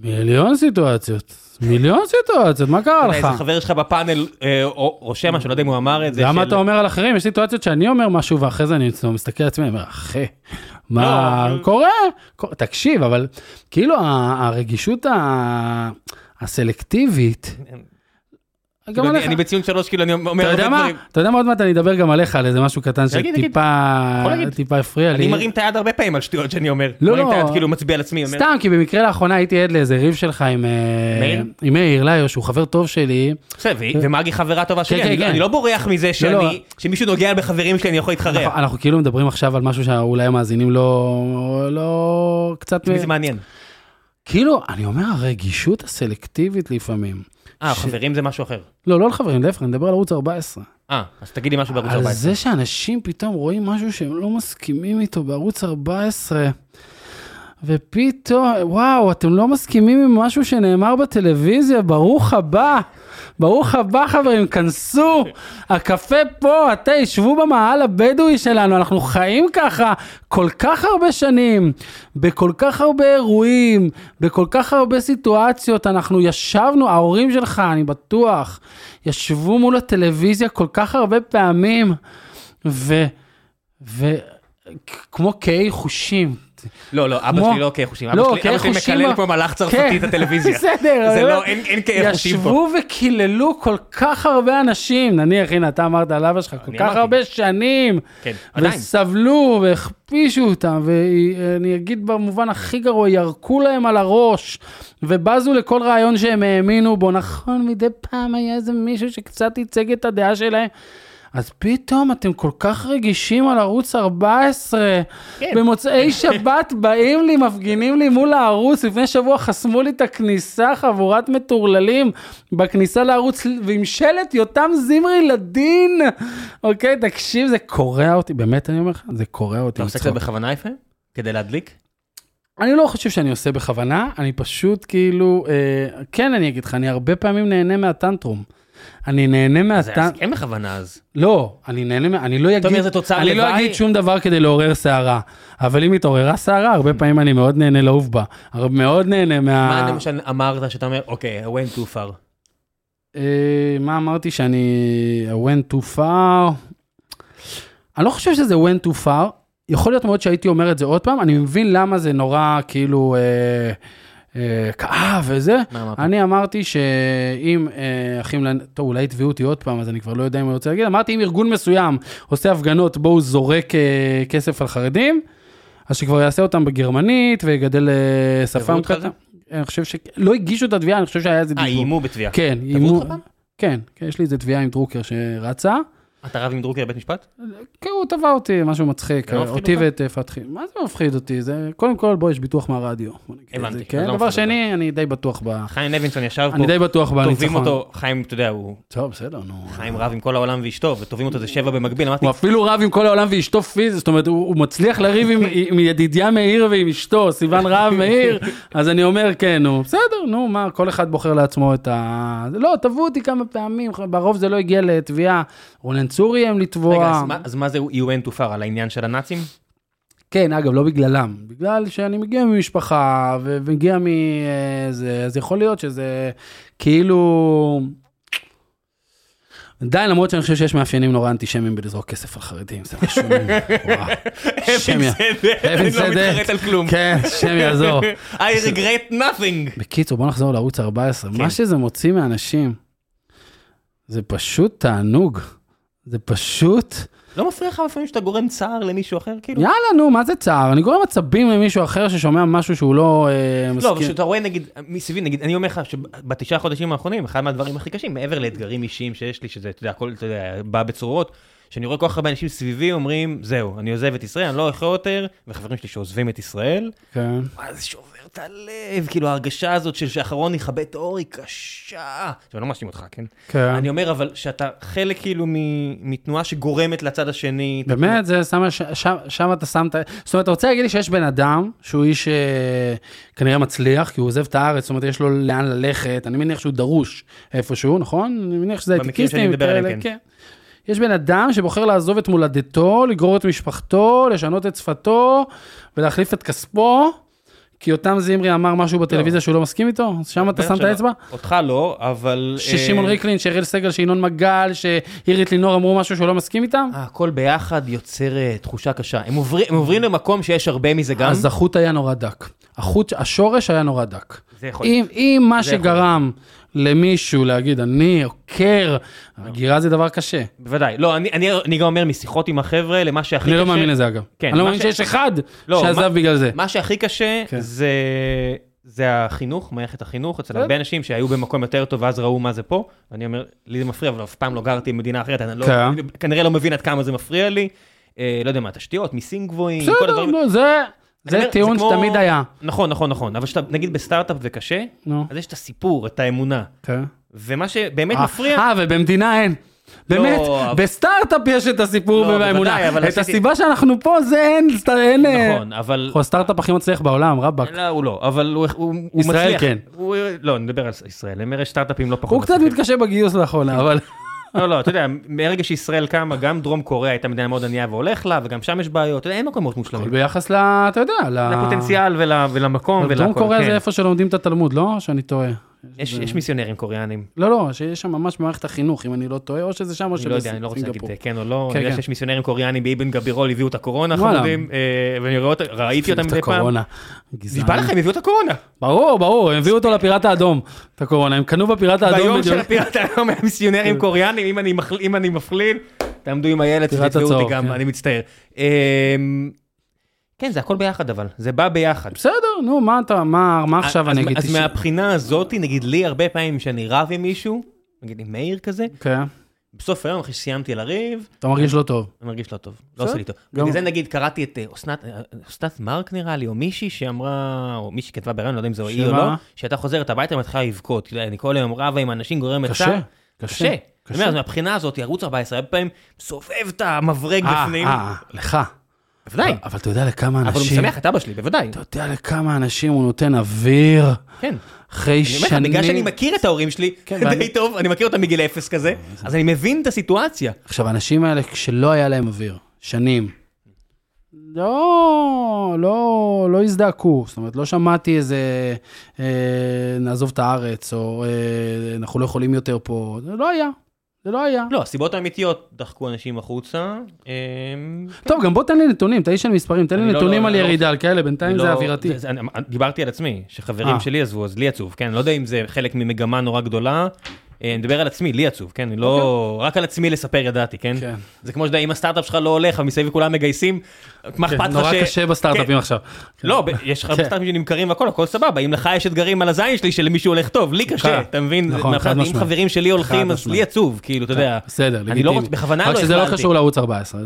מיליון סיטואציות, מיליון סיטואציות, מה קרה לך? איזה חבר שלך בפאנל אה, רושם משהו, לא יודע אם הוא אמר את זה. גם מה של- אתה אומר על אחרים, יש סיטואציות שאני אומר משהו ואחרי זה אני מסתכל על עצמי, אני אומר, אחי, מה לא, קורה? קור- תקשיב, אבל כאילו הרגישות הסלקטיבית, גם כאילו, אני- עליך, אני בציון שלוש, כאילו אני אומר הרבה דברים. אתה יודע מה עוד מעט אני אדבר גם עליך על איזה משהו קטן. שטיפה הפריע לי. אני מרים את היד הרבה פעמים על שטויות שאני אומר. לא, מרים את לא. היד, כאילו מצביע על עצמי. סתם, כי במקרה לאחרונה הייתי עד לאיזה ריב שלך עם אה, מאיר? עם מאיר לאיו, שהוא חבר טוב שלי. בסדר, ומגי חברה טובה שלי, כן, אני- כן. אני לא בורח מזה לא. שאני, שמישהו נוגע בחברים שלי אני יכול להתחרע. אנחנו כאילו מדברים עכשיו על משהו שאולי המאזינים לא, לא קצת, זה מעניין? כאילו, אני אומר, הרגישות הסלקטיבית לפעמים. אה, ש- חברים זה משהו אחר. לא, לא לחברים, להפך, אני מדבר על ערוץ 14. אה, אז תגידי משהו בערוץ על 14. זה שאנשים פתאום רואים משהו שהם לא מסכימים איתו בערוץ 14, ופתאום, וואו, אתם לא מסכימים עם משהו שנאמר בטלוויזיה? ברוך הבא. ברוך הבא חברים, כנסו, הקפה פה, תה, שבו במאהל הבדואי שלנו, אנחנו חיים ככה כל כך הרבה שנים, בכל כך הרבה אירועים, בכל כך הרבה סיטואציות, אנחנו ישבנו, ההורים שלך, אני בטוח, ישבו מול הטלוויזיה כל כך הרבה פעמים, ו... ו... כמו קהי חושים, לא, לא, אבא שלי לא כחושים, לא, אבא שלי- אבא שלי מקלל ה- כמו מלאך צרפתי כן, את הטלוויזיה. בסדר, זה לא, אין אין כחושים פה. ישבו וקיללו כל כך הרבה אנשים, נניח, הנה, אתה אמרת על אבא שלך, כל כך. הרבה שנים, כן, עדיין. וסבלו והכפישו אותם, ואני אגיד במובן הכי גרוע, ירקו להם על הראש, ובזו לכל רעיון שהם האמינו בו, נכון, מדי פעם היה איזה מישהו שקצת ייצג את הדעה שלהם. אז פתאום אתם כל כך רגישים על ערוץ 14. כן. במוצאי שבת באים לי, מפגינים לי מול הערוץ, לפני שבוע חסמו לי את הכניסה, חבורת מטורללים, בכניסה לערוץ, ועם שלט יותם זמרי לדין. אוקיי, תקשיב, זה קורע אותי, באמת אני אומר לך, זה קורע אותי. אתה עושה מצחוק. קצת בכוונה יפה? כדי להדליק? אני לא חושב שאני עושה בכוונה, אני פשוט כאילו, אה, כן, אני אגיד לך, אני הרבה פעמים נהנה מהטנטרום. אני נהנה זה מהטנטרום. אז כן בכוונה אז. לא, אני נהנה, מה- אני לא אגיד, אומר, זה תוצר אני לא לוואי? אגיד שום דבר כדי לעורר סערה, אבל אם התעוררה סערה, הרבה פעמים אני מאוד נהנה לעוף בה, מאוד נהנה מה... מה למשל אמרת שאתה אומר, אוקיי, I went too far. אה, מה אמרתי שאני I went too far? אני לא חושב שזה went too far, יכול להיות מאוד שהייתי אומר את זה עוד פעם, אני מבין למה זה נורא כאילו אה, כאב וזה. אני אמרתי שאם אה, אחים, טוב אולי יתבעו אותי עוד פעם אז אני כבר לא יודע אם אני רוצה להגיד, אמרתי אם ארגון מסוים עושה הפגנות בו הוא זורק אה, כסף על חרדים, אז שכבר יעשה אותם בגרמנית ויגדל אה, שפם קטן. אני חושב שלא הגישו את התביעה, אני חושב שהיה איזה אה, דיבור. איימו בתביעה. כן, איימו. כן, כן, יש לי איזה תביעה עם דרוקר שרצה. אתה רב עם דרוקר בבית משפט? כן, הוא תבע אותי, משהו מצחיק. לא אותי? ואת אה, פתחי. מה זה מפחיד אותי? זה, קודם כל, בוא, יש ביטוח מהרדיו. הבנתי, כן, לא דבר שני, אני די בטוח ב... חיים לוינסון ישב אני פה, די בטוח תובעים בניצחון. אותו, חיים, אתה יודע, הוא טוב, בסדר, נו. חיים רב עם כל העולם ואשתו, ותובעים אותו זה שבע במקביל, אמרתי, הוא אפילו רב עם כל העולם ואשתו פיזית, זאת אומרת, הוא, מצליח לריב עם, עם ידידיה מאיר ועם אשתו, סיוון רהב מאיר, אז אני אומר, כן, נו, בסדר, נו, מה, כל אחד בוחר לעצמו את ה... לא, תבעו אותי כמה פעמים, ברוב זה לא הגיע לתביעה, רונן צור איים לתבוע. רגע, אז מה- אז מה זה went too far, על העניין של הנאצים? כן, אגב, לא בגללם, בגלל שאני מגיע ממשפחה ומגיע מזה, אז יכול להיות שזה כאילו... עדיין, למרות שאני חושב שיש מאפיינים נורא אנטישמיים בלזרוק כסף על חרדים, זה משהו... וואו. שם י- אני לא. מתחרט על כלום. כן, שם יעזור. I regret nothing. בקיצור, בוא נחזור לערוץ 14. כן. מה שזה מוציא מאנשים, זה פשוט תענוג. זה פשוט... לא מפריע לך לפעמים שאתה גורם צער למישהו אחר, כאילו? יאללה, נו, מה זה צער? אני גורם עצבים למישהו אחר ששומע משהו שהוא לא אה, מסכים. לא, אבל כשאתה רואה נגיד, מסביבי, נגיד, אני אומר לך שבתשעה חודשים האחרונים, אחד מהדברים הכי קשים, מעבר לאתגרים אישיים שיש לי, שזה, אתה יודע, הכל, אתה יודע, בא בצורות, שאני רואה כל כך הרבה אנשים סביבי אומרים, זהו, אני עוזב את ישראל, אני לא יכול יותר, וחברים שלי שעוזבים את ישראל, כן. מה זה שובר את הלב, כאילו ההרגשה הזאת של שאחרון יכבה את האור היא קשה. עכשיו, אני לא מאשים אותך, כן? כן. אני אומר, אבל שאתה חלק כאילו מתנועה שגורמת לצד השני. באמת, זה שם, ש- שם, שם אתה שם את ה... זאת אומרת, אתה רוצה להגיד לי שיש בן אדם שהוא איש אה, כנראה מצליח, כי הוא עוזב את הארץ, זאת אומרת, יש לו לאן ללכת, אני מניח שהוא דרוש איפשהו, נכון? אני מניח שזה במקרים שאני מדבר עליהם, כאלה, כן. יש בן אדם שבוחר לעזוב את מולדתו, לגרור את משפחתו, לשנות את שפתו ולהחליף את כספו, כי יותם זמרי אמר משהו בטלוויזיה שהוא לא מסכים איתו, אז שם אתה שם את. האצבע? אותך לא, אבל... ששמעון אה, ריקלין, שאריאל סגל, שינון מגל, שאירית לינור אמרו משהו שהוא לא מסכים איתם? אה, הכל ביחד יוצר אה, תחושה קשה. הם עוברים, למקום שיש הרבה מזה גם. אז החוט היה נורא דק. החוט, השורש היה נורא דק. זה יכול אם, אם מה שגרם למישהו להגיד, אני עוקר, הגירה זה דבר קשה. בוודאי. לא, אני, אני, אני גם אומר משיחות עם החבר'ה, למה שהכי אני קשה... לא מאמין לזה אגב. כן, אני לא מאמין ש- שיש אחד לא, שעזב מה- בגלל זה. מה שהכי קשה כן. זה, זה החינוך, מערכת החינוך, אצל בסדר. הרבה אנשים שהיו במקום יותר טוב ואז ראו מה זה פה, ואני אומר, לי זה מפריע, אבל אף פעם לא גרתי במדינה אחרת, אני לא, כן. אני כנראה לא מבין עד כמה זה מפריע לי. אה, לא יודע מה, תשתיות, מיסים גבוהים, כל בסדר, הדברים. נו, זה אני זה טיעון שתמיד היה. נכון, נכון, נכון, אבל שאתה, נגיד בסטארט-אפ וקשה, נו, אז יש את הסיפור, את האמונה. כן. ומה שבאמת מפריע, אה, ובמדינה אין. באמת, לא, בסטארט-אפ יש את הסיפור לא, אבל את הסיבה שאנחנו פה זה אין, אין... אה, נכון, אבל... אנחנו הסטארט-אפ הכי מצליח בעולם, רבאק. לא, הוא לא, אבל הוא הוא- הוא ישראל מצליח. כן. הוא- לא, נדבר על ישראל, הם סטארט-אפים לא פחות. הוא קצת. מתקשה בגיוס לאחרונה, אבל... לא, לא, אתה יודע, מהרגע שישראל קמה, גם דרום קוריאה הייתה מדינה מאוד ענייה והולך לה, וגם שם יש בעיות, אין מקומות הכל מושלמים. ביחס ל... אתה יודע, ל... לפוטנציאל ול- ולמקום אבל דרום ולכל, קוריאה כן. זה איפה שלומדים את התלמוד, לא? שאני טועה. יש זה- יש מיסיונרים קוריאנים. לא, לא, שיש שם ממש במערכת החינוך, אם אני לא טועה, או שזה שם או אני לא יודע, אני לא רוצה להגיד שבסינגפור. כן או לא, כן, אני יודע כן. שיש מיסיונרים קוריאנים באבן גבירול, הביאו את הקורונה. חמודים, אה, ואני רואה ראיתי אותם מדי פעם. נשבע. הם הביאו את הקורונה. ברור, ברור, הם הביאו אותו לפיראט האדום, את הקורונה, הם קנו בפיראט האדום. ביום. של הפיראט היום היה מיסיונרים קוריאנים, אם אני מפליל, תעמדו עם הילד, תתבעו אותי גם, כן. אני מצטער. כן, זה הכל ביחד אבל, זה בא ביחד. בסדר, נו, מה אתה, מה מה עכשיו אני אגיד? אז מהבחינה הזאתי, נגיד לי הרבה פעמים שאני רב עם מישהו, נגיד עם מאיר כזה, כן, בסוף היום אחרי שסיימתי לריב, אתה מרגיש לא טוב. אני מרגיש לא טוב, לא עושה לי טוב. בגלל זה נגיד קראתי את אה, אסנת, אה, אסנת מרק נראה לי, או מישהי שאמרה, או מישהי כתבה ברעיון, לא יודע אם זה היא או? לא, שהייתה חוזרת הביתה ומתחילה לבכות. יודע, אני כל היום רבה עם אנשים, גורם קשה, מצב. קשה. קשה. אני אומר, אז מהבחינה הזאת, ערוץ 14 הרבה פעמים מסובב את המברג אה, בפנים. אה, לך. בוודאי. אבל אתה יודע לכמה אבל הוא אנשים, משמח את אבא שלי, בוודאי. אתה יודע לכמה אנשים הוא נותן אוויר כן. אחרי אני אומר לך, שנים. בגלל שאני מכיר את ההורים שלי כן, די ואני- טוב, אני מכיר אותם מגיל אפס כזה, אז אני מבין את הסיטואציה. עכשיו, האנשים האלה, כשלא היה להם אוויר, שנים, לא, לא, לא הזדעקו, זאת אומרת, לא שמעתי איזה, אה, נעזוב את הארץ, או אה, אנחנו לא יכולים יותר פה, זה לא היה, זה לא היה. לא, הסיבות האמיתיות דחקו אנשים החוצה. אמ, טוב, גם בוא תן לי נתונים, אתה איש של מספרים, תן לי לא- נתונים לא- על לא- ירידה, על כאלה, בינתיים זה אווירתי. דיברתי על עצמי, שחברים אה. שלי עזבו, אז לי עצוב, כן? לא יודע אם זה חלק ממגמה נורא גדולה. אה, אני מדבר על עצמי, לי עצוב, כן? לא... רק על עצמי לספר ידעתי, כן? כן. זה כמו שאתה יודע, אם הסטארט-אפ שלך לא הולך, ומסביב כולם מגייסים, מה כן, אכפת לך ש... נורא קשה בסטארט-אפים עכשיו. לא, יש לך כן. סטארט-אפים שנמכרים והכל, הכל סבבה. אם לך יש אתגרים על הזין שלי שלמישהו הולך טוב, לי קשה, כן. אתה מבין? נכון, חד אם משמעית. חברים שלי הולכים, אז. לי עצוב, כאילו, אתה יודע. בסדר, אני לא לגיטימי. רוצה, בכוונה רק לא שזה לא. קשור לערוץ 14.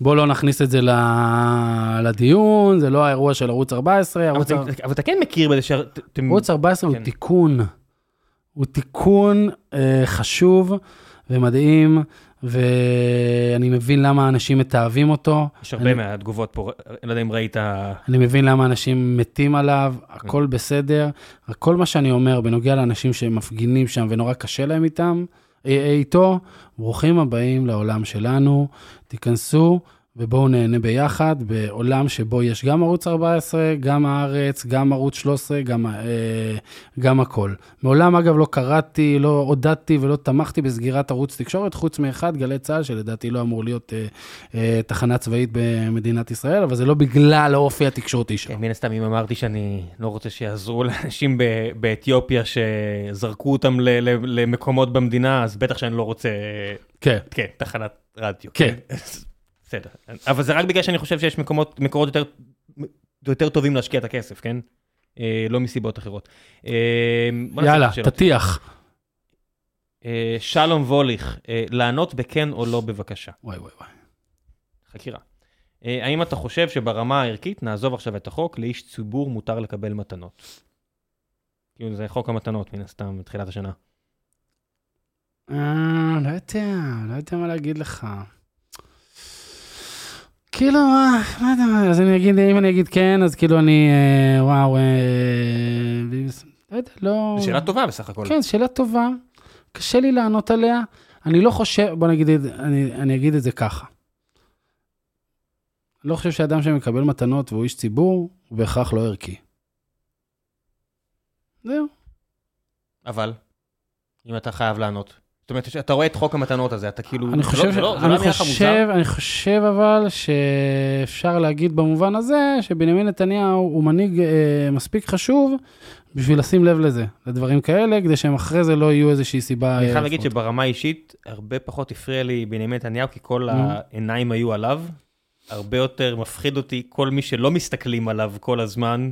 בוא, לא נכניס את זה לדיון, זה לא האירוע של ערוץ 14. אבל אתה- כן מכיר בזה שאתם... ערוץ 14 הוא כן. תיקון. הוא תיקון אה, חשוב ומדהים, ואני מבין למה אנשים מתעבים אותו. יש הרבה מהתגובות פה, אני לא יודע אם ראית... אני מבין למה אנשים מתים עליו, הכל בסדר. כל מה שאני אומר בנוגע לאנשים שמפגינים שם ונורא קשה להם איתם, אה, אה, איתו, ברוכים הבאים לעולם שלנו, תיכנסו ובואו נהנה ביחד בעולם שבו יש גם ערוץ 14, גם הארץ, גם ערוץ 13, גם, אה, גם הכל. מעולם, אגב, לא קראתי, לא עודדתי ולא תמכתי בסגירת ערוץ תקשורת, חוץ מאחד, גלי צה"ל, שלדעתי לא אמור להיות אה, אה, תחנה צבאית במדינת ישראל, אבל זה לא בגלל האופי התקשורתי שלו. כן, מן הסתם, אם אמרתי שאני לא רוצה שיעזרו לאנשים באתיופיה שזרקו אותם למקומות במדינה, אז בטח שאני לא רוצה, כן. כן, תחנת רדיו. כן. בסדר. אבל זה רק בגלל שאני חושב שיש מקומות, מקורות יותר, יותר טובים להשקיע את הכסף, כן? אה, לא מסיבות אחרות. אה, יאללה. תטיח. אה, שלום ווליך, אה, לענות בכן או לא בבקשה. וואי וואי וואי. חקירה. אה, האם אתה חושב שברמה הערכית נעזוב עכשיו את החוק, לאיש ציבור מותר לקבל מתנות? כאילו זה חוק המתנות מן הסתם מתחילת השנה. אה, לא יודע, לא יודע מה להגיד לך. כאילו, מה, לא יודע, מה, אז אני אגיד, אם אני אגיד כן, אז כאילו אני, אה, וואו, אה, לא יודע, לא... זו שאלה טובה בסך הכל. כן, שאלה טובה. קשה לי לענות עליה. אני לא חושב, בוא נגיד, אני, אני אגיד את זה ככה. אני לא חושב שאדם שמקבל מתנות והוא איש ציבור, הוא בהכרח לא ערכי. זהו. אבל, אם אתה חייב לענות. זאת אומרת, אתה רואה את חוק המתנות הזה, אתה כאילו... אני זה חושב, לא- לא- אני לא? חושב, אני חושב אבל שאפשר להגיד במובן הזה שבנימין נתניהו הוא מנהיג אה, מספיק חשוב בשביל לשים לב לזה, לדברים כאלה, כדי שהם אחרי זה לא יהיו איזושהי סיבה. אני אה, חייב להגיד. שברמה האישית, הרבה פחות הפריע לי בנימין נתניהו, כי כל. העיניים היו עליו. הרבה יותר מפחיד אותי כל מי שלא מסתכלים עליו כל הזמן.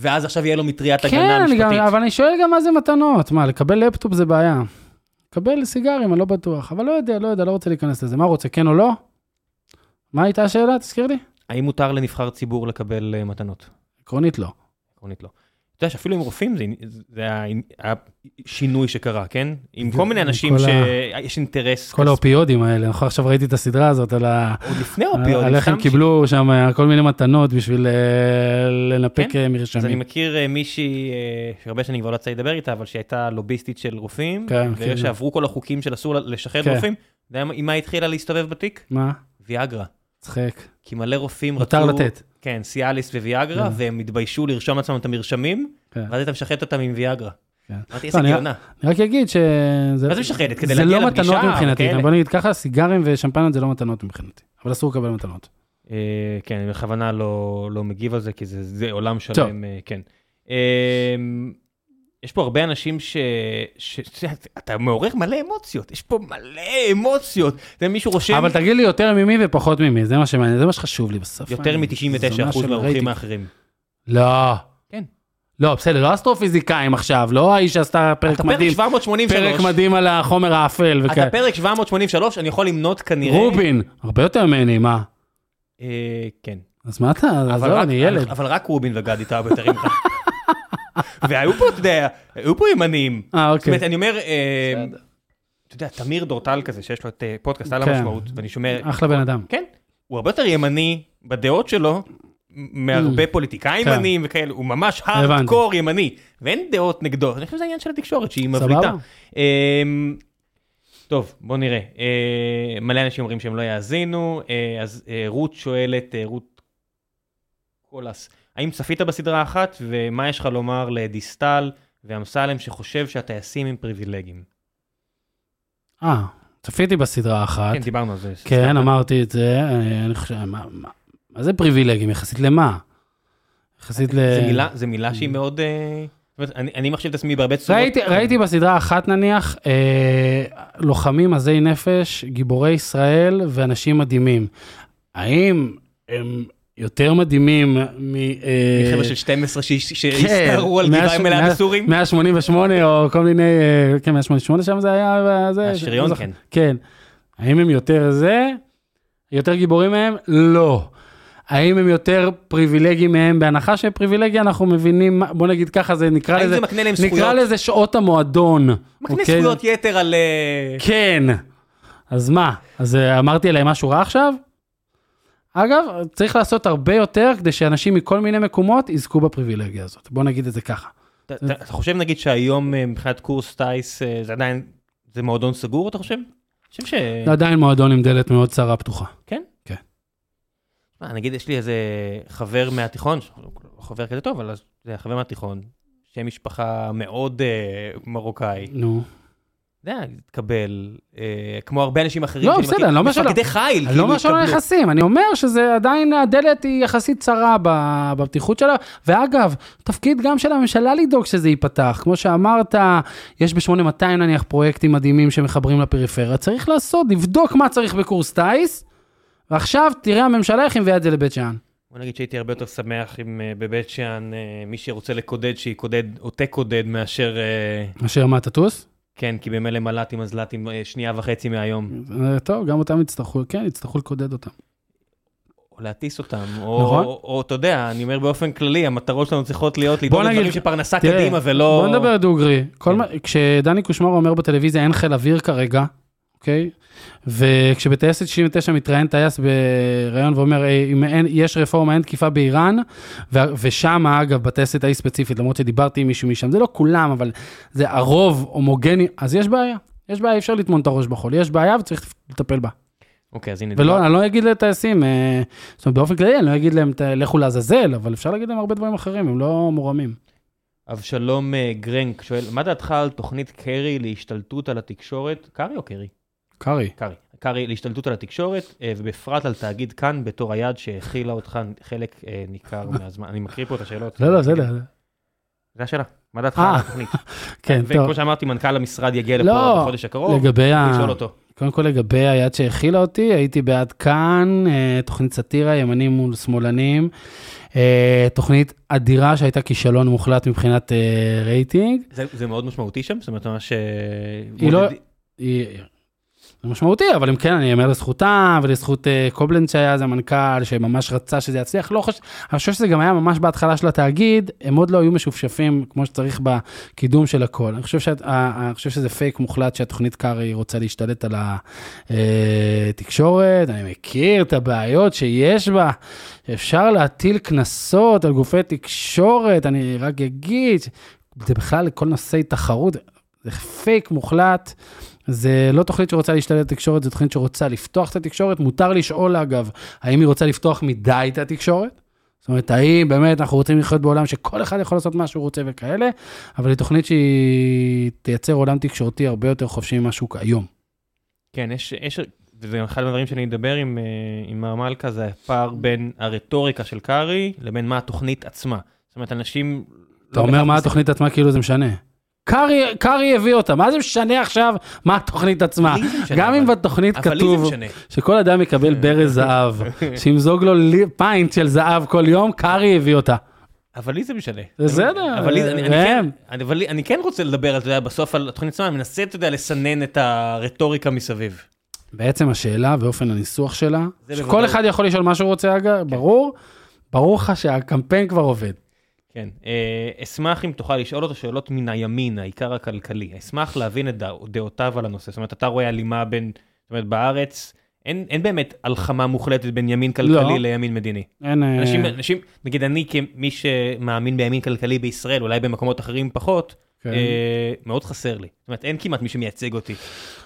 ואז עכשיו יהיה לו מטריית כן, הגנה גם, משפטית. אבל אני שואל גם מה זה מתנות, מה, לקבל לפטופ זה בעיה. לקבל סיגרים, אני לא בטוח, אבל לא יודע, לא יודע, לא רוצה להיכנס לזה. מה רוצה, כן או לא? מה הייתה השאלה? תזכיר לי. האם מותר לנבחר ציבור לקבל אה, מתנות? עקרונית לא. עקרונית לא. אתה יודע שאפילו עם רופאים זה, זה היה שינוי שקרה, כן? עם כל מיני אנשים שיש אינטרס. כל האופיודים האלה, נכון, עכשיו ראיתי את הסדרה הזאת על ה... עוד לפני האופיודים. על איך הם קיבלו שם כל מיני מתנות בשביל אה, לנפק כן? אה, אז אני מרשמים. מכיר אה, מישהי, אה, שהרבה שנים כבר לא יצא לדבר איתה, אבל שהייתה לוביסטית של רופאים, כן, כן. שעברו כל החוקים של אסור לשחרר כן. רופאים, אתה יודע עם מה התחילה להסתובב בתיק? מה? ויאגרה. צחק. כי מלא רופאים מותר רצו... לתת. כן, סיאליס וויאגרה, כן. והם התביישו לרשום לעצמם את המרשמים, כן. ואז אתה משחט אותם עם ויאגרה. כן. אמרתי, לא, איזה גאונה. אני רק אגיד שזה... מה זה משחטת? כדי זה להגיע לא לפגישה? מתנות מבחינתי? בוא נגיד ככה, סיגרים ושמפניות זה לא מתנות מבחינתי, אבל אסור לקבל מתנות. אה, כן, אני בכוונה לא לא מגיב על זה, כי זה- זה עולם. שלם, אה, כן. יש פה הרבה אנשים ש... ש- ש- אתה מעורר מלא אמוציות, יש פה מלא אמוציות. זה מישהו רושם אבל תגיד לי יותר ממי ופחות ממי, זה מה שמעניין, זה מה שחשוב לי בסוף. יותר אני- מ-99% זונה של מהאורחים. האחרים. לא. כן. לא, בסדר, לא אסטרופיזיקאים עכשיו, לא האיש שעשתה פרק אתה פרק מדהים, 783. פרק מדהים על החומר האפל וכאלה. אתה פרק 783, אני יכול למנות כנראה... רובין, הרבה יותר ממני, מה? אה, כן. אז מה אתה, עזוב, אני ילד. אבל רק רובין וגדי טאוב יותר ממך. והיו פה, אתה יודע, היו פה ימנים. אה, זאת אוקיי. אומרת, אני אומר, אה. אתה יודע, תמיר דורטל כזה, שיש לו את אה, פודקאסט על כן. המשמעות, ואני שומע, אחלה בן אדם. כן, הוא הרבה יותר ימני בדעות שלו, מהרבה פוליטיקאים כן. ימניים וכאלה, הוא ממש. הארדקור ימני, ואין דעות נגדו, אני חושב שזה העניין של התקשורת, שהיא מבליטה. אמ, טוב, בוא נראה. אה, מלא אנשים אומרים שהם לא יאזינו, אה, אז אה, רות שואלת, אה, רות קולס, האם צפית בסדרה אחת, ומה יש לך לומר לדיסטל ואמסלם שחושב שהטייסים הם פריבילגיים? אה, צפיתי בסדרה אחת. כן, דיברנו על זה. כן. אמרתי את זה, אני חושב, מה- מה מה זה פריבילגים? יחסית למה? יחסית ל... זה מילה, זה מילה שהיא מאוד... אה, אומרת, אני, אני מחשיב את עצמי בהרבה צורות. ראיתי, ראיתי בסדרה אחת נניח, אה, לוחמים עזי נפש, גיבורי ישראל ואנשים מדהימים. האם הם יותר מדהימים מ... אה, חבר'ה של 12 שהש- כן, שהסתערו על גבעה ש- מלאה בסורים? 188 או כל מיני, אה, כן, 188 שם זה היה, אה, זה, השריון לא כן. כן. האם הם יותר זה? יותר גיבורים מהם? לא. האם הם יותר פריבילגיים מהם? בהנחה שפריבילגיה אנחנו מבינים, בוא נגיד ככה, זה נקרא האם לזה, זה מקנה להם נקרא זכויות? לזה שעות המועדון. מקנה אוקיי? זכויות יתר על... כן. אז מה? אז אמרתי עליהם משהו רע עכשיו? אגב, צריך לעשות הרבה יותר כדי שאנשים מכל מיני מקומות יזכו בפריבילגיה הזאת. בוא נגיד את זה ככה. אתה- חושב נגיד שהיום אה, מבחינת קורס טיס אה, זה עדיין, זה מועדון סגור אתה חושב? חושב ש... זה עדיין מועדון עם דלת מאוד צרה פתוחה. כן? כן. מה, נגיד יש לי איזה חבר מהתיכון, לא חבר כזה טוב, אבל זה חבר מהתיכון, שם משפחה מאוד אה, מרוקאי. נו. אתה יודע, התקבל, אה, כמו הרבה אנשים אחרים. לא, בסדר, אני לא אומר שלא. מפקדי חיל, אני לא כאילו, אומר שלא. נכנסים, אני אומר שזה עדיין הדלת היא יחסית צרה בבטיחות שלה. ואגב, תפקיד גם של הממשלה לדאוג שזה ייפתח. כמו שאמרת, יש ב-8200 נניח פרויקטים מדהימים שמחברים לפריפריה. צריך לעשות, לבדוק מה צריך בקורס טיס, ועכשיו תראה הממשלה איך היא מביאה את זה לבית שאן. בוא נגיד שהייתי הרבה יותר שמח אם אה, בבית שאן אה, מי שרוצה לקודד שיקודד או תקודד מאשר מאשר מה, תטוס? כן כי במילא מל"טים מזל"טים אה, שנייה וחצי מהיום אה, טוב, גם אותם יצטרכו, כן, יצטרכו לקודד אותם. או להטיס אותם או, נכון. או, או אתה יודע אני אומר באופן כללי המטרות שלנו צריכות להיות לדאוג נגיד- לדברים שפרנסה תראה, קדימה ולא בוא נדבר דוגרי. כן. מה, כשדני קושמרו אומר בטלוויזיה אין חיל אוויר כרגע, אוקיי? וכשבטייסת 69 מתראיין טייס בריאיון ואומר, "אה, אם אין, יש רפורמה, אין תקיפה באיראן, ו- ושם, אגב, בטייסת ההיא ספציפית, למרות שדיברתי עם מישהו משם, זה לא כולם, אבל זה הרוב הומוגני, אז יש בעיה. יש בעיה, אי אפשר לטמון את הראש בחול. יש בעיה וצריך לטפל בה. אוקיי אז הנה ולא, דיבר- אני לא אגיד לטייסים, אה, זאת אומרת, באופן כללי, אני לא אגיד להם, "ת- לכו לעזאזל, אבל אפשר להגיד להם הרבה דברים אחרים, הם לא מורמים. אבשלום אה, גרנק שואל מה דעתך על תוכנית קרי להשתלטות על התקשורת קרי או קרי? קרעי. קרי. קרי להשתלטות על התקשורת, אה, ובפרט על תאגיד כאן בתור היד שהכילה אותך חלק אה, ניכר מהזמן. אני מקריא פה את השאלות. לא, לא, זה לא. זה השאלה. מה דעתך אה, על התוכנית? כן, טוב. וכמו שאמרתי, מנכ"ל המשרד יגיע לפה לא, בחודש הקרוב, לגבי ה... לשאול אותו. קודם כל לגבי היד שהכילה אותי, הייתי בעד כאן, תוכנית סאטירה, ימנים מול שמאלנים, תוכנית אדירה שהייתה כישלון מוחלט מבחינת רייטינג. זה- זה מאוד משמעותי שם? זאת אומרת, ממש... היא לא- היא- זה משמעותי, אבל אם כן, אני אאמר לזכותם ולזכות uh, קובלנד שהיה אז המנכ"ל, שממש רצה שזה יצליח. לא חושב, אני חושב שזה גם היה ממש בהתחלה של התאגיד, הם עוד לא היו משופשפים כמו שצריך בקידום של הכל. אני חושב, שאת, uh, אני חושב שזה פייק מוחלט שהתוכנית קארי רוצה להשתלט על התקשורת, אני מכיר את הבעיות שיש בה, אפשר להטיל קנסות על גופי תקשורת, אני רק אגיד, זה בכלל כל נושאי תחרות, זה פייק מוחלט. זה לא תוכנית שרוצה להשתלט בתקשורת, זו תוכנית שרוצה לפתוח את התקשורת. מותר לשאול, אגב, האם היא רוצה לפתוח מדי את התקשורת? זאת אומרת, האם באמת אנחנו רוצים לחיות בעולם שכל אחד יכול לעשות מה שהוא רוצה וכאלה, אבל היא תוכנית שהיא תייצר עולם תקשורתי הרבה יותר חופשי ממה שהוא היום. כן, יש, יש, וזה אחד הדברים שאני אדבר עם, אה, עם מר מלכה, זה הפער בין הרטוריקה של קארי לבין מה התוכנית עצמה. זאת אומרת, אנשים... אתה לא אומר מה התוכנית עצמה כאילו זה משנה. קארי, קארי הביא אותה, מה זה משנה עכשיו מה התוכנית עצמה? גם אם בתוכנית כתוב שכל אדם יקבל ברז זהב, שימזוג לו פיינט של זהב כל יום, קארי הביא אותה. אבל לי זה משנה. בסדר, אבל לי, אני, אני, כן, אבל אני כן רוצה לדבר, אתה יודע, בסוף על התוכנית עצמה, אני מנסה, אתה יודע, לסנן את הרטוריקה מסביב. בעצם השאלה ואופן הניסוח שלה, שכל אחד יכול לשאול מה שהוא רוצה, אגב, כן. ברור, ברור לך שהקמפיין כבר עובד. כן, אה, אשמח אם תוכל לשאול אותו שאלות מן הימין, העיקר הכלכלי. אשמח להבין את דעותיו על הנושא. זאת אומרת, אתה רואה הלימה בין, זאת אומרת, בארץ, אין, אין באמת הלחמה מוחלטת בין ימין כלכלי לא. לימין מדיני. אין... אה, אנשים, אנשים, נגיד אני כמי שמאמין בימין כלכלי בישראל, אולי במקומות אחרים פחות, כן. אה, מאוד חסר לי. זאת אומרת, אין כמעט מי שמייצג אותי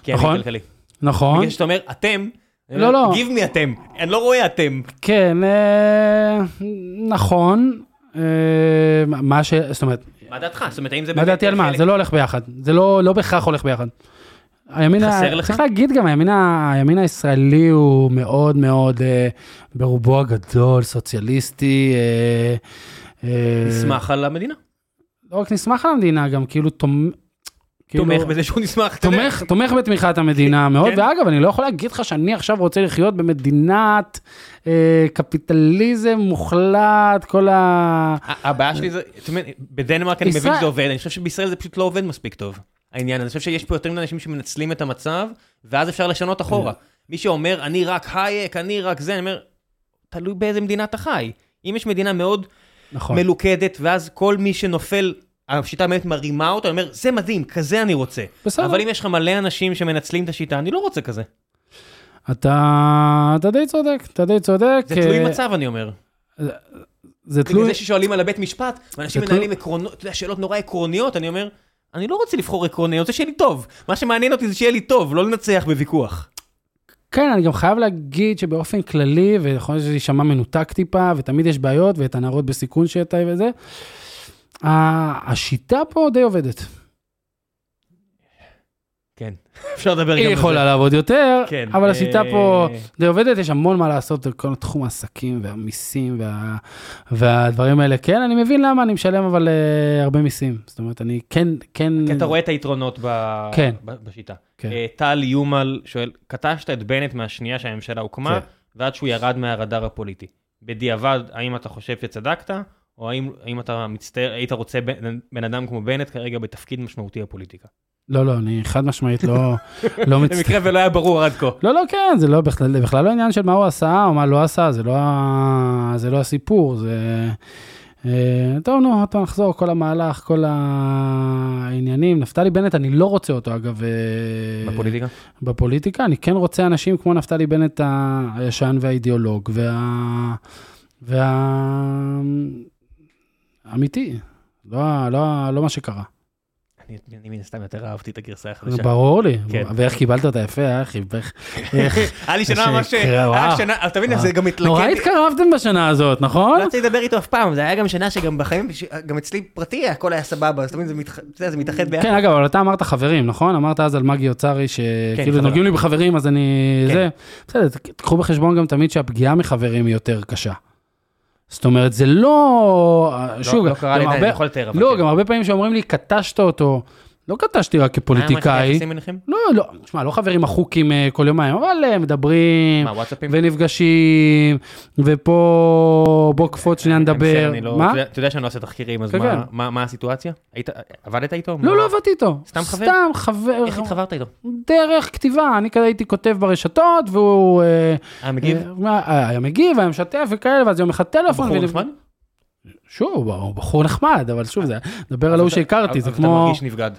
כימין נכון, כלכלי. נכון. בגלל שאתה אומר, אתם, לא, לא. גיב מי אתם, אני לא רואה אתם. כן, אה, נכון. אה, מה ש... זאת אומרת... מה דעתך? זאת אומרת, האם זה באמת... מה דעתי על מה? זה לא הולך ביחד. זה לא, לא בהכרח הולך ביחד. הימין, חסר לך? צריך להגיד גם, הימין, הימין הישראלי הוא מאוד מאוד, אה, ברובו הגדול, סוציאליסטי. אה, אה, נסמך על המדינה. לא רק נסמך על המדינה, גם כאילו תומך. כאילו, תומך בזה שהוא נשמח, תומך, תומך בתמיכת המדינה כן, מאוד, כן. ואגב, אני לא יכול להגיד לך שאני עכשיו רוצה לחיות במדינת אה, קפיטליזם מוחלט, כל ה... הבעיה שלי זה, בדנמרק אני מבין שזה עובד, אני חושב שבישראל זה פשוט לא עובד מספיק טוב, העניין, אני חושב שיש פה יותר מדי אנשים שמנצלים את המצב, ואז אפשר לשנות אחורה. מי שאומר, אני רק הייק, אני רק זה, אני אומר, תלוי באיזה מדינה אתה חי. אם יש מדינה מאוד נכון. מלוכדת, ואז כל מי שנופל השיטה באמת מרימה אותו, אני אומר, זה מדהים, כזה אני רוצה. בסדר. אבל אם יש לך מלא אנשים שמנצלים את השיטה, אני לא רוצה כזה. אתה, אתה די צודק, אתה די צודק. זה תלוי מצב, אני אומר. זה תלוי... בגלל זה ששואלים על הבית משפט, ואנשים מנהלים עקרונות, אתה יודע, שאלות נורא עקרוניות, אני אומר, אני לא רוצה לבחור עקרוני, אני רוצה שיהיה לי טוב. מה שמעניין אותי זה שיהיה לי טוב, לא לנצח בוויכוח. כן, אני גם חייב להגיד שבאופן כללי, ויכול להיות שזה יישמע מנותק טיפה, ותמיד יש בעיות, ואת הנערות בסיכון שאתה וזה, השיטה פה די עובדת. כן, אפשר לדבר גם על זה. היא יכולה לעבוד יותר, כן, אבל השיטה פה אה, די עובדת, יש המון מה לעשות בכל תחום העסקים והמיסים וה, והדברים האלה. כן, אני מבין למה אני משלם אבל uh, הרבה מיסים. זאת אומרת, אני כן, כן... כי אתה רואה את היתרונות ב... כן. ב... בשיטה. כן. Uh, טל יומל שואל, קטשת את בנט מהשנייה שהממשלה הוקמה, כן. ועד שהוא ירד מהרדאר הפוליטי. בדיעבד, האם אתה חושב שצדקת, או האם, האם אתה מצטער, היית רוצה בן, בן אדם כמו בנט כרגע בתפקיד משמעותי בפוליטיקה? לא, לא, אני חד משמעית לא, לא מצטער. במקרה ולא היה ברור עד כה. לא, לא, כן, זה לא, בכלל, בכלל לא עניין של מה הוא עשה או מה לא עשה, זה לא, זה לא הסיפור, זה... אה, טוב, נו, עוד פעם נחזור, כל המהלך, כל העניינים. נפתלי בנט, אני לא רוצה אותו, אגב. אה, בפוליטיקה? בפוליטיקה, אני כן רוצה אנשים כמו נפתלי בנט הישן והאידיאולוג, וה... וה... אמיתי, לא, לא, לא מה שקרה. אני מן הסתם יותר אהבתי את הגרסה החדשה. ברור לי, כן. ואיך קיבלת אותה יפה, אחי, איך... היה לי שנה ממש, היה שנה, אתה מבין, זה גם התלכד. נורא התקרבתם בשנה הזאת, נכון? לא רציתי לדבר איתו אף פעם, זה היה גם שנה שגם בחיים, גם אצלי פרטי הכל היה סבבה, אז אתה מבין, זה מתאחד ביחד. כן, אגב, אבל אתה אמרת חברים, נכון? אמרת אז על מגי אוצרי, שכאילו כן, נוגעים לי בחברים, אז אני... כן. זה, בסדר, תקחו בחשבון גם תמיד שהפגיעה מחברים היא יותר קשה. זאת אומרת, זה לא... לא שוב, לא קרה לי, אני יכול לתאר. לא, כן. גם הרבה פעמים שאומרים לי, קטשת אותו, לא קטשתי רק כפוליטיקאי. לא, לא, תשמע, לא חברים אחוקים אה, כל יומיים, אבל אה, מדברים? ונפגשים, ופה, בוא קפוץ שנייה נדבר. לא- מה? אתה יודע- אתה שאני לא עושה תחקירים, אז כן, מה- כן. מה הסיטואציה? עבדת איתו? לא, לא עבדתי איתו. סתם חבר? סתם חבר. איך התחברת איתו? דרך כתיבה, אני כזה הייתי כותב ברשתות, והוא... אה, היה מגיב? היה מגיב, היה משתף וכאלה, ואז יום אחד טלפון. בחור נחמד? שוב, הוא- בחור נחמד, אבל שוב, זה, דבר על ההוא אתה- שהכרתי, אז זה אתה כמו... מרגיש נבגד.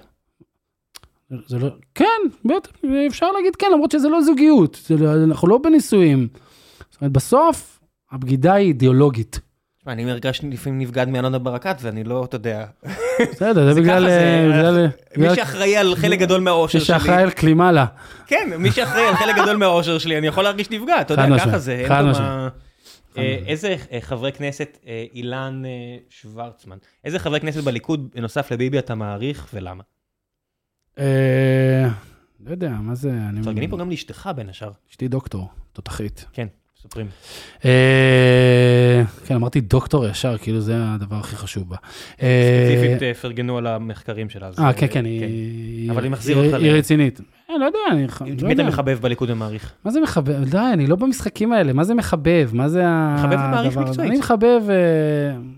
זה לא... כן, בטח, אפשר להגיד כן, למרות שזה לא זוגיות, זה לא, אנחנו לא בנישואים. זאת אומרת, בסוף, הבגידה היא אידיאולוגית. תשמע, אני הרגשתי לפעמים נבגד מאלונה ברקת, ואני לא, אתה יודע. בסדר, זה בגלל... זה- אה, בגלל- מי שאחראי על חלק גדול מהאושר מי שלי, שאחראי על קלימלה. כן, מי שאחראי על חלק גדול מהאושר שלי, אני יכול להרגיש נפגע, אתה יודע, ככה זה, חד פה משמעית. אה, איזה אה, חברי כנסת, אה, אילן אה, שוורצמן, איזה חברי כנסת בליכוד, בנוסף לביבי, אתה מעריך ולמה? אה, לא יודע, מה זה... אני- מפרגנים פה גם לאשתך בין השאר. אשתי דוקטור, תותחית. כן, מספרים. אה, כן, אמרתי דוקטור ישר, כאילו זה הדבר הכי חשוב בה. אה, ספציפית פרגנו על המחקרים שלה. אה, אה, כן, כן, היא... אבל אני מחזיר היא- אותך היא ל- רצינית. אה, לא יודע, אני... את לא מי אתה. מחבב בליכוד ומעריך? מה זה מחבב? די, אני לא במשחקים האלה, מה זה מחבב? מה זה מחבב ומעריך הדבר הזה? מקצועית. אני מחבב, אה, מחבב,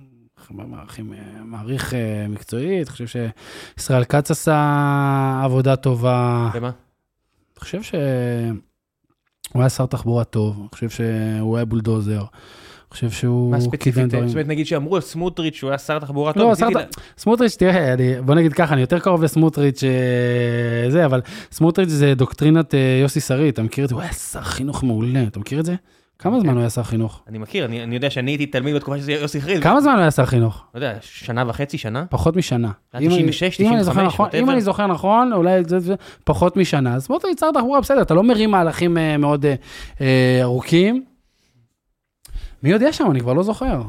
מעריכים, מעריך אה, מקצועית, חושב שישראל כץ עשה עבודה טובה. ומה? אני חושב שהוא היה שר תחבורה טוב, אני חושב שהוא היה בולדוזר. אני חושב שהוא מה ספציפית? זאת אומרת, נגיד שאמרו על סמוטריץ' שהוא היה שר תחבורה טוב, לא, שר ת- סמוטריץ', תראה, אני, בוא נגיד ככה, אני יותר קרוב לסמוטריץ' אה, זה, אבל סמוטריץ' זה דוקטרינת אה, יוסי שריד, אתה מכיר את זה? הוא היה שר חינוך מעולה, אתה מכיר את זה? כמה זמן הוא היה שר חינוך? אני מכיר, אני אני יודע שאני הייתי תלמיד בתקופה שזה יוסי חריד. כמה זמן הוא היה שר חינוך? לא יודע, שנה וחצי, שנה? פחות משנה. היה אם אני- 96, אם אני זוכר 95, נכון- אם whatever. אני זוכר נכון, אולי זה זה פחות משנה. אז סמוטריץ' שר תחבורה, בסדר, אתה לא מרים מהלכים אה, מאוד אה, אה, ארוכים. מי יודע שם, אני כבר לא זוכר.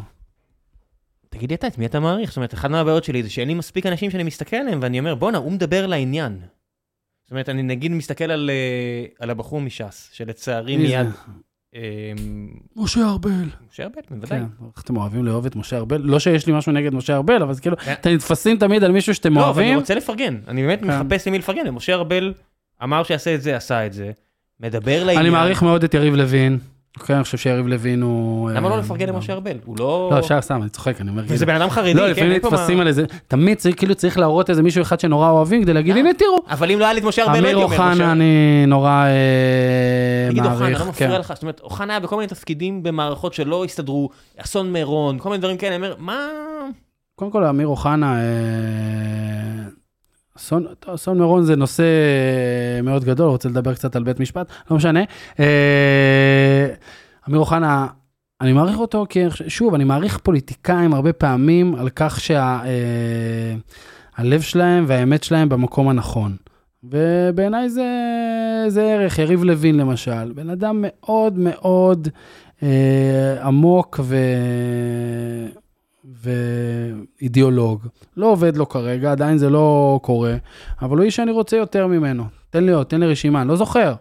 תגיד לי אתה, את מי אתה מעריך? זאת אומרת, אחת מהבעיות שלי זה שאין לי מספיק אנשים שאני מסתכל עליהם, ואני אומר, בואנה, הוא מדבר לעניין. זאת אומרת, אני נגיד מסתכל על, אה, על הבחור מש"ס, שלצערי? מיד... אה, משה ארבל. משה ארבל, בוודאי. כן, איך אתם אוהבים לאהוב את משה ארבל? לא שיש לי משהו נגד משה ארבל, אבל זה כאילו, כן. אתם נתפסים תמיד על מישהו שאתם לא, אבל אני אוהבים. רוצה לפרגן. אני באמת כן. מחפש למי לפרגן. משה ארבל אמר שיעשה את זה, עשה את זה. מדבר לעניין. אני מעריך מאוד את יריב לוין. אוקיי, אני חושב שיריב לוין הוא... למה אה, לא לפרגן למשה ארבל? הוא לא... לא, אפשר סתם, אני צוחק, אני אומר... וזה בן אדם חרדי, לא, כן? לפעמים פה מה- נתפסים על איזה, תמיד צריך, כאילו צריך להראות איזה מישהו אחד שנורא אוהבים כדי להגיד, אה. הנה תראו. אבל אם לא היה לי את משה ארבל, לא אמיר אוחנה אני נורא אה, תגיד אוחנה, מעריך. לא מפריע כן. לך? זאת אומרת, אוחנה היה בכל מיני תפקידים במערכות שלא הסתדרו, אסון מירון, כל מיני דברים כאלה, אני אומר, מה... קודם כל, אמיר אוחנה, אה, אסון אסון מירון זה נושא אה, מאוד גדול, רוצה לדבר קצת על בית משפט, לא משנה. אה, אמיר אוחנה, אני מעריך אותו כי, שוב, אני מעריך פוליטיקאים הרבה פעמים על כך שהלב שלהם והאמת שלהם במקום הנכון. ובעיניי זה, זה ערך, יריב לוין למשל, בן אדם מאוד מאוד אה, עמוק ו... ואידיאולוג. לא עובד לו כרגע, עדיין זה לא קורה, אבל הוא איש שאני רוצה יותר ממנו. תן לי עוד, תן לי רשימה, אני לא זוכר.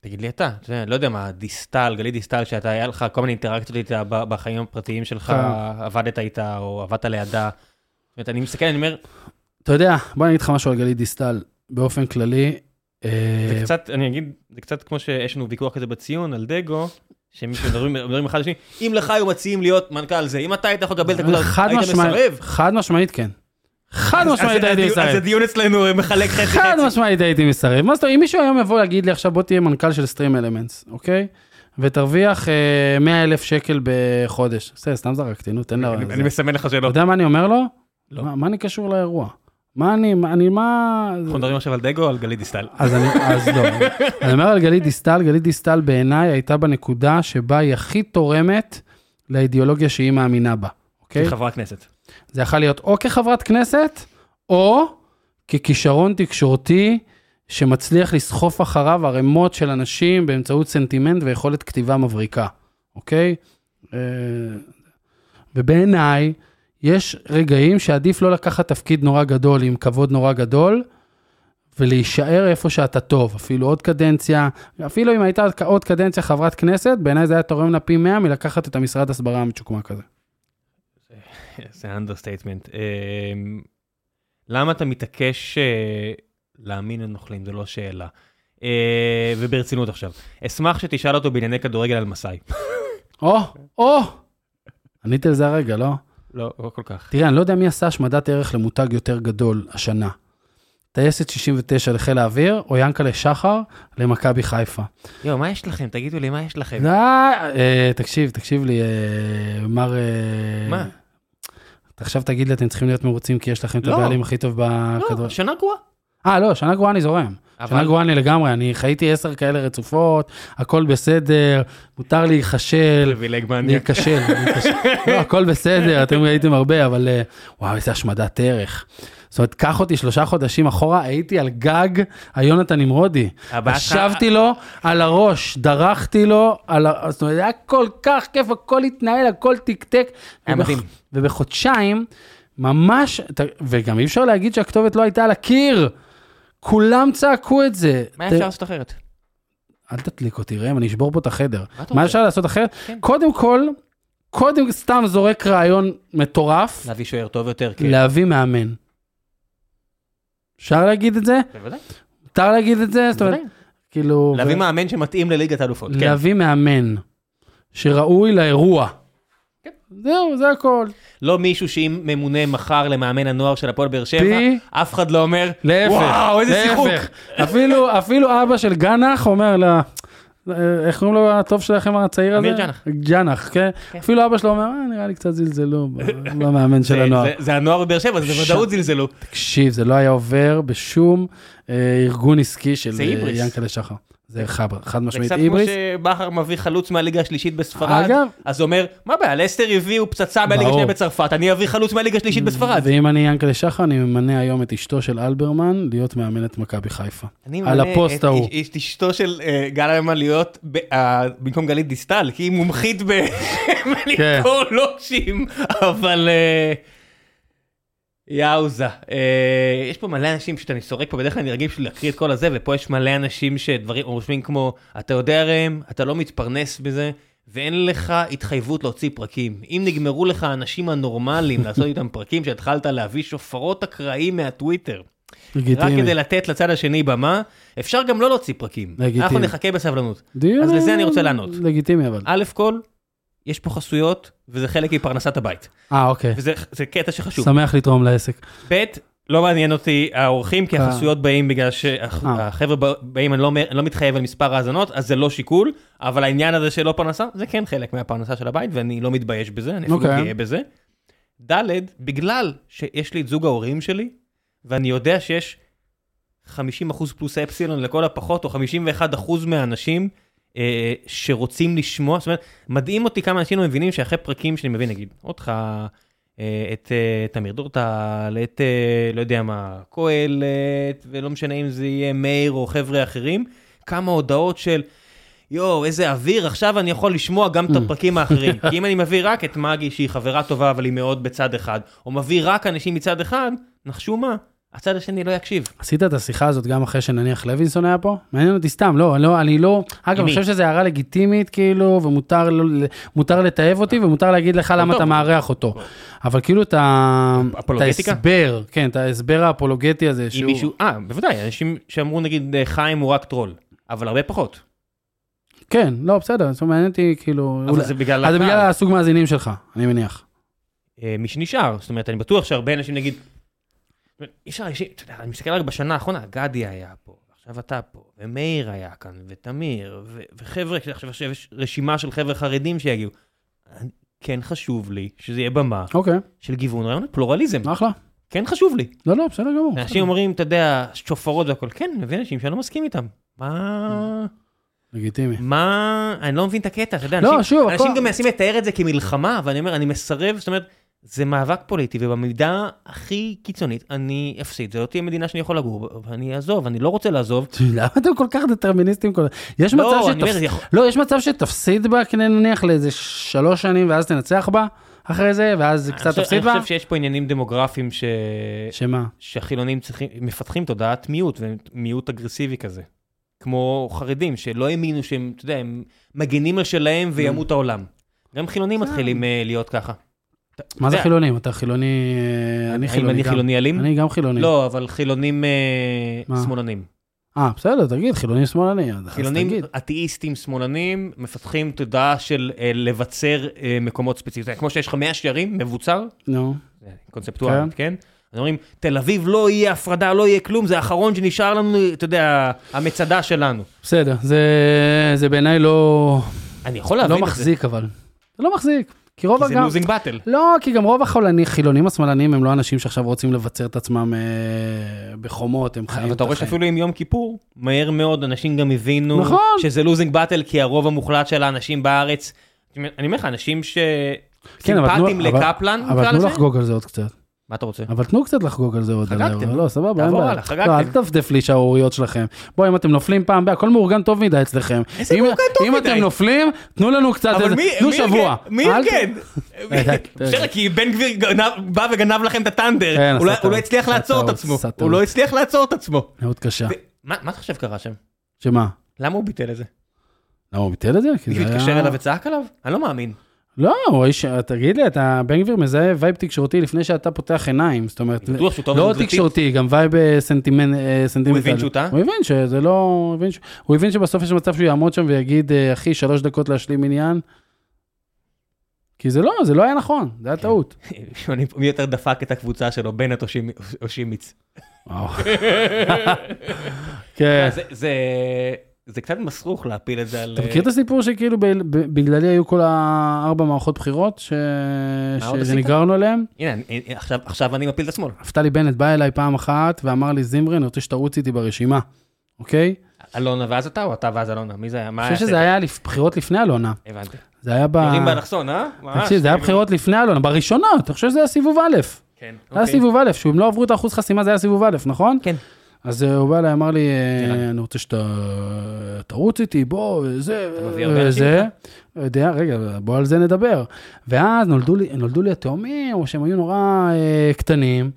תגיד לי אתה, אתה יודע, לא יודע מה, דיסטל, גלית דיסטל, שאתה, היה לך כל מיני אינטראקציות איתה בחיים הפרטיים שלך, כן. עבדת איתה או עבדת לידה. זאת אומרת, אני מסתכל, אני אומר, אתה יודע, בוא אני אגיד לך משהו על גלית דיסטל, באופן כללי. אה, זה קצת, אני אגיד, זה קצת כמו שיש לנו ויכוח כזה בציון על דגו, שמישהו מדברים מדברים אחד לשני, אם לך היו מציעים להיות מנכ"ל זה, אם אתה היית יכול לקבל את חד היית מסרב? חד משמעית כן. חד משמעית הייתי אז- אז מסרב. הדיון אצלנו מחלק חצי חד חצי. משמעית הייתי מסרב. מה זאת אומרת, אם מישהו היום יבוא להגיד לי עכשיו בוא תהיה מנכ"ל של סטרים אלמנטס, אוקיי? ותרוויח 100 אלף שקל בחודש. בסדר, סתם זרקתי, נו, תן לה... אני מסמן לך אתה שאלות. יודע מה אני אומר לו? לא. מה אני קשור לאירוע? מה אני, מה אני, מה... אנחנו מדברים עכשיו על דגו או על גלית דיסטל? אז אני, אז לא. אני אומר על גלית דיסטל, גלית דיסטל בעיניי הייתה בנקודה שבה היא הכי תורמת לאידיאולוגיה שהיא מאמינה בה, אוקיי? כחברת כנסת. זה יכול להיות או כחברת כנסת, או ככישרון תקשורתי שמצליח לסחוף אחריו ערימות של אנשים באמצעות סנטימנט ויכולת כתיבה מבריקה, אוקיי? אה, ובעיניי, יש רגעים שעדיף לא לקחת תפקיד נורא גדול עם כבוד נורא גדול, ולהישאר איפה שאתה טוב, אפילו עוד קדנציה, אפילו אם הייתה עוד קדנציה חברת כנסת, בעיניי זה היה תורם לה פי 100 מלקחת את המשרד הסברה המצ'וקמק הזה. זה understatement. למה אתה מתעקש אה, להאמין לנוכלים? זו לא שאלה. אה, וברצינות עכשיו, אשמח שתשאל אותו בענייני כדורגל על מסאי. או, או! ענית על זה הרגע, לא? לא, לא כל כך. תראה, אני לא יודע מי עשה השמדת ערך למותג יותר גדול השנה. טייסת 69 לחיל האוויר, או ינקלה שחר למכבי חיפה. יואו, מה יש לכם? תגידו לי, מה יש לכם? לא, אה, תקשיב, תקשיב לי, אה, מר... אה, מה? אתה עכשיו תגיד לי, אתם צריכים להיות מרוצים כי יש לכם את לא. הבעלים הכי טוב בכדורגל. לא, שנה גרועה. אה, לא, שנה גרועה אני זורם. שנה אבל גרועה אני לגמרי, אני חייתי עשר כאלה רצופות, הכל בסדר, מותר לי להיכשל. פריבילג אני מניאק. אכשל, אני אכשל. לא, הכל בסדר, אתם ראיתם הרבה, אבל אה, וואו, איזה השמדת ערך. זאת אומרת, קח אותי שלושה חודשים אחורה, הייתי על גג היונתן נמרודי. ישבתי לו על הראש, דרכתי לו, על ה... זאת אומרת, היה כל כך כיף, הכל התנהל, הכל תקתק. היה ובח- מדהים. ובחודשיים, ממש, וגם אי אפשר להגיד שהכתובת לא הייתה על הקיר. כולם צעקו את זה. מה ת- אפשר לעשות אחרת? אל תדליק אותי, ראם, אני אשבור פה את החדר. מה? אפשר לעשות אחרת? כן. קודם כל, קודם סתם זורק רעיון מטורף, להביא שוער טוב יותר, כן. להביא מאמן. אפשר להגיד את זה? בוודאי, מותר להגיד את זה? זאת אומרת. כאילו... להביא ו- מאמן שמתאים לליגת האלופות, כן. להביא מאמן שראוי לאירוע. כן. זהו, זה הכל. לא מישהו שאם ממונה מחר למאמן הנוער של הפועל באר שבע, אף אחד לא אומר, להפך. וואו, איזה להפך. שיחוק. אפילו, אפילו אבא של גנח אומר לה... איך קוראים לו הטוב שלכם הצעיר הזה? אמיר ג'נח. ג'נח, כן. כן. אפילו אבא שלו אומר, אה, נראה לי קצת זלזלו במאמן של זה- הנוער. זה- זה הנוער בבאר שבע, אז בוודאות. זלזלו. תקשיב, זה לא היה עובר בשום אה, ארגון עסקי של זה אה. ינקלה שחר. זה חבר, חד זה משמעית קצת כמו. שבכר מביא חלוץ מהליגה השלישית בספרד, אגב, אז הוא אומר, מה הבעיה, לסטר הביאו פצצה מהליגה. השנייה בצרפת, אני אביא חלוץ מהליגה השלישית בספרד. ואם אני ינקלה שחר, אני ממנה היום את אשתו של אלברמן להיות מאמנת מכבי חיפה. אני על ממנה הפוסט את ההוא. איש- את אשתו של אה, גל אלמן להיות ב- במקום גלית דיסטל, כי היא מומחית כן. בלמכור לוקשים, אבל... אה, יאוזה. אה, יש פה מלא אנשים שאתה סורק פה, בדרך כלל אני רגיל בשביל להקריא את כל הזה, ופה יש מלא אנשים שדברים רושמים כמו, אתה יודע ראם, אתה לא מתפרנס בזה, ואין לך התחייבות להוציא פרקים. אם נגמרו לך האנשים הנורמליים לעשות איתם פרקים, שהתחלת להביא שופרות אקראיים מהטוויטר. רק. כדי לתת לצד השני במה, אפשר גם לא להוציא פרקים. לגיטימי. אנחנו נחכה בסבלנות. אז לזה אני רוצה לענות. לגיטימי אבל. א' כל, יש פה חסויות, וזה חלק מפרנסת הבית. אה, אוקיי. וזה זה קטע שחשוב. שמח לתרום לעסק. ב', לא מעניין אותי האורחים, כי אה. החסויות באים בגלל שהחבר'ה באים, אני לא אני לא מתחייב על מספר האזנות, אז זה לא שיקול, אבל העניין הזה של לא פרנסה, זה כן חלק מהפרנסה של הבית, ואני לא מתבייש בזה, אני אפילו אוקיי. גאה בזה. ד', בגלל שיש לי את זוג ההורים שלי, ואני יודע שיש 50% פלוס אפסילון לכל הפחות, או 51% מהאנשים אה, שרוצים לשמוע, זאת אומרת, מדהים אותי כמה אנשים לא מבינים שאחרי פרקים שאני מבין, נגיד, אותך, אה, את אה, תמיר דורטל, את, אה, לא יודע מה, קהלת, ולא משנה אם זה יהיה מאיר או חבר'ה אחרים, כמה הודעות של... יואו, איזה אוויר, עכשיו אני יכול לשמוע גם את הפרקים האחרים. כי אם אני מביא רק את מגי, שהיא חברה טובה, אבל היא מאוד בצד אחד, או מביא רק אנשים מצד אחד, נחשו מה? הצד השני לא יקשיב. עשית את השיחה הזאת גם אחרי שנניח לוינסון היה פה? מעניין אותי סתם, לא, לא, אני לא... אגב, אני? חושב שזו הערה לגיטימית, כאילו, ומותר לא- לתעב אותי, ומותר להגיד לך למה. אתה מארח אותו. אבל כאילו את? ההסבר, כן, את ההסבר האפולוגטי הזה, שהוא... מישהו, אה, בוודאי, אנשים שאמרו נגיד אה, חיים הוא רק טרול, אבל הרבה פחות. כן, לא, בסדר, זאת אומרת, מעניין אותי, כאילו... אבל זה בגלל אז זה בגלל. הסוג מאזינים שלך, אני מניח. אה, מי שנשאר, זאת אומרת, אני בטוח שהרבה אנשים נגיד, אי אפשר, אתה יודע, אני מסתכל רק בשנה האחרונה, גדי היה פה, עכשיו אתה פה, ומאיר היה כאן, ותמיר, ו- וחבר'ה, עכשיו יש רשימה של חבר'ה חרדים שיגיעו. כן חשוב לי שזה יהיה במה אוקיי, של גיוון רעיונות, פלורליזם, אחלה. כן חשוב לי. לא, לא, בסדר גמור. אנשים אומרים, אתה יודע, שופרות והכל, כן, אני מבין אנשים שאני לא מסכים איתם. מה... לגיטימי. מה... אני לא מבין את הקטע, אתה יודע, לא, אנשים, שוב, אנשים הכל- גם מנסים לתאר את זה כמלחמה, ואני אומר, אני מסרב, זאת אומרת, זה מאבק פוליטי, ובמידה הכי קיצונית, אני אפסיד, זו לא תהיה מדינה שאני יכול לגור, בה, ואני אעזוב, אני לא רוצה לעזוב. למה אתם כל כך דטרמיניסטים? כל- יש לא, מצב אני אומר, יכול- לא, יש מצב שתפסיד בה, נניח לאיזה שלוש שנים, ואז תנצח בה אחרי זה, ואז קצת חושב- תפסיד בה? אני חושב שיש פה עניינים דמוגרפיים ש... שמה? שהחילונים צריכים, מפתחים תודעת מיעוט, ומיעוט אגרסיבי כזה. כמו חרדים, שלא האמינו שהם, אתה יודע, הם מגנים על שלהם וימות העולם. גם חילונים בסדר. מתחילים אה, להיות ככה. מה זה חילונים? אתה חילוני... אה, אני האם חילוני אני גם. חילוני אלים? אני גם חילוני. לא, אבל חילונים אה? שמאלנים. אה, בסדר, תגיד, חילונים שמאלני. אז חילונים. אתאיסטים שמאלנים מפתחים תודעה של אה, לבצר מקומות ספציפיים. כמו שיש לך מאה שערים, מבוצר, נו, קונספטואלית, כן? אז אומרים, תל אביב לא יהיה הפרדה, לא יהיה כלום, זה האחרון שנשאר לנו, אתה יודע, המצדה שלנו. בסדר, זה- בעיניי לא אני יכול להבין לא את זה. מחזיק, אבל. זה לא מחזיק. כי רוב כי זה. לוזינג באטל. לא, כי גם רוב החילונים, השמאלנים הם לא אנשים שעכשיו רוצים לבצר את עצמם אה, בחומות, הם חיים אבל את אתה רואה החיים. שאפילו עם יום כיפור, מהר מאוד אנשים גם הבינו נכון. שזה לוזינג באטל, כי הרוב המוחלט של האנשים בארץ, אני אומר לך, אנשים כן, אבל תנו- שסימפטיים אבל- לקפלן, נקרא אבל תנו. לחגוג על זה עוד קצת. מה אתה רוצה? אבל תנו קצת לחגוג על זה עוד. חגגתם. לא, סבבה, אין תעבור בעיה. הלאה, חגגתם. לא, אל תדפדף לי שערוריות שלכם. בואי, אם אתם נופלים פעם, הכל מאורגן טוב מדי אצלכם. איזה אם- מאורגן טוב אם מדי? אתם נופלים, תנו לנו קצת אבל איזה, מי, תנו מי שבוע. ארגן? מי ארגן? רגע, בסדר, כי בן גביר גנב- בא וגנב לכם את הטנדר, כן, הוא לא- הצליח לעצור את עצמו, הוא. לא הצליח לעצור את עצמו. מאוד קשה. מה מה אתה חושב קרה שם? שמה? למה הוא ביטל את זה? למה הוא ביטל את זה? כי מישהו זה התקשר היה- אליו וצעק עליו? אני לא מאמין. לא, הוא האיש, תגיד לי, אתה, בן גביר מזהה vibe תקשורתי לפני שאתה פותח עיניים, זאת אומרת, בטוח שהוא טוב לא בזוגתית. תקשורתי, גם vibe אה, אה, סנטימנטלי. הבין שהוא טעה? הוא הבין שזה לא, הוא הבין, ש... הוא הבין שבסוף יש מצב שהוא יעמוד שם ויגיד, אה, אחי, שלוש דקות להשלים מניין. כי זה לא, זה לא היה נכון, זה היה טעות. אני- מי יותר דפק את הקבוצה שלו, בנט או שימ- או שימיץ? כן. זה- זה- קצת מסרוך להפיל את זה על... אתה מכיר את הסיפור שכאילו בגללי היו כל הארבע מערכות בחירות ש-? שנגררנו אליהן? הנה, עכשיו- עכשיו אני מפיל את השמאל. נפתלי בנט בא אליי פעם אחת ואמר לי, זמרי, אני רוצה שתרוץ איתי ברשימה, אוקיי? אלונה ואז אתה, או אתה ואז אלונה? מי זה היה? אני? חושב שזה היה בחירות לפני אלונה. הבנתי. זה היה ב... יורים באלכסון, אה? ממש, תקשיב, זה היה כאילו. בחירות לפני אלונה, בראשונות, אני חושב שזה היה סיבוב א'. כן, זה היה אוקיי. סיבוב א', שהוא אם לא עברו את האחוז חסימה זה היה סיבוב א', נכון? כן. אז אה, הוא בא אליי, אמר לי, אה. אני רוצה שאתה תרוץ איתי, בוא, וזה, אנשים וזה. יודע, רגע, בוא על זה נדבר. ואז נולדו לי, נולדו לי התאומים, או שהם היו נורא אה, קטנים,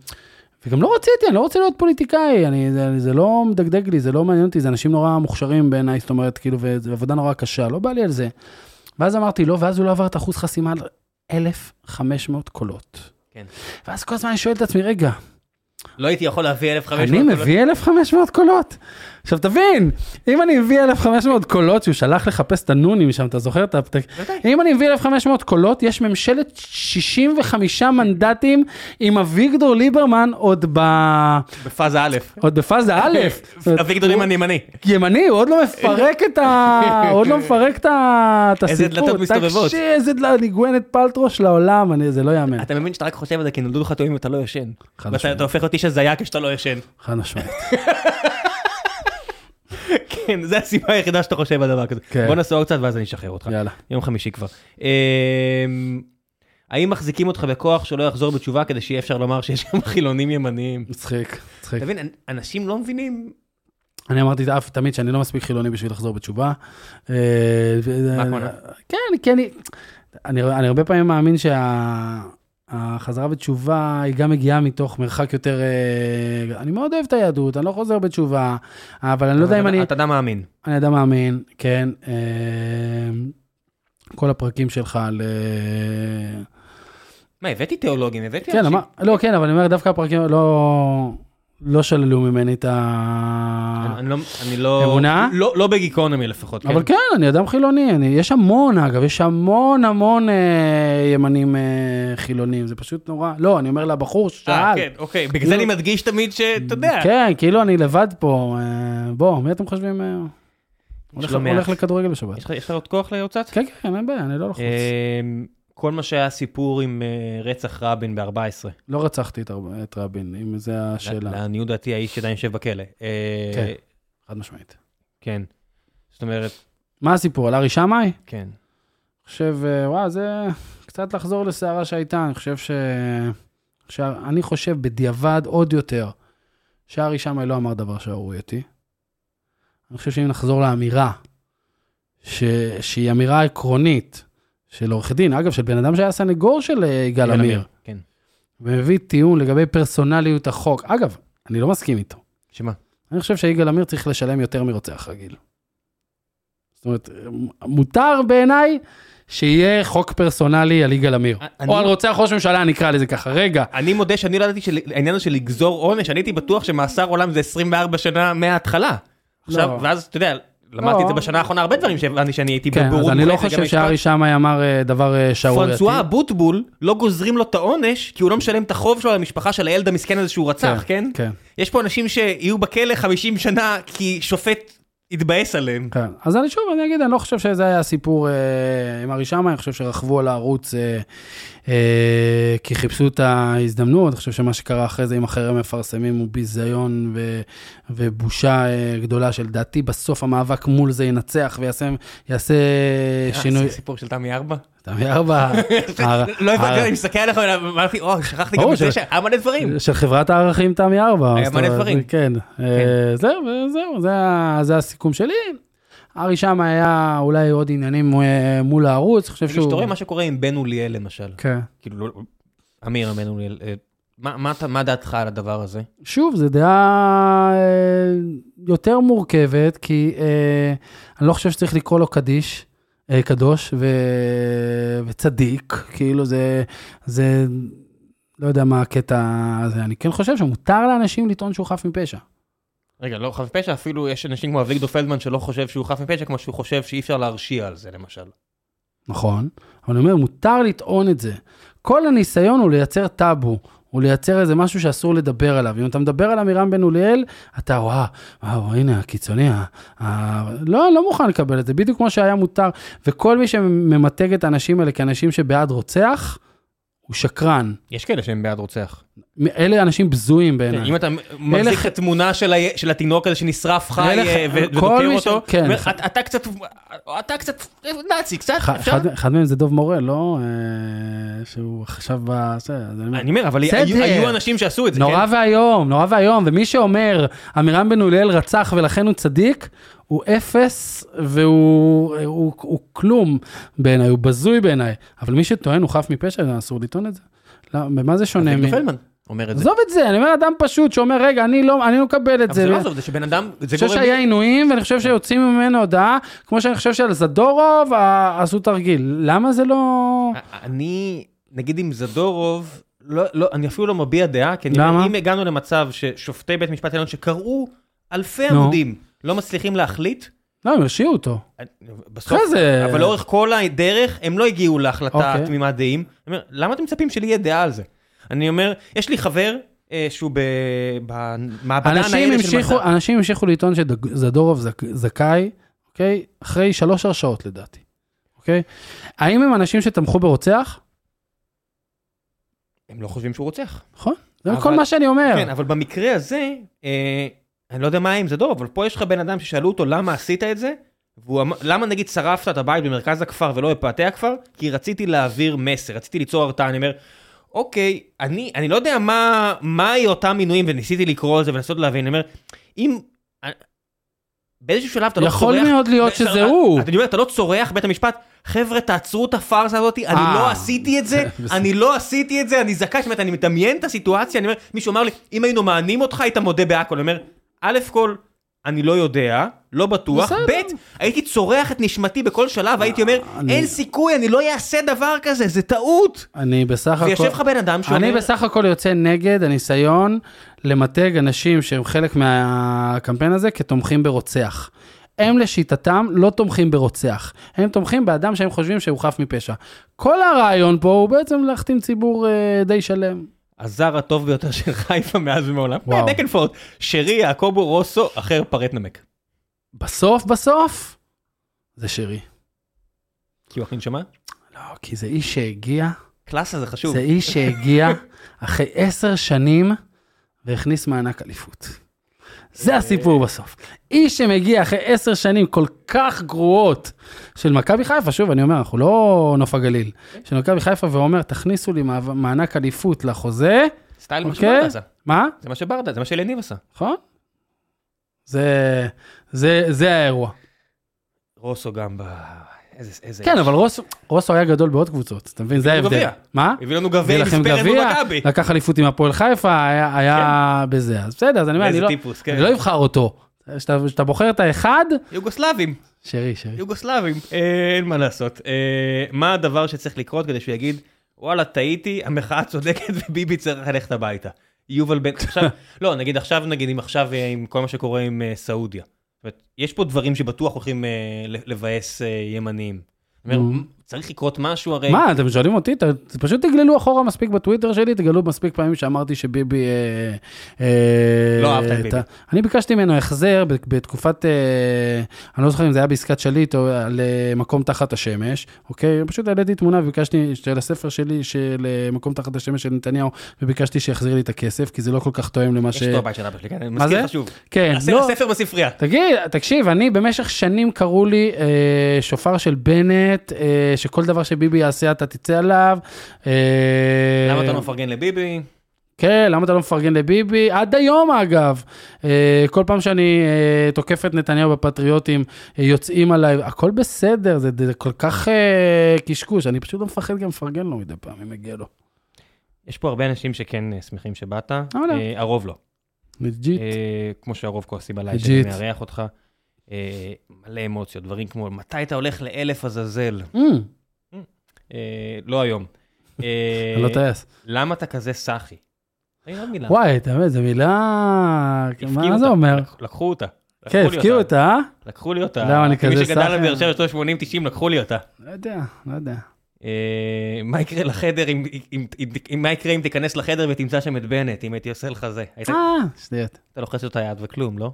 וגם לא רציתי, אני לא רוצה להיות פוליטיקאי, אני, זה, זה לא מדגדג לי, זה לא מעניין אותי, זה אנשים נורא מוכשרים בעיניי, זאת אומרת, כאילו, וזו עבודה נורא קשה, לא בא לי על זה. ואז אמרתי לא, ואז הוא לא עבר את אחוז חסימה על 1,500 קולות. כן. ואז כל הזמן אני שואל את עצמי, רגע, לא הייתי יכול להביא 1,500 אני קולות. מביא 1,500 קולות. עכשיו תבין, אם אני מביא 1,500 קולות שהוא שלח לחפש את הנונים שם, אתה זוכר את הפתק? אם אני מביא 1,500 קולות, יש ממשלת 65 מנדטים עם אביגדור ליברמן עוד ב... בפאזה א'. עוד בפאזה א'. אביגדור ימני ימני. ימני, הוא עוד לא מפרק את ה... עוד לא מפרק את ה... את איזה הסיפור. דלתות מסתובבות. תקשיב, איזה דלת, ניגואנת פלטרו של העולם, אני- זה לא יאמן. אתה מבין שאתה רק חושב על זה כי נולדו לך תאומים ואתה לא ישן. חד ואתה משמעית. אתה הופך להיות איש הזיה כשאתה לא ישן. חד משמעית. כן, זה הסיבה היחידה שאתה חושב על דבר כזה. כן. בוא נעשה עוד קצת ואז אני אשחרר אותך. יאללה. יום חמישי כבר. אמ, האם מחזיקים אותך בכוח שלא יחזור בתשובה כדי שיהיה אפשר לומר שיש גם חילונים ימניים? מצחיק, מצחיק. אתה מבין, אנ- אנשים לא מבינים. אני אמרתי אף תמיד שאני לא מספיק חילוני בשביל לחזור בתשובה. אה, מה הכוונה? כן, כי אני, אני, אני הרבה פעמים מאמין שהחזרה בתשובה היא גם מגיעה מתוך מרחק יותר, אה, אני מאוד אוהב את היהדות, אני לא חוזר בתשובה, אבל אני לא יודע אם אני, אתה אדם מאמין. אני אדם מאמין, כן. אה, כל הפרקים שלך על... אה, מה, הבאתי תיאולוגים, הבאתי כן, אמר, לא, כן, אבל אני אומר, דווקא הפרקים לא, לא שללו ממני את ה... אני לא, לא? לא, לא בגיקונומי לפחות, כן. אבל כן, אני אדם חילוני, אני, יש המון, אגב, יש המון המון אה, ימנים אה, חילונים, זה פשוט נורא. לא, אני אומר לבחור אה, ששאל. כן, אוקיי, בגלל זה אני מדגיש תמיד שאתה יודע. כן, כאילו אני לבד פה. אה, בוא, מי אתם חושבים? אה, הולך, לא. הולך לכדורגל בשבת. יש לך- עוד כוח להוצאת? כן, כן, אין בעיה, אני לא לחוץ. כל מה שהיה סיפור עם אה, רצח רבין ב-14. לא רצחתי את, רבין, אם זה השאלה. לעניות דעתי האיש עדיין יושב בכלא. אה, כן. חד משמעית. כן. זאת אומרת, מה הסיפור, על ארי שמאי? כן. אני חושב, אה, וואו, זה קצת לחזור לסערה שהייתה, אני חושב ש... ש... אני חושב בדיעבד עוד יותר, שארי שמאי לא אמר דבר שערורייתי. אני חושב שאם נחזור לאמירה, ש... שהיא אמירה עקרונית של עורך דין, אגב, של בן אדם שהיה סנגור של אה, יגאל עמיר, כן. ומביא טיעון לגבי פרסונליות החוק. אגב, אני לא מסכים איתו. שמה? אני חושב שיגאל עמיר צריך לשלם יותר מרוצח רגיל. זאת אומרת, מותר בעיניי שיהיה חוק פרסונלי על יגאל עמיר. אני- או על רוצח ראש ממשלה, נקרא לזה ככה. רגע, אני מודה שאני לא ידעתי שהעניין הזה של לגזור עונש, אני הייתי בטוח שמאסר עולם זה 24 שנה מההתחלה. עכשיו, לא. ואז אתה יודע, למדתי את זה בשנה האחרונה, הרבה דברים שהבנתי שאני הייתי כן, בבורות. אז אני לא חושב. שארי שמאי אמר אה, דבר אה, שערורייתי. פרנסואה אבוטבול לא גוזרים לו את העונש כי הוא לא משלם את החוב שלו למשפחה של הילד המסכן הזה שהוא רצח, כן? כן. יש פה אנשים שיהיו בכלא 50 שנה כי שופט התבאס עליהם. כן, אז אני שוב, אני אגיד, אני לא חושב שזה היה הסיפור אה, עם ארי שמאי, אני חושב שרכבו על הערוץ אה, כי חיפשו את ההזדמנות, אני חושב שמה שקרה אחרי זה עם החרם מפרסמים הוא ביזיון ו, ובושה אה, גדולה שלדעתי בסוף המאבק מול זה ינצח ויעשה יעשה שינוי. אה, זה סיפור של תמי ארבע? תמי ארבע, לא הבנתי, אני מסתכל עליך ואמרתי, או, שכחתי גם את זה שהיה מלא דברים. של חברת הערכים תמי ארבע. היה מלא דברים. כן, אה, זהו, זהו, זה הסיכום שלי. ארי שם היה אולי עוד עניינים אה, מול הערוץ, חושב כשאתה שהוא... רואה מה שקורה עם בן אוליאל למשל, כן. כאילו, לא- אמיר בן אוליאל, אה, מה- מה אתה- מה דעתך על הדבר הזה? שוב, זו דעה אה, יותר מורכבת, כי אה, אני לא חושב שצריך לקרוא לו קדיש, אה, קדוש ו... וצדיק, כאילו זה, זה, לא יודע מה הקטע הזה, אני כן חושב שמותר לאנשים לטעון שהוא חף מפשע. רגע, לא חף מפשע, אפילו יש אנשים כמו אביגדור פלדמן שלא חושב שהוא חף מפשע, כמו שהוא חושב שאי אפשר להרשיע על זה, למשל. נכון, אבל אני אומר, מותר לטעון את זה. כל הניסיון הוא לייצר טאבו, הוא לייצר איזה משהו שאסור לדבר עליו. אם אתה מדבר על עמירם בן אוליאל, אתה וואו, וואו, הנה הקיצוני, ה... ה... לא, לא מוכן לקבל את זה, בדיוק כמו שהיה מותר. וכל מי שממתג את האנשים האלה כאנשים שבעד רוצח, הוא שקרן. יש כאלה שהם בעד רוצח. אלה אנשים בזויים בעיניי. אם אתה מחזיק את התמונה של התינוק הזה שנשרף חי אה, ודוקר אותו, כן. "אתה- קצת, אתה קצת נאצי, קצת, אפשר? אחד- מהם זה דוב מורל, לא? אה, שהוא עכשיו ב... אני אומר, אבל היו אנשים שעשו את זה, נורא כן? ואיום, נורא ואיום, ומי שאומר, עמירם בן אוליאל רצח ולכן הוא צדיק, הוא אפס והוא הוא, הוא כלום בעיניי, הוא בזוי בעיניי. אבל מי שטוען הוא חף מפשע, אסור לטעון את זה. לא, במה זה שונה? אביגדור מ- פלדמן אומר את זה. עזוב את זה, אני אומר אדם פשוט שאומר, רגע, אני לא, אני לא מקבל את אבל זה. זה לא עזוב, זה שבן אדם, אני זה חושב גורם... שהיה עינויים, ואני חושב שיוצאים ממנו הודעה, כמו שאני חושב שעל זדורוב עשו תרגיל. למה זה לא... אני, נגיד עם זדורוב, לא, לא, אני אפילו לא מביע דעה, כי אני אם הגענו למצב ששופטי בית משפט עליון שקראו אלפי. עמודים, לא מצליחים להחליט, לא, הם הרשיעו אותו. בסוף, זה- אבל לאורך כל הדרך הם לא הגיעו להחלטה אוקיי. תמימת דעים. אומר, למה אתם מצפים שלי יהיה דעה על זה? אני אומר, יש לי חבר אה, שהוא ב- במעבדה הניידת של מדע. אנשים המשיכו לטעון שזדורוב זכ, זכאי, אוקיי? אחרי שלוש הרשעות לדעתי, אוקיי? האם הם אנשים שתמכו ברוצח? הם לא חושבים שהוא רוצח. נכון? זה אבל- כל מה שאני אומר. כן, אבל במקרה הזה, אה, אני לא יודע מה עם זדורוב, אבל פה יש לך בן אדם ששאלו אותו למה עשית את זה, והוא אמר, למה נגיד שרפת את הבית במרכז הכפר ולא בפאתי הכפר? כי רציתי להעביר מסר, רציתי ליצור הרתעה, אני אומר, אוקיי, אני, אני לא יודע מה, מהי אותם מינויים, וניסיתי לקרוא על זה ולנסות להבין, אני אומר, אם... אה, באיזשהו שלב אתה לא צורח... יכול מאוד להיות שזה הוא. אתה אומר, אתה לא צורח בית המשפט, חבר'ה, תעצרו את הפארסה הזאת, אני אה. לא עשיתי את זה, אני לא עשיתי את זה, אני זכאי, זאת אומרת, אני מדמיין את הסיטואציה, אני אומר, מישהו אמר לי, אם היינו מענים אותך, היית מודה בהכל, אני אומר, א' כל, אני לא יודע, לא בטוח. ב', הייתי צורח את נשמתי בכל שלב, הייתי אומר, אין סיכוי, אני לא אעשה דבר כזה, זה טעות. אני בסך הכל... ויושב לך בן אדם שאומר, אני בסך הכל יוצא נגד הניסיון למתג אנשים שהם חלק מהקמפיין הזה כתומכים ברוצח. הם לשיטתם לא תומכים ברוצח, הם תומכים באדם שהם חושבים שהוא חף מפשע. כל הרעיון פה הוא בעצם להחתים ציבור אה, די שלם. הזר הטוב ביותר של חיפה מאז ומעולם, וואו. and forth, שרי, יעקובו, רוסו, אחר פרט נמק. בסוף בסוף, זה שרי. כי הוא הכי נשמה? לא, כי זה איש שהגיע, קלאסה זה חשוב. זה איש שהגיע אחרי עשר שנים והכניס מענק אליפות. זה הסיפור בסוף. איש שמגיע אחרי עשר שנים כל כך גרועות של מכבי חיפה, שוב, אני אומר, אנחנו לא נוף הגליל, של מכבי חיפה, ואומר, תכניסו לי מע- מענק אליפות לחוזה, סטייל מה אוקיי? שברדה עשה. מה? זה מה שברדה, זה מה שלניב עשה. נכון? זה, זה, זה האירוע. רוסו גם ב... איזה... כן, אבל רוס, רוסו היה גדול בעוד קבוצות, אתה מבין? זה ההבדל. מה? הביא לנו גביע הביא ספרן גביע, במכבי. לקח אליפות עם הפועל חיפה, היה, היה בזה. אז בסדר, אז אני אומר, אני לא, כן. אני לא אבחר אותו. כשאתה בוחר את האחד, יוגוסלבים, שרי, שרי. יוגוסלבים, אה, אין מה לעשות. אה, מה הדבר שצריך לקרות כדי שהוא יגיד, וואלה, טעיתי, המחאה צודקת וביבי צריך ללכת הביתה. יובל בן, עכשיו, לא, נגיד עכשיו, נגיד, אם עכשיו, אה, עם כל מה שקורה עם סעודיה. יש פה דברים שבטוח הולכים אה, לבאס אה, צריך לקרות משהו הרי. מה, אתם שואלים אותי? ת- פשוט תגללו אחורה מספיק בטוויטר שלי, תגלו מספיק פעמים שאמרתי שביבי... אה, אה, לא אהבת את ביבי. אני ביקשתי ממנו החזר בתקופת, אה, אני לא זוכר אם זה היה בעסקת שליט או על אה, מקום תחת השמש, אוקיי? פשוט העליתי תמונה וביקשתי של הספר שלי של אה, מקום תחת השמש של נתניהו, וביקשתי שיחזיר לי את הכסף, כי זה לא כל כך תואם למה ש... יש אותו הבית של אבא שלי, כן, אני מה מזכיר זה? לך שוב. כן, לא, הספר בספרייה. תגיד, תקשיב, אני במשך שנים קראו לי אה, שופר של בנט, אה, שכל דבר שביבי יעשה אתה תצא עליו. אה, למה אתה לא מפרגן לביבי? כן, למה אתה לא מפרגן לביבי? עד היום אגב. אה, כל פעם שאני אה, תוקף את נתניהו בפטריוטים, יוצאים עליי, הכל בסדר, זה, זה כל כך קשקוש, אני פשוט לא מפחד גם לפרגן לו מדי פעם, אם מגיע לו. יש פה הרבה אנשים שכן שמחים שבאת, אה, הרוב לא. legit. כמו שהרוב כועסים עליי. שאני מארח אותך. אה, מלא אמוציות, דברים כמו, מתי אתה הולך לאלף עזאזל? Mm, אה, לא היום. אה, אני לא טייס. למה אתה כזה סאחי? וואי, אתה מבין, זו מילה... מה זה אותה, אומר? לק- לקחו אותה. כן, הפקיעו אותה, אה? לקחו לי אותה. למה, אני כמי כזה שגדל סאחי? בבאר שבע שנות 80-90, לקחו לי אותה. לא יודע, לא יודע. אה, מה יקרה לחדר מה יקרה אם תיכנס לחדר ותמצא שם את בנט, אם הייתי עושה לך זה? אה, שטויות. אתה לוחץ לו את היד וכלום, לא?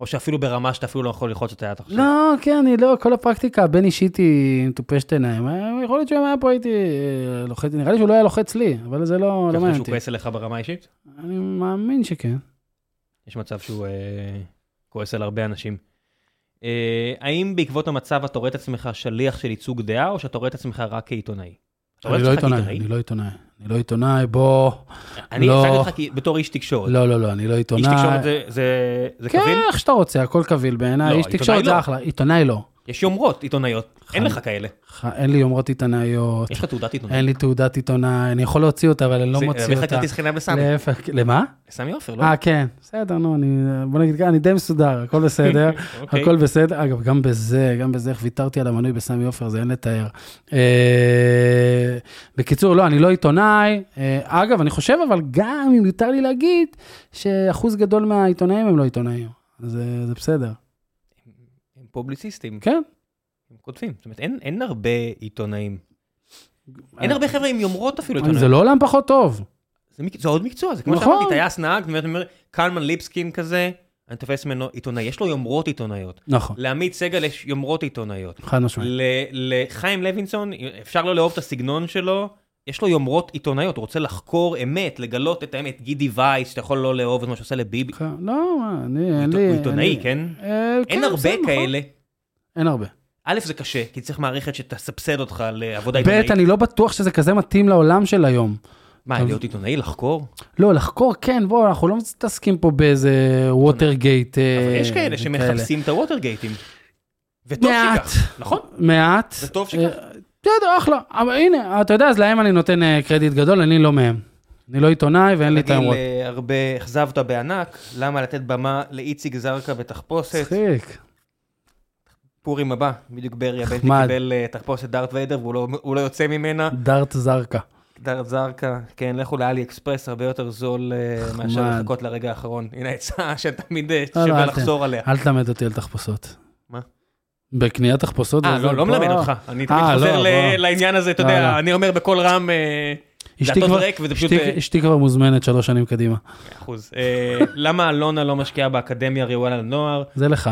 או שאפילו ברמה שאתה אפילו לא יכול ללחוץ את היד עכשיו. לא, כן, אני לא, כל הפרקטיקה הבין אישית היא מטופשת עיניים. אה, יכול להיות שאם היה פה הייתי אה, לוחץ, נראה לי שהוא לא היה לוחץ לי, אבל זה לא אתה לא חושב מעניין שהוא אותי. כועס עליך ברמה האישית? אני מאמין שכן. יש מצב שהוא אה, כועס על הרבה אנשים. אה, האם בעקבות המצב אתה רואה את עצמך שליח של ייצוג דעה, או שאתה רואה את עצמך רק כעיתונאי? אתה רואה אני לא עיתונאי? אני לא עיתונאי. אני לא עיתונאי, בוא... אני לא. הצגתי אותך בתור איש תקשורת. לא, לא, לא, אני לא איש עיתונאי. תקשורת זה- זה- זה כן, קביל? איך שאתה רוצה, הכל קביל בעיניי. לא, איש תקשורת לא. זה אחלה, עיתונאי לא. יש יומרות עיתונאיות, אין חד- לך כאלה. ח- אין לי יומרות עיתונאיות, יש לך תעודת עיתונאי. אין לי תעודת עיתונאי, אני יכול להוציא אותה, אבל אני לא זה- מוציא אותה. כרטיס חינם לסמי. להפך, למה? לסמי עופר, לא? אה, כן, בסדר, נו, אני, בוא נגיד אני די מסודר, הכל בסדר, אוקיי. הכל בסדר. אגב, גם בזה, גם בזה, איך ויתרתי על המנוי בסמי עופר, זה אין לתאר. אה, בקיצור, לא, אני לא עיתונאי. אה, אגב, אני חושב, אבל גם אם יותר לי להגיד, שאחוז גדול מהעיתונאים הם לא עיתונאים. אז אה, זה בסדר. פובליציסטים, כן. הם כותבים. זאת אומרת, אין- אין הרבה עיתונאים. אין הרבה חבר'ה עם יומרות אפילו אה, עיתונאים. זה לא עולם פחות טוב. זה מק- זה עוד מקצוע, זה כמו נכון. שאמרתי, טייס נהג, זאת אומרת, קלמן ליבסקין כזה, אני תופס ממנו עיתונאי, יש לו יומרות עיתונאיות. נכון, לעמית סגל יש יומרות עיתונאיות. חד משמעית. ל- לחיים לוינסון, אפשר לא לאהוב את הסגנון שלו, יש לו יומרות עיתונאיות, הוא רוצה לחקור אמת, לגלות את האמת. גידי וייס, שאתה יכול לא לאהוב את מה שעושה לביבי. לא, מה, אני, אין לי... הוא עיתונאי, כן? אה, אין כן, הרבה נכון. כאלה. אין הרבה. א', זה קשה, כי צריך מערכת שתסבסד אותך לעבודה ב', עיתונאית. אני לא בטוח שזה כזה מתאים לעולם של היום. מה, להיות עיתונאי, לחקור? לא, לחקור, כן, בוא, אנחנו לא מתעסקים פה באיזה ווטרגייט. אבל יש כאלה שמחפשים את הווטרגייטים. וטוב מעט. שכך, נכון? מעט. זה טוב שכך. בסדר, אחלה. אבל הנה, אתה יודע, אז להם אני נותן אה, קרדיט גדול, אני לא מהם. אני לא עיתונאי ואין לי את היומרות. אה, הרבה אכזבת בענק, למה לתת במה לאיציק זרקא בתחפושת? מצחיק. פורים הבא, בדיוק ברי הבן. קיבל אה, תחפושת דארט ויידר והוא לא- לא יוצא ממנה. דארט זרקה. דארט זרקא, כן, לכו לאלי אקספרס, הרבה יותר זול אה, מאשר. לחכות לרגע האחרון. הנה עצה שתמיד לא, לא, שווה לחזור עליה. אל תלמד אותי על תחפושות. בקניית תחפושות. אה, לא, לא מלמד אותך. אני תמיד אה, חוזר לא. לעניין הזה, אתה לא, יודע, לא. אני אומר בקול רם, אה, הטוב כבר- ריק וזה פשוט... אשתי- אה, אשתי כבר מוזמנת שלוש שנים קדימה. אחוז. אה, למה אלונה לא משקיעה באקדמיה ראויה לנוער? זה לך.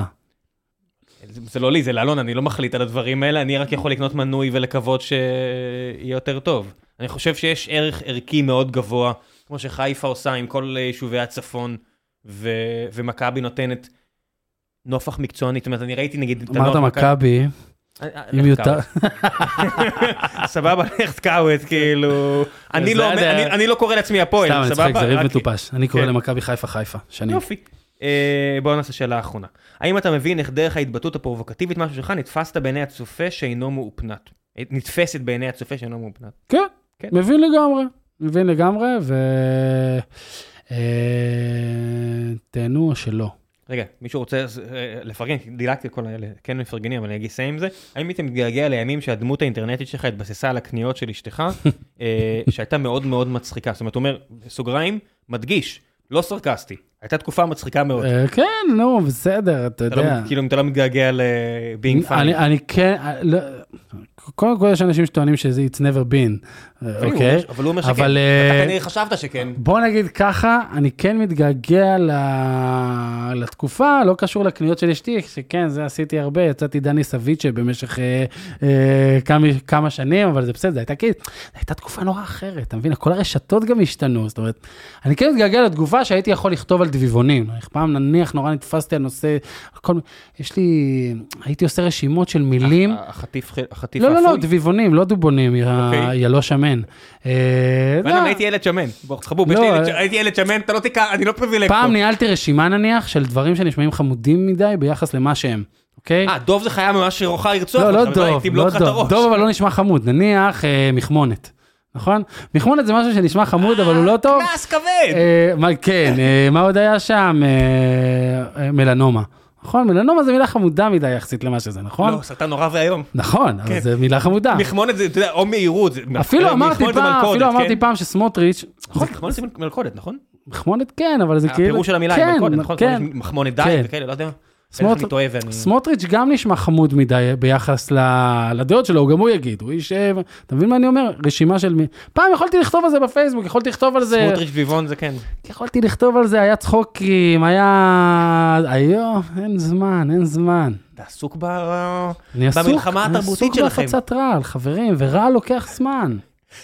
זה לא לי, זה לאלונה, אני לא מחליט על הדברים האלה, אני רק יכול לקנות מנוי ולקוות שיהיה יותר טוב. אני חושב שיש ערך ערכי מאוד גבוה, כמו שחיפה עושה עם כל אה, יישובי הצפון, ומכבי נותנת נופח מקצועני, זאת אומרת, אני ראיתי נגיד... אמרת מכבי, אה, אה, אם לך יותר... סבבה, לך קאוות, כאילו... אני לא. אני- לא קורא לעצמי הפועל, סתם, אני סבבה? צוחק, זה ריב מטופש. אני קורא כן. למכבי חיפה חיפה, שנים. יופי. אה, בואו נעשה שאלה אחרונה. האם אתה מבין איך דרך ההתבטאות הפרובוקטיבית משהו שלך נתפסת בעיני הצופה שאינו מאופנת? אה, נתפסת בעיני הצופה שאינו מאופנת. כן, כן. מבין לגמרי, מבין לגמרי, ו... אה, תהנו או שלא. רגע, מישהו רוצה אה, לפרגן, דילגתי כל האלה, כן מפרגנים, אבל אני אגיד סיים עם זה. האם היית מתגעגע לימים שהדמות האינטרנטית שלך התבססה על הקניות של אשתך, אה, שהייתה מאוד מאוד מצחיקה? זאת אומרת, הוא אומר, סוגריים, מדגיש, לא סרקסטי. הייתה תקופה מצחיקה מאוד. אה, כן, נו, בסדר, אתה לא- יודע. כאילו, אם אתה לא מתגעגע אני, funny. אני כן, לא, קודם כל יש אנשים שטוענים שזה it's never been, אה, אוקיי? אבל הוא אומר שכן. אתה אה, כנראה חשבת שכן. בוא נגיד ככה, אני כן מתגעגע. לתקופה, לא קשור לקניות של אשתי, שכן, זה עשיתי הרבה, יצאתי דני סביצ'ה במשך אה, כמה, כמה שנים, אבל זה בסדר, זו הייתה כאילו, זו הייתה תקופה נורא אחרת, אתה מבין? כל הרשתות גם השתנו, זאת אומרת, אני כן מתגעגע לתקופה שהייתי יכול לכתוב על דביבונים. פעם נניח נורא נתפסתי על נושא, יש לי, הייתי עושה רשימות של מילים. החטיף החטיף לא, לא, לא, האפוי? דביבונים, לא דובונים, יא אוקיי. לא שמן. אה, ואני לא, הייתי ילד שמן. בוא, חבוב, לא, אה, הייתי ילד שמן, אתה לא תיקח, אני לא פריבילג פעם. ניהלתי רשימה נניח של דברים שנשמעים חמודים מדי ביחס למה שהם, אוקיי? אה, דוב זה חיה ממש שרוחה לרצוח לא, לא דוב, לא דוב. דוב אבל לא נשמע חמוד, נניח אה, מחמונת, נכון? מחמונת זה משהו שנשמע חמוד אבל הוא לא טוב. קנס כבד! אה, כן, אה, מה עוד היה שם? אה, אה, מלנומה. נכון? מלנומה זה מילה חמודה מדי יחסית למה שזה, נכון? לא, סרטן נורא ואיום. נכון, אבל כן. זה מילה חמודה. מחמונת זה, אתה יודע, או מהירות. זה- אפילו אה, אמרתי פעם, אפילו כן? אמרתי פעם שסמוטריץ', נכון, מחמונת זה מלכודת, נכון? מחמונת כן, אבל זה כאילו... הפירוש של המילה כן, היא מלכודת, נכון? כן. כמו מחמונת די כן. וכאלה, לא יודע. סמוטריץ' גם נשמע חמוד מדי ביחס לדעות שלו, גם הוא יגיד, הוא איש... אה, אתה מבין מה אני אומר? רשימה של... מי- פעם יכולתי לכתוב על זה בפייסבוק, יכולתי לכתוב על זה... סמוטריץ' ביבון זה כן. יכולתי לכתוב על זה, היה צחוקים, היה... היום, אין זמן, אין זמן. אתה עסוק ב... אני עסוק, במלחמה אני התרבותית עסוק שלכם. בהפצת רעל, חברים, ורעל לוקח זמן.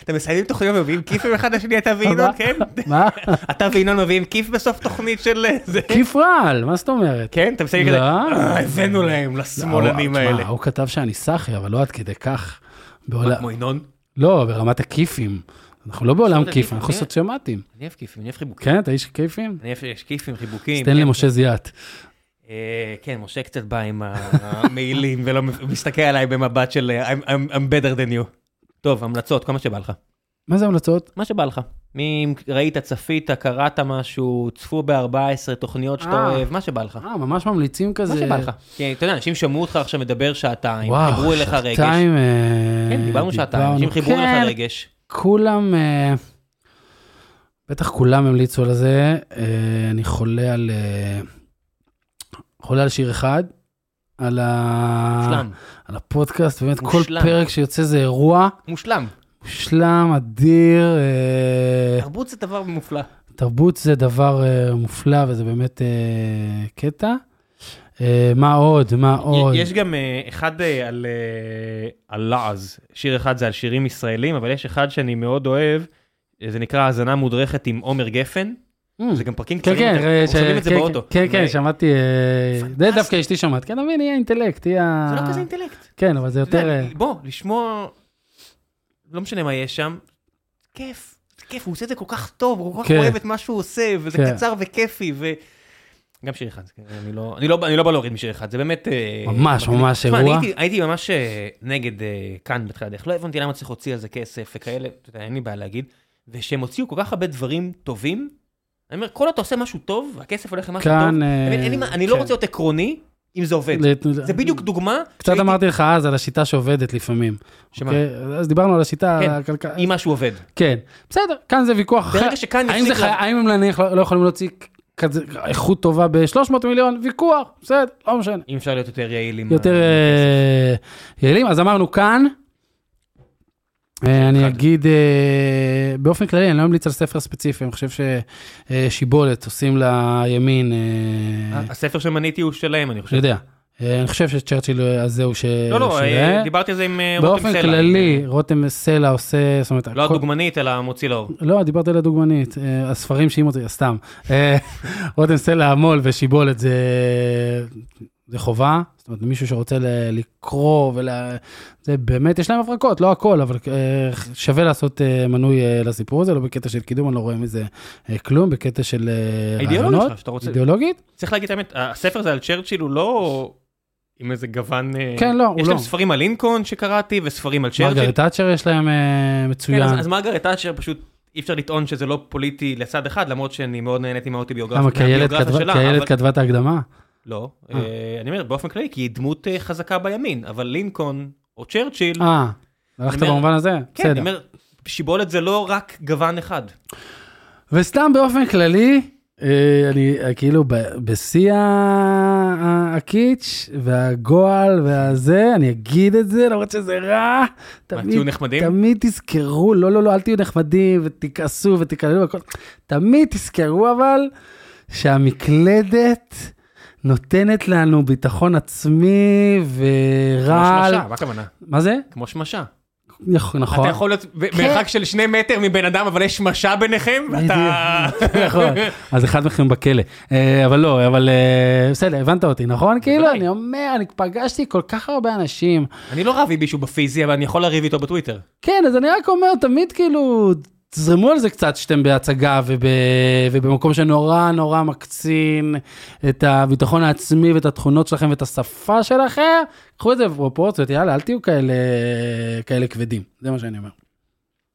אתם מסיימים תוכניות ומביאים כיפים אחד לשני, אתה וינון? כן? מה? אתה וינון מביאים כיף בסוף תוכנית של אה, זה. כיף רעל, מה זאת אומרת? כן, אתה מסיים לא. כזה, "אה, הבאנו להם, לשמאלנים תשמע, האלה. הוא כתב שאני סאחי, אבל לא עד כדי כך. מה, כמו ינון? לא, ברמת הכיפים. אנחנו לא בעולם כיפים, כיפים, אנחנו. סוציומטים. אני אוהב כיפים, אני אוהב חיבוקים. כן, אתה איש כיפים? אני אוהב יש כיפים, חיבוקים. תן לי כן. משה זיאת. אה, כן, משה קצת בא עם המעילים ולא מסתכל עליי במבט של I'm better than you. טוב, המלצות, כל מה שבא לך. מה זה המלצות? מה שבא לך. אם ראית, צפית, קראת משהו, צפו ב-14 תוכניות שאתה אה. אוהב, מה שבא לך. אה, ממש ממליצים מה כזה. שבא לך. כי אתה יודע, אנשים שמעו אותך עכשיו מדבר שעתיים, וואו, חיברו אליך רגש. שעתיים, אה, כן, דיברנו שעתיים. אנשים חיברו כן, אליך רגש. כולם, אה, בטח כולם המליצו על זה. אני חולה על, חולה על שיר אחד, על, ה... מושלם, על הפודקאסט, באמת כל מושלם. פרק שיוצא זה אירוע, מושלם. מושלם, אדיר. אה, תרבות זה דבר מופלא. תרבות זה דבר אה, מופלא וזה באמת אה, קטע. מה עוד? מה עוד? יש גם אחד על על לעז, שיר אחד זה על שירים ישראלים, אבל יש אחד שאני מאוד אוהב, זה נקרא האזנה מודרכת עם עומר גפן. זה גם פרקים כן, קצרים, כן, אנחנו שומעים את זה כן, באוטו. כן, כן, שמעתי, אה, זה. דווקא אשתי שמעת, כן, אבל יהיה אינטלקט, יהיה... זה לא כזה אינטלקט. כן, אבל זה יותר... אה, בוא, לשמוע, לא משנה מה יש שם, כיף, זה כיף, הוא עושה את זה כל כך טוב, הוא כל כך כן. אוהב את מה שהוא עושה, וזה כן. קצר וכיפי, ו... גם שיר אחד, כן, אני לא, אני לא, אני לא בא להוריד משיר אחד, זה באמת... ממש. ממש אירוע. הייתי, הייתי ממש נגד כאן בתחילת הדרך, לא הבנתי למה צריך להוציא על זה כסף וכאלה, אין לי בעיה להגיד, ושהם הוציאו כל כך הרבה דברים טובים, אני אומר, כל עוד אתה עושה משהו טוב, והכסף הולך למשהו טוב, כאן... אתה אה, לי מה- אני לא כן. רוצה להיות עקרוני, אם זה עובד. לת- זה בדיוק דוגמה, קצת שהייתי- אמרתי לך אז על השיטה שעובדת לפעמים. שמה? אוקיי? אז דיברנו על השיטה כן. הכלכלית. אם משהו עובד. כן, בסדר, כאן זה ויכוח אחר. ברגע שכאן האם זה. חי- לה- האם הם נניח לא לא יכולים להוציא כזה איכות טובה ב-300 מיליון? ויכוח, בסדר, לא משנה. אם אפשר להיות יותר יעיל עם... יותר אה, יעילים, אז אמרנו כאן. אה, אני. אגיד אה, באופן כללי, אני לא ממליץ על ספר ספציפי, אני חושב ששיבולת עושים לימין, אה, הספר שמניתי הוא שלהם, אני חושב. יודע. אה, אני חושב שצ'רצ'יל הזה הוא ש... לא, לא, אה. דיברתי על זה עם אה, רותם סלע. באופן כללי, רותם סלע עושה, זאת אומרת, לא הדוגמנית, אלא מוציא לאור. לא, דיברתי על הדוגמנית, אה, הספרים שהיא מוציא, סתם. אה, רותם סלע, המו"ל ושיבולת זה, זה חובה, זאת אומרת, מישהו שרוצה לקרוא ול... זה באמת, יש להם הברקות, לא הכל, אבל אה, שווה לעשות אה, מנוי אה, לסיפור הזה, לא בקטע של קידום, אני לא רואה מזה כלום, בקטע של רעיונות. שלך, שאתה רוצה- אידיאולוגית? צריך להגיד את האמת, הספר הזה על צ'רצ'יל הוא לא עם איזה גוון... כן, לא, הוא יש לא. להם ספרים על לינקולן שקראתי, וספרים על צ'רצ'יל. מרגרט תאצ'ר יש להם אה, כן, מצוין. אז- אז מרגרט תאצ'ר פשוט אי אפשר לטעון שזה לא פוליטי לצד אחד, למרות שאני מאוד נהניתי מהאוטוביוגרפיה למה, שלה, כי הילד כתבה את ההקדמה? לא, אה. אה, אני אומר באופן כללי, כי היא דמות אה, חזקה בימין, אבל לינקולן או צ'רצ'יל, אה, הלכת במובן הזה? כן, אני. אומר, שיבולת זה לא רק גוון אחד. וסתם באופן כללי, אני כאילו בשיא הקיץ' והגועל והזה, אני אגיד את זה, למרות שזה רע. תמיד- תהיו נחמדים? תמיד תזכרו, לא, לא, לא, אל תהיו נחמדים ותכעסו ותקללו והכל. תמיד תזכרו אבל שהמקלדת נותנת לנו ביטחון עצמי כמו ורעל. שמשה, מה הכוונה? מה זה? כמו שמשה. נכון. אתה יכול להיות במרחק של שני מטר מבן אדם, אבל יש שמשה ביניכם, ואתה... נכון, אז אחד מכם בכלא. אה, אבל לא, אבל אה, בסדר, הבנת אותי, נכון? כאילו. אני אומר, אני פגשתי כל כך הרבה אנשים. אני לא רב עם מישהו בפיזי, אבל אני יכול לריב איתו בטוויטר. כן, אז אני רק אומר, תמיד כאילו, תזרמו על זה קצת שאתם בהצגה וב, ובמקום שנורא נורא מקצין את הביטחון העצמי ואת התכונות שלכם ואת השפה שלכם, קחו את זה בפרופורציות, יאללה, אל תהיו כאלה, כאלה כבדים, זה מה שאני אומר.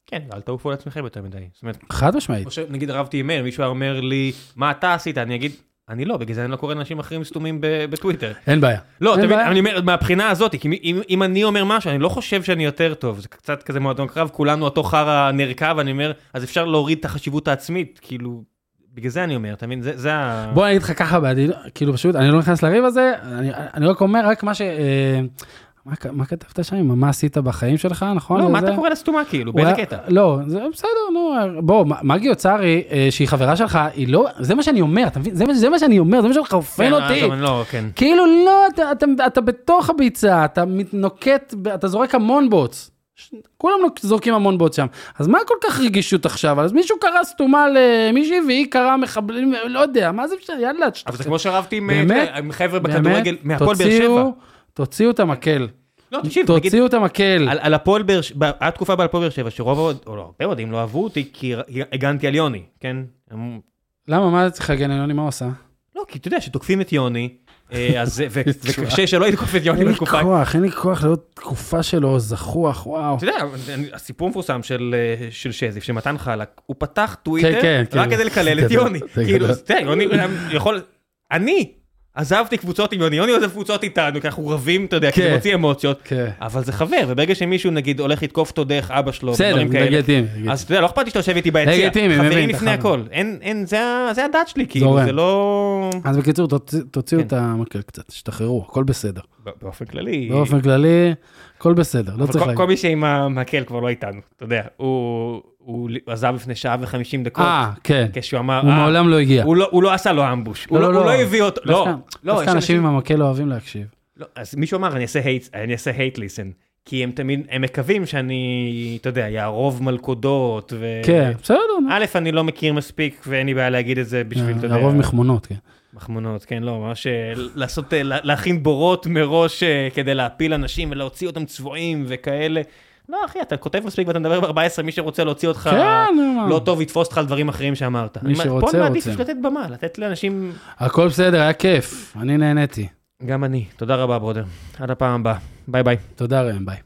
כן, אל תעופו על עצמכם יותר מדי. זאת אומרת, חד משמעית. או שנגיד רבתי עם מאיר, מישהו היה אומר לי, מה אתה עשית? אני אגיד, אני לא, בגלל זה אני לא קורא לאנשים אחרים סתומים בטוויטר. אין בעיה. לא, אתה מבין. אני אומר, מהבחינה הזאת, כי אם, אם אני אומר משהו, אני לא חושב שאני יותר טוב, זה קצת כזה מועדון קרב, כולנו אותו חרא נרקב, אני אומר, אז אפשר להוריד את החשיבות העצמית, כאילו, בגלל זה אני אומר, אתה מבין, זה, זה ה... בוא אני אגיד לך ככה בעדינות, כאילו פשוט אני לא נכנס לריב הזה, אני, אני רק אומר רק מה ש... אה, מה, כתבת שם? מה עשית בחיים שלך, נכון? לא, מה זה- אתה קורא לה סתומה, כאילו, באיזה קטע? לא, זה בסדר, נו, בוא, מ- מגי אוצרי, אה, שהיא חברה שלך, היא לא, זה מה שאני אומר, אתה מבין? זה מה- זה מה שאני אומר, זה מה שלך אופן כן, אותי. אני לא, כן. כאילו לא, אתה, אתה, אתה בתוך הביצה, אתה מתנוקט, ב- אתה זורק המון בוץ. כולם זורקים המון בוץ שם. אז מה כל כך רגישות עכשיו? אז מישהו קרא סתומה למישהי והיא קראה מחבלים, לא יודע, מה זה משנה, יאללה, אבל. זה כמו שרבתי עם, חבר'ה בכדורגל, מהפועל באר שבע. תוציאו את המקל. לא, תקשיב, תוציאו את המקל. על, על הפועל באר שבע, היה תקופה בהפועל באר שבע שרוב או לא, הרבה אוהדים לא אהבו אותי כי הגנתי על יוני, כן? למה, מה צריך להגן על יוני, מה הוא עשה? לא, כי אתה יודע שתוקפים את יוני, אה, אז וקשה שלא יתקוף את יוני אין לי בתקופה. כוח, אין לי כוח לעוד תקופה שלו זכוח, וואו. אתה יודע, הסיפור המפורסם של אה, של שזיף, של מתן חלק, הוא פתח טוויטר כן, רק כן. כדי לקלל את יוני. כאילו. אתה יודע, יוני יכול... אני עזבתי קבוצות עם יוני, יוני עוזב קבוצות איתנו, כי אנחנו רבים, אתה יודע, כי זה כן. מוציא אמוציות. כן. אבל זה חבר, וברגע שמישהו נגיד הולך לתקוף אותו דרך אבא שלו, בסדר, ודברים כאלה, לגיטימי. אז אתה יודע, לא אכפת לי שאתה יושב איתי ביציע, חברים לפני חבר. הכל, אין, זה הדת שלי, כאילו. זה לא... אז בקיצור, תוציא- תוציאו כן. את המקל קצת, תשתחררו, הכל בסדר. באופן כללי, באופן כללי, הכל בסדר, לא צריך להגיד. כל מי שעם המקל כבר לא איתנו, אתה יודע, הוא הוא עזב לפני שעה וחמישים דקות, אה, כן. כשהוא אמר, הוא "אה, מעולם לא הגיע. הוא לא- הוא לא עשה לו אמבוש, הוא לא- הוא לא הביא אותו, לא, דווקא- לא, דווקא יש אנשים עם המקל לא אוהבים להקשיב. לא, אז מישהו אמר, אני אעשה hate, אני אעשה hate listen, כי הם תמיד, הם מקווים שאני, אתה יודע, יערוב מלכודות, ו... כן, בסדר. א', אני לא מכיר מספיק, ואין לי בעיה להגיד את זה בשביל, אתה יודע, הרוב מחמונות, כן. מחמונות, כן, לא, ממש אה, לעשות, אה, לה- להכין בורות מראש אה, כדי להפיל אנשים ולהוציא אותם צבועים וכאלה. לא, אחי, אתה כותב מספיק ואתה מדבר ב-14, מי שרוצה להוציא אותך כן. לא טוב, יתפוס אותך על דברים אחרים שאמרת. מי שרוצה, פה אני מעדיף רוצה. לתת במה, לתת לאנשים... הכל בסדר, היה כיף, אני נהניתי. גם אני. תודה רבה, brother. עד הפעם הבאה. ביי ביי. תודה ראם, ביי.